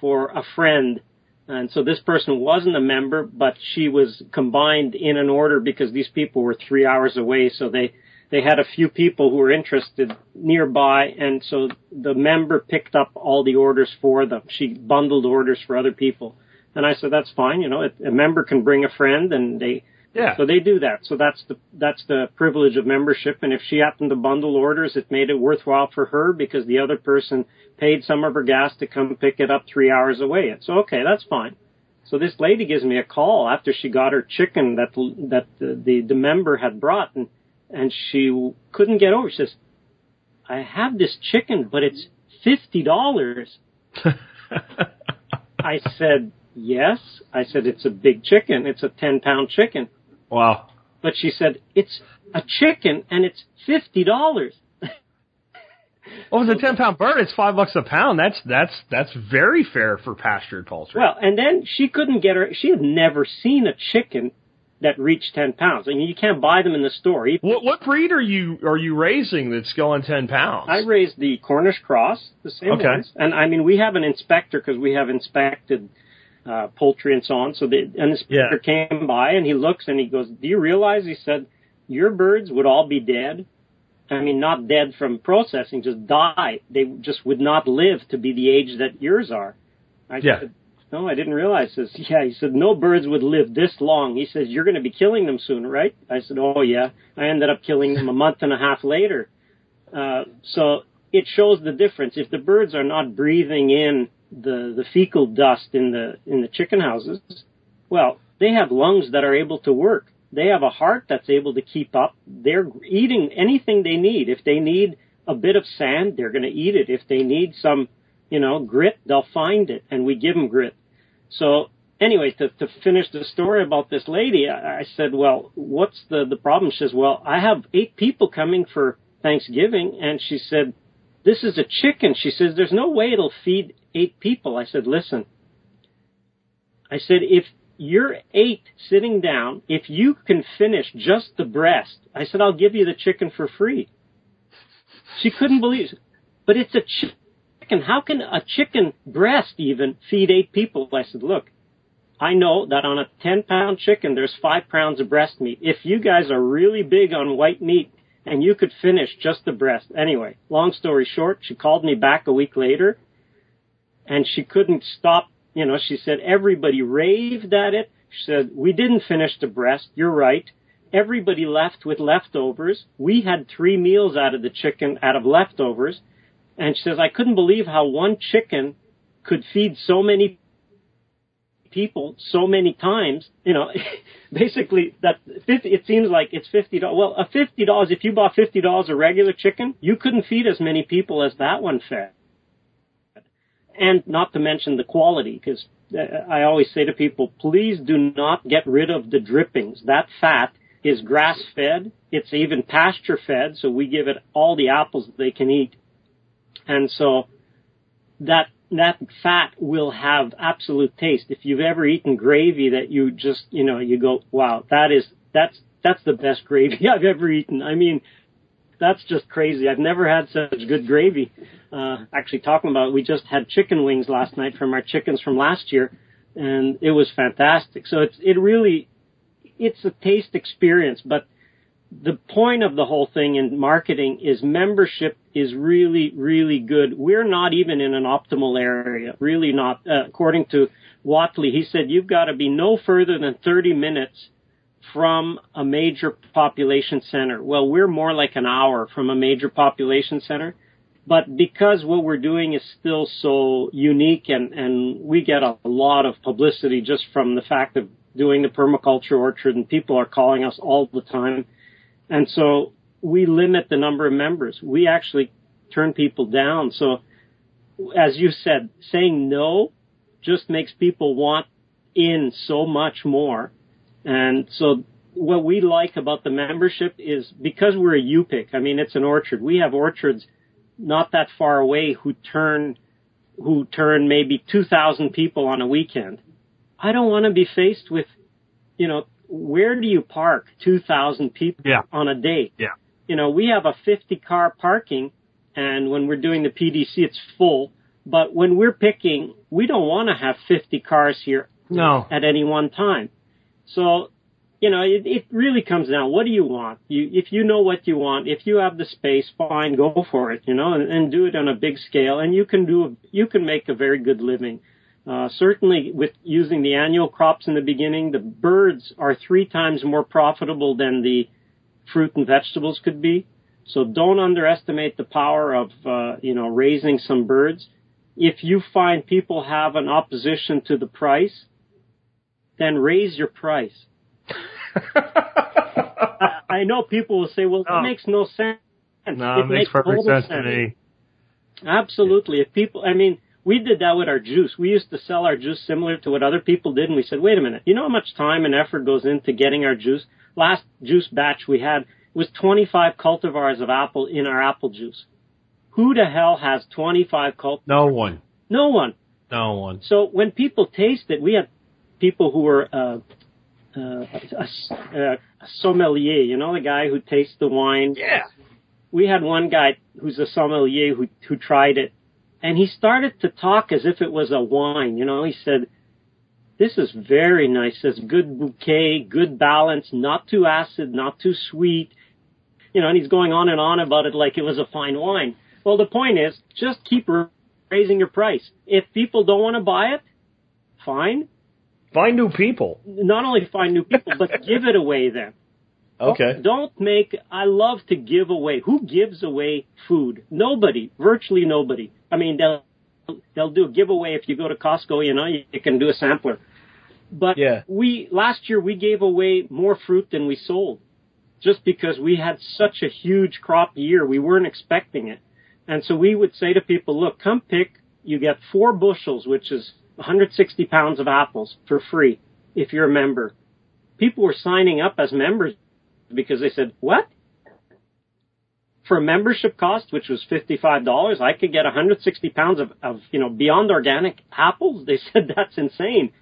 for a friend and so this person wasn't a member, but she was combined in an order because these people were three hours away. So they, they had a few people who were interested nearby. And so the member picked up all the orders for them. She bundled orders for other people. And I said, that's fine. You know, a member can bring a friend and they, Yeah. so they do that. So that's the that's the privilege of membership. And if she happened to bundle orders, it made it worthwhile for her because the other person paid some of her gas to come pick it up three hours away. So okay, that's fine. So this lady gives me a call after she got her chicken that that the the, the member had brought, and and she couldn't get over. She says, "I have this chicken, but it's fifty dollars." I said, "Yes." I said, "It's a big chicken. It's a ten pound chicken." Wow. But she said, it's a chicken and it's fifty dollars. Oh, it's a ten pound bird. It's five bucks a pound. That's that's that's very fair for pastured poultry. Well, and then she couldn't get her. She had never seen a chicken that reached ten pounds. I mean, you can't buy them in the store. Even- what what breed are you are you raising that's going ten pounds? I raised the Cornish cross, the same Okay. ones, and I mean, we have an inspector because we have inspected uh, poultry and so on. So the an inspector came by and he looks and he goes, "Do you realize?" He said, "Your birds would all be dead." I mean, not dead from processing, just die. They just would not live to be the age that yours are. I Yeah. said, no, I didn't realize this. Yeah, he said, no birds would live this long. He says, you're going to be killing them soon, right? I said, oh yeah. I ended up killing them a month and a half later. Uh, so it shows the difference. If the birds are not breathing in the, the fecal dust in the, in the chicken houses, well, they have lungs that are able to work. They have a heart that's able to keep up. They're eating anything they need. If they need a bit of sand, they're going to eat it. If they need some, you know, grit, they'll find it, and we give them grit. So anyway, to, to finish the story about this lady, I, I said, well, what's the, the problem? She says, well, I have eight people coming for Thanksgiving, and she said, this is a chicken. She says, there's no way it'll feed eight people. I said, listen, I said, if you're eight sitting down, if you can finish just the breast, I said, I'll give you the chicken for free. She couldn't believe it. But it's a chicken. How can a chicken breast even feed eight people? I said, look, I know that on a 10 pound chicken, there's five pounds of breast meat. If you guys are really big on white meat and you could finish just the breast. Anyway, long story short, she called me back a week later and she couldn't stop. You know, she said everybody raved at it. She said, we didn't finish the breast. You're right. Everybody left with leftovers. We had three meals out of the chicken out of leftovers. And she says, I couldn't believe how one chicken could feed so many people so many times, you know, basically that 50, it seems like it's $50. Well, a $50, if you bought $50 a regular chicken, you couldn't feed as many people as that one fed. And not to mention the quality, because uh, I always say to people, please do not get rid of the drippings. That fat is grass fed. It's even pasture fed, so we give it all the apples that they can eat. And so that that fat will have absolute taste. If you've ever eaten gravy that you just, you know, you go, wow, that is, that's, that's the best gravy I've ever eaten. I mean, that's just crazy. I've never had such good gravy. Uh, actually talking about, it, we just had chicken wings last night from our chickens from last year and it was fantastic. So it's, it really, it's a taste experience, but the point of the whole thing in marketing is membership is really, really good. We're not even in an optimal area, really not. Uh, according to Whatley, he said you've got to be no further than 30 minutes from a major population center. Well, we're more like an hour from a major population center. But because what we're doing is still so unique and, and we get a lot of publicity just from the fact of doing the permaculture orchard and people are calling us all the time and so we limit the number of members. We actually turn people down. So as you said, saying no just makes people want in so much more. And so what we like about the membership is because we're a U-pick, I mean, it's an orchard. We have orchards not that far away who turn, who turn maybe 2,000 people on a weekend. I don't want to be faced with, you know, where do you park 2,000 people yeah. on a day? Yeah. You know, we have a 50 car parking and when we're doing the PDC, it's full. But when we're picking, we don't want to have 50 cars here no. at any one time. So, you know, it, it really comes down. What do you want? You, if you know what you want, if you have the space, fine, go for it, you know, and, and do it on a big scale and you can do, a, you can make a very good living. Uh, certainly with using the annual crops in the beginning, the birds are three times more profitable than the fruit and vegetables could be. So don't underestimate the power of, uh, you know, raising some birds. If you find people have an opposition to the price, then raise your price. I, I, know people will say, well, no. it oh. makes no sense. No, it, it makes, makes perfect sense, sense to me. Absolutely. If people, I mean, we did that with our juice. We used to sell our juice similar to what other people did, and we said, wait a minute, you know how much time and effort goes into getting our juice? Last juice batch we had was 25 cultivars of apple in our apple juice. Who the hell has 25 cultivars? No one. No one. No one. So when people taste it, we had people who were uh, uh, a, a sommelier, you know, the guy who tastes the wine. Yeah. We had one guy who's a sommelier who who tried it and he started to talk as if it was a wine. You know, he said, this is very nice. Says good bouquet, good balance, not too acid, not too sweet. You know, and he's going on and on about it like it was a fine wine. Well, the point is, just keep raising your price. If people don't want to buy it, fine. Find new people. Not only find new people, but give it away then. Okay. Don't, don't make, I love to give away. Who gives away food? Nobody. Virtually nobody. I mean, they'll, they'll do a giveaway if you go to Costco, you know, you, you can do a sampler. But yeah. we, last year we gave away more fruit than we sold. Just because we had such a huge crop year, we weren't expecting it. And so we would say to people, look, come pick, you get four bushels, which is 160 pounds of apples for free if you're a member. People were signing up as members because they said, what? For a membership cost, which was $55, I could get 160 pounds of, of, you know, beyond organic apples. They said that's insane.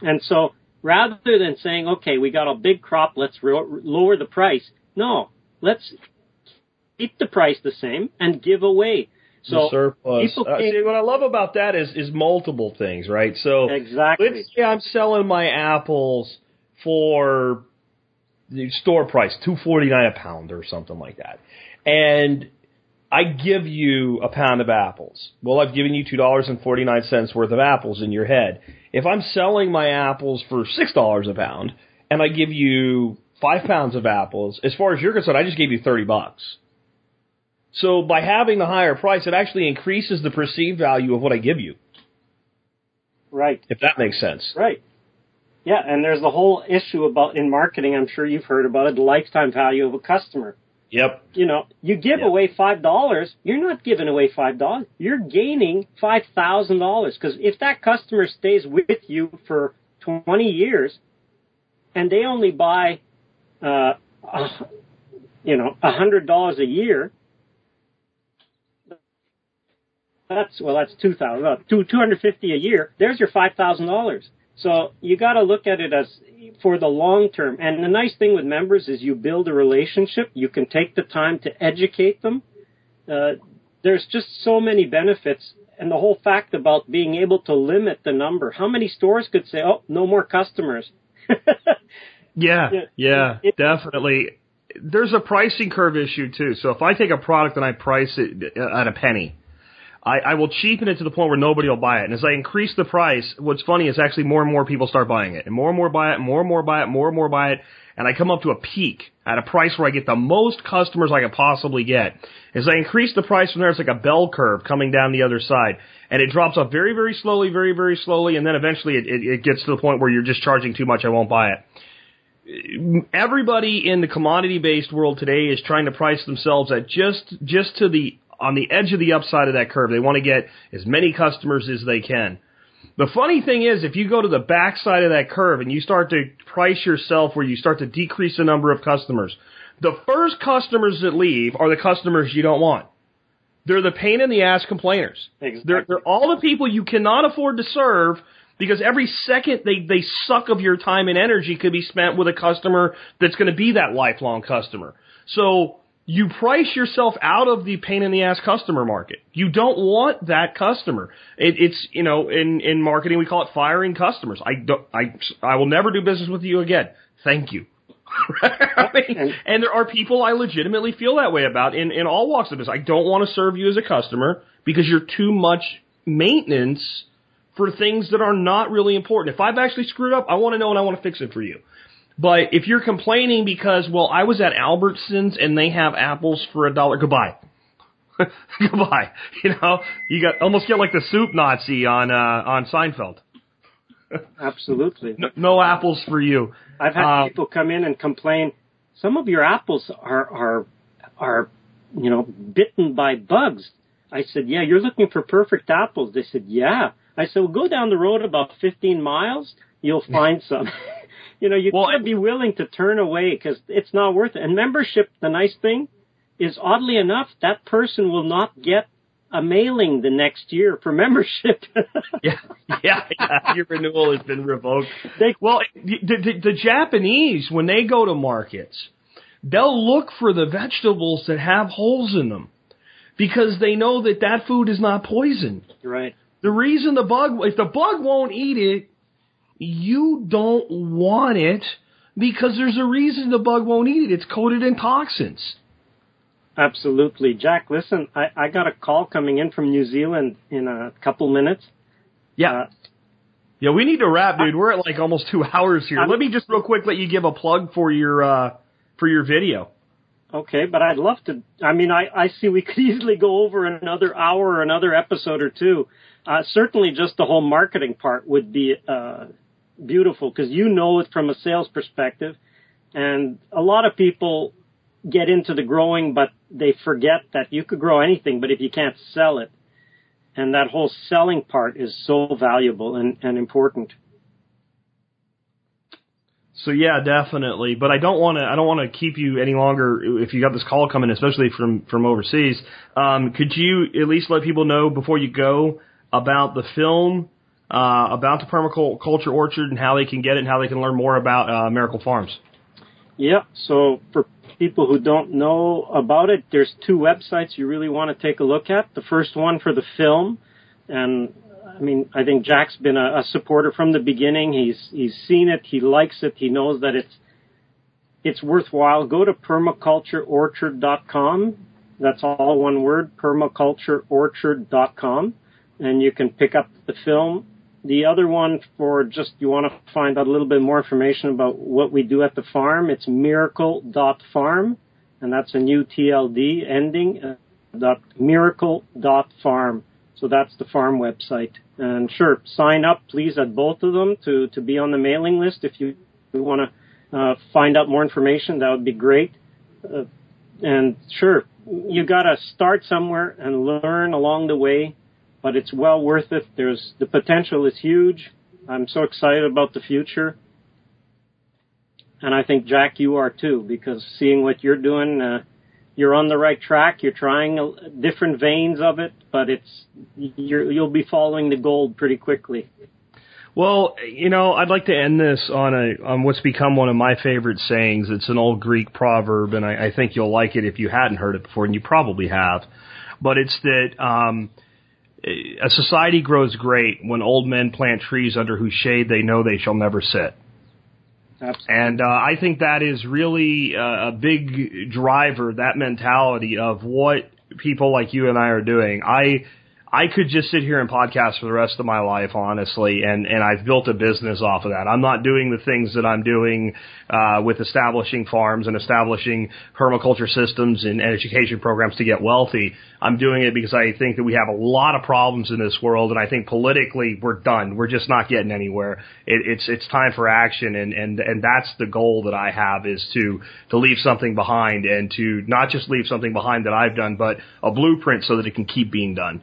And so rather than saying, okay, we got a big crop, let's ro- lower the price. No, let's keep the price the same and give away. So the surplus. people Uh, see, what I love about that is is multiple things, right? So exactly. let's say I'm selling my apples for the store price, two forty nine a pound or something like that, and I give you a pound of apples. Well, I've given you two dollars and forty nine cents worth of apples in your head. If I'm selling my apples for six dollars a pound and I give you five pounds of apples, as far as you're concerned, I just gave you thirty bucks. So by having the higher price, it actually increases the perceived value of what I give you, Right. if that makes sense. Right. Yeah, and there's the whole issue about in marketing. I'm sure you've heard about it. The lifetime value of a customer. Yep. You know, you give Yeah. away five dollars. You're not giving away five dollars. You're gaining five thousand dollars because if that customer stays with you for 20 years, and they only buy, uh, uh you know, a hundred dollars a year. That's well, that's two thousand, uh, two two hundred fifty a year. There's your five thousand dollars. So you got to look at it as for the long term. And the nice thing with members is you build a relationship. You can take the time to educate them. Uh, there's just so many benefits. And the whole fact about being able to limit the number. How many stores could say, oh, no more customers? Yeah, Yeah. yeah, It- definitely. There's a pricing curve issue too. So if I take a product and I price it at a penny, I, I will cheapen it to the point where nobody will buy it. And as I increase the price, what's funny is actually more and more people start buying it, and more and more buy it, more and more buy it, more and more buy it, and I come up to a peak at a price where I get the most customers I could possibly get. As I increase the price from there, it's like a bell curve coming down the other side, and it drops off very, very slowly, very, very slowly, and then eventually it, it, it gets to the point where you're just charging too much. I won't buy it everybody in the commodity based world today is trying to price themselves at just just to the on the edge of the upside of that curve. They want to get as many customers as they can. The funny thing is, if you go to the backside of that curve and you start to price yourself where you start to decrease the number of customers, the first customers that leave are the customers you don't want. They're the pain in the ass complainers. Exactly. They're, they're all the people you cannot afford to serve because every second they, they suck of your time and energy could be spent with a customer that's going to be that lifelong customer. So you price yourself out of the pain in the ass customer market. You don't want that customer. It, it's, you know, in, in marketing we call it firing customers. I don't, I, I will never do business with you again. Thank you. I mean, And- and there are people I legitimately feel that way about in, in all walks of business. I don't want to serve you as a customer because you're too much maintenance for things that are not really important. If I've actually screwed up, I want to know and I want to fix it for you. But if you're complaining because, well, I was at Albertsons and they have apples for a dollar, goodbye. goodbye. You know, you got almost get like the soup Nazi on uh, on Seinfeld. Absolutely. No, no apples for you. I've had Uh, people come in and complain. Some of your apples are are are you know bitten by bugs. I said, yeah, you're looking for perfect apples. They said, yeah. I said, well, go down the road about 15 miles, you'll find some. you know, you Well, gotta be willing to turn away because it's not worth it. And membership, the nice thing is, oddly enough, that person will not get a mailing the next year for membership. yeah, yeah, yeah, your renewal has been revoked. They- well, the, the, the Japanese, when they go to markets, they'll look for the vegetables that have holes in them because they know that that food is not poison. right. The reason the bug, if the bug won't eat it, you don't want it because there's a reason the bug won't eat it. It's coated in toxins. Absolutely. Jack, listen, I, I got a call coming in from New Zealand in a couple minutes. Yeah. Uh, Yeah, we need to wrap, dude. We're at like almost two hours here. I'm- Let me just real quick let you give a plug for your uh for your video. Okay, but I'd love to. I mean, I, I see we could easily go over another hour or another episode or two. Uh, certainly, just the whole marketing part would be uh, beautiful because you know it from a sales perspective, and a lot of people get into the growing, but they forget that you could grow anything, but if you can't sell it, and that whole selling part is so valuable and, and important. So yeah, definitely. But I don't want to. I don't want to keep you any longer. If you got this call coming, especially from from overseas, um, could you at least let people know before you go about the film uh, about the permaculture orchard and how they can get it and how they can learn more about uh, Miracle Farms. Yeah. So for people who don't know about it, there's two websites you really want to take a look at. The first one for the film, and I mean, I think Jack's been a, a supporter from the beginning. He's he's seen it, he likes it, he knows that it's it's worthwhile. Go to permacultureorchard.com. That's all one word, permacultureorchard.com, and you can pick up the film. The other one for just you want to find out a little bit more information about what we do at the farm, it's miracle.farm, and that's a new TLD ending, uh, dot, miracle.farm. So that's the farm website. And sure, sign up please at both of them to, to be on the mailing list if you, want to uh, find out more information. That would be great. Uh, and sure, you got to start somewhere and learn along the way, but it's well worth it. There's the potential is huge. I'm so excited about the future. And I think Jack, you are too, because seeing what you're doing, uh, you're on the right track. You're trying different veins of it, but it's you'll be following the gold pretty quickly. Well, you know, I'd like to end this on a on what's become one of my favorite sayings. It's an old Greek proverb, and I, I think you'll like it if you hadn't heard it before, and you probably have. But it's that um, a society grows great when old men plant trees under whose shade they know they shall never sit. Absolutely. And uh, I think that is really uh, a big driver, that mentality of what people like you and I are doing. I I could just sit here and podcast for the rest of my life, honestly, and and I've built a business off of that. I'm not doing the things that I'm doing uh, with establishing farms and establishing permaculture systems and, and education programs to get wealthy. I'm doing it because I think that we have a lot of problems in this world, and I think politically we're done. We're just not getting anywhere. It, it's it's time for action, and and and that's the goal that I have is to to leave something behind and to not just leave something behind that I've done, but a blueprint so that it can keep being done.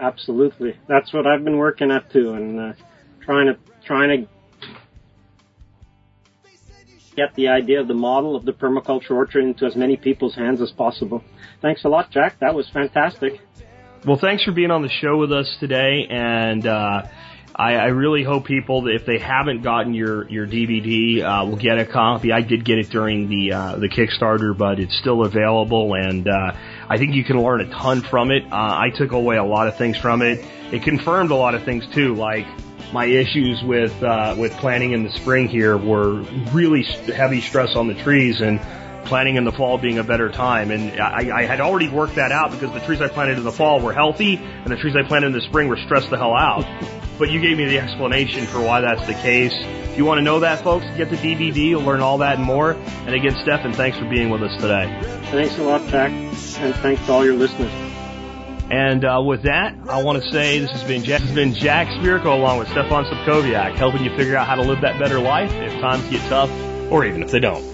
Absolutely, that's what I've been working at too, and uh, trying to trying to get the idea of the model of the permaculture orchard into as many people's hands as possible. Thanks a lot, Jack. That was fantastic. Well, thanks for being on the show with us today, and uh, I, I really hope people, that if they haven't gotten your your DVD, uh, will get a copy. I did get it during the uh, the Kickstarter, but it's still available, and uh, I think you can learn a ton from it. Uh, I took away a lot of things from it. It confirmed a lot of things too, like my issues with uh, with planting in the spring here were really heavy stress on the trees and planting in the fall being a better time. And I, I had already worked that out because the trees I planted in the fall were healthy and the trees I planted in the spring were stressed the hell out. but you gave me the explanation for why that's the case. If you want to know that, folks, get the DVD. You'll learn all that and more. And again, Stefan, thanks for being with us today. Thanks a lot, Jack, and thanks to all your listeners. And uh, with that, I want to say this has been Jack, this has been Jack Spirko along with Stefan Sobkowiak, helping you figure out how to live that better life if times get tough, or even if they don't.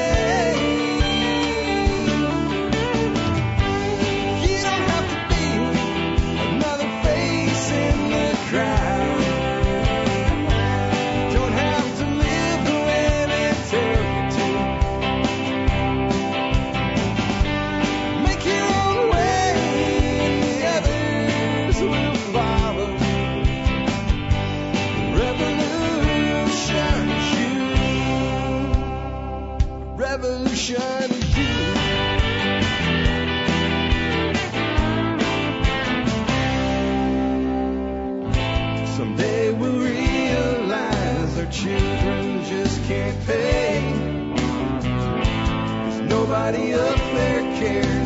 Up there cares.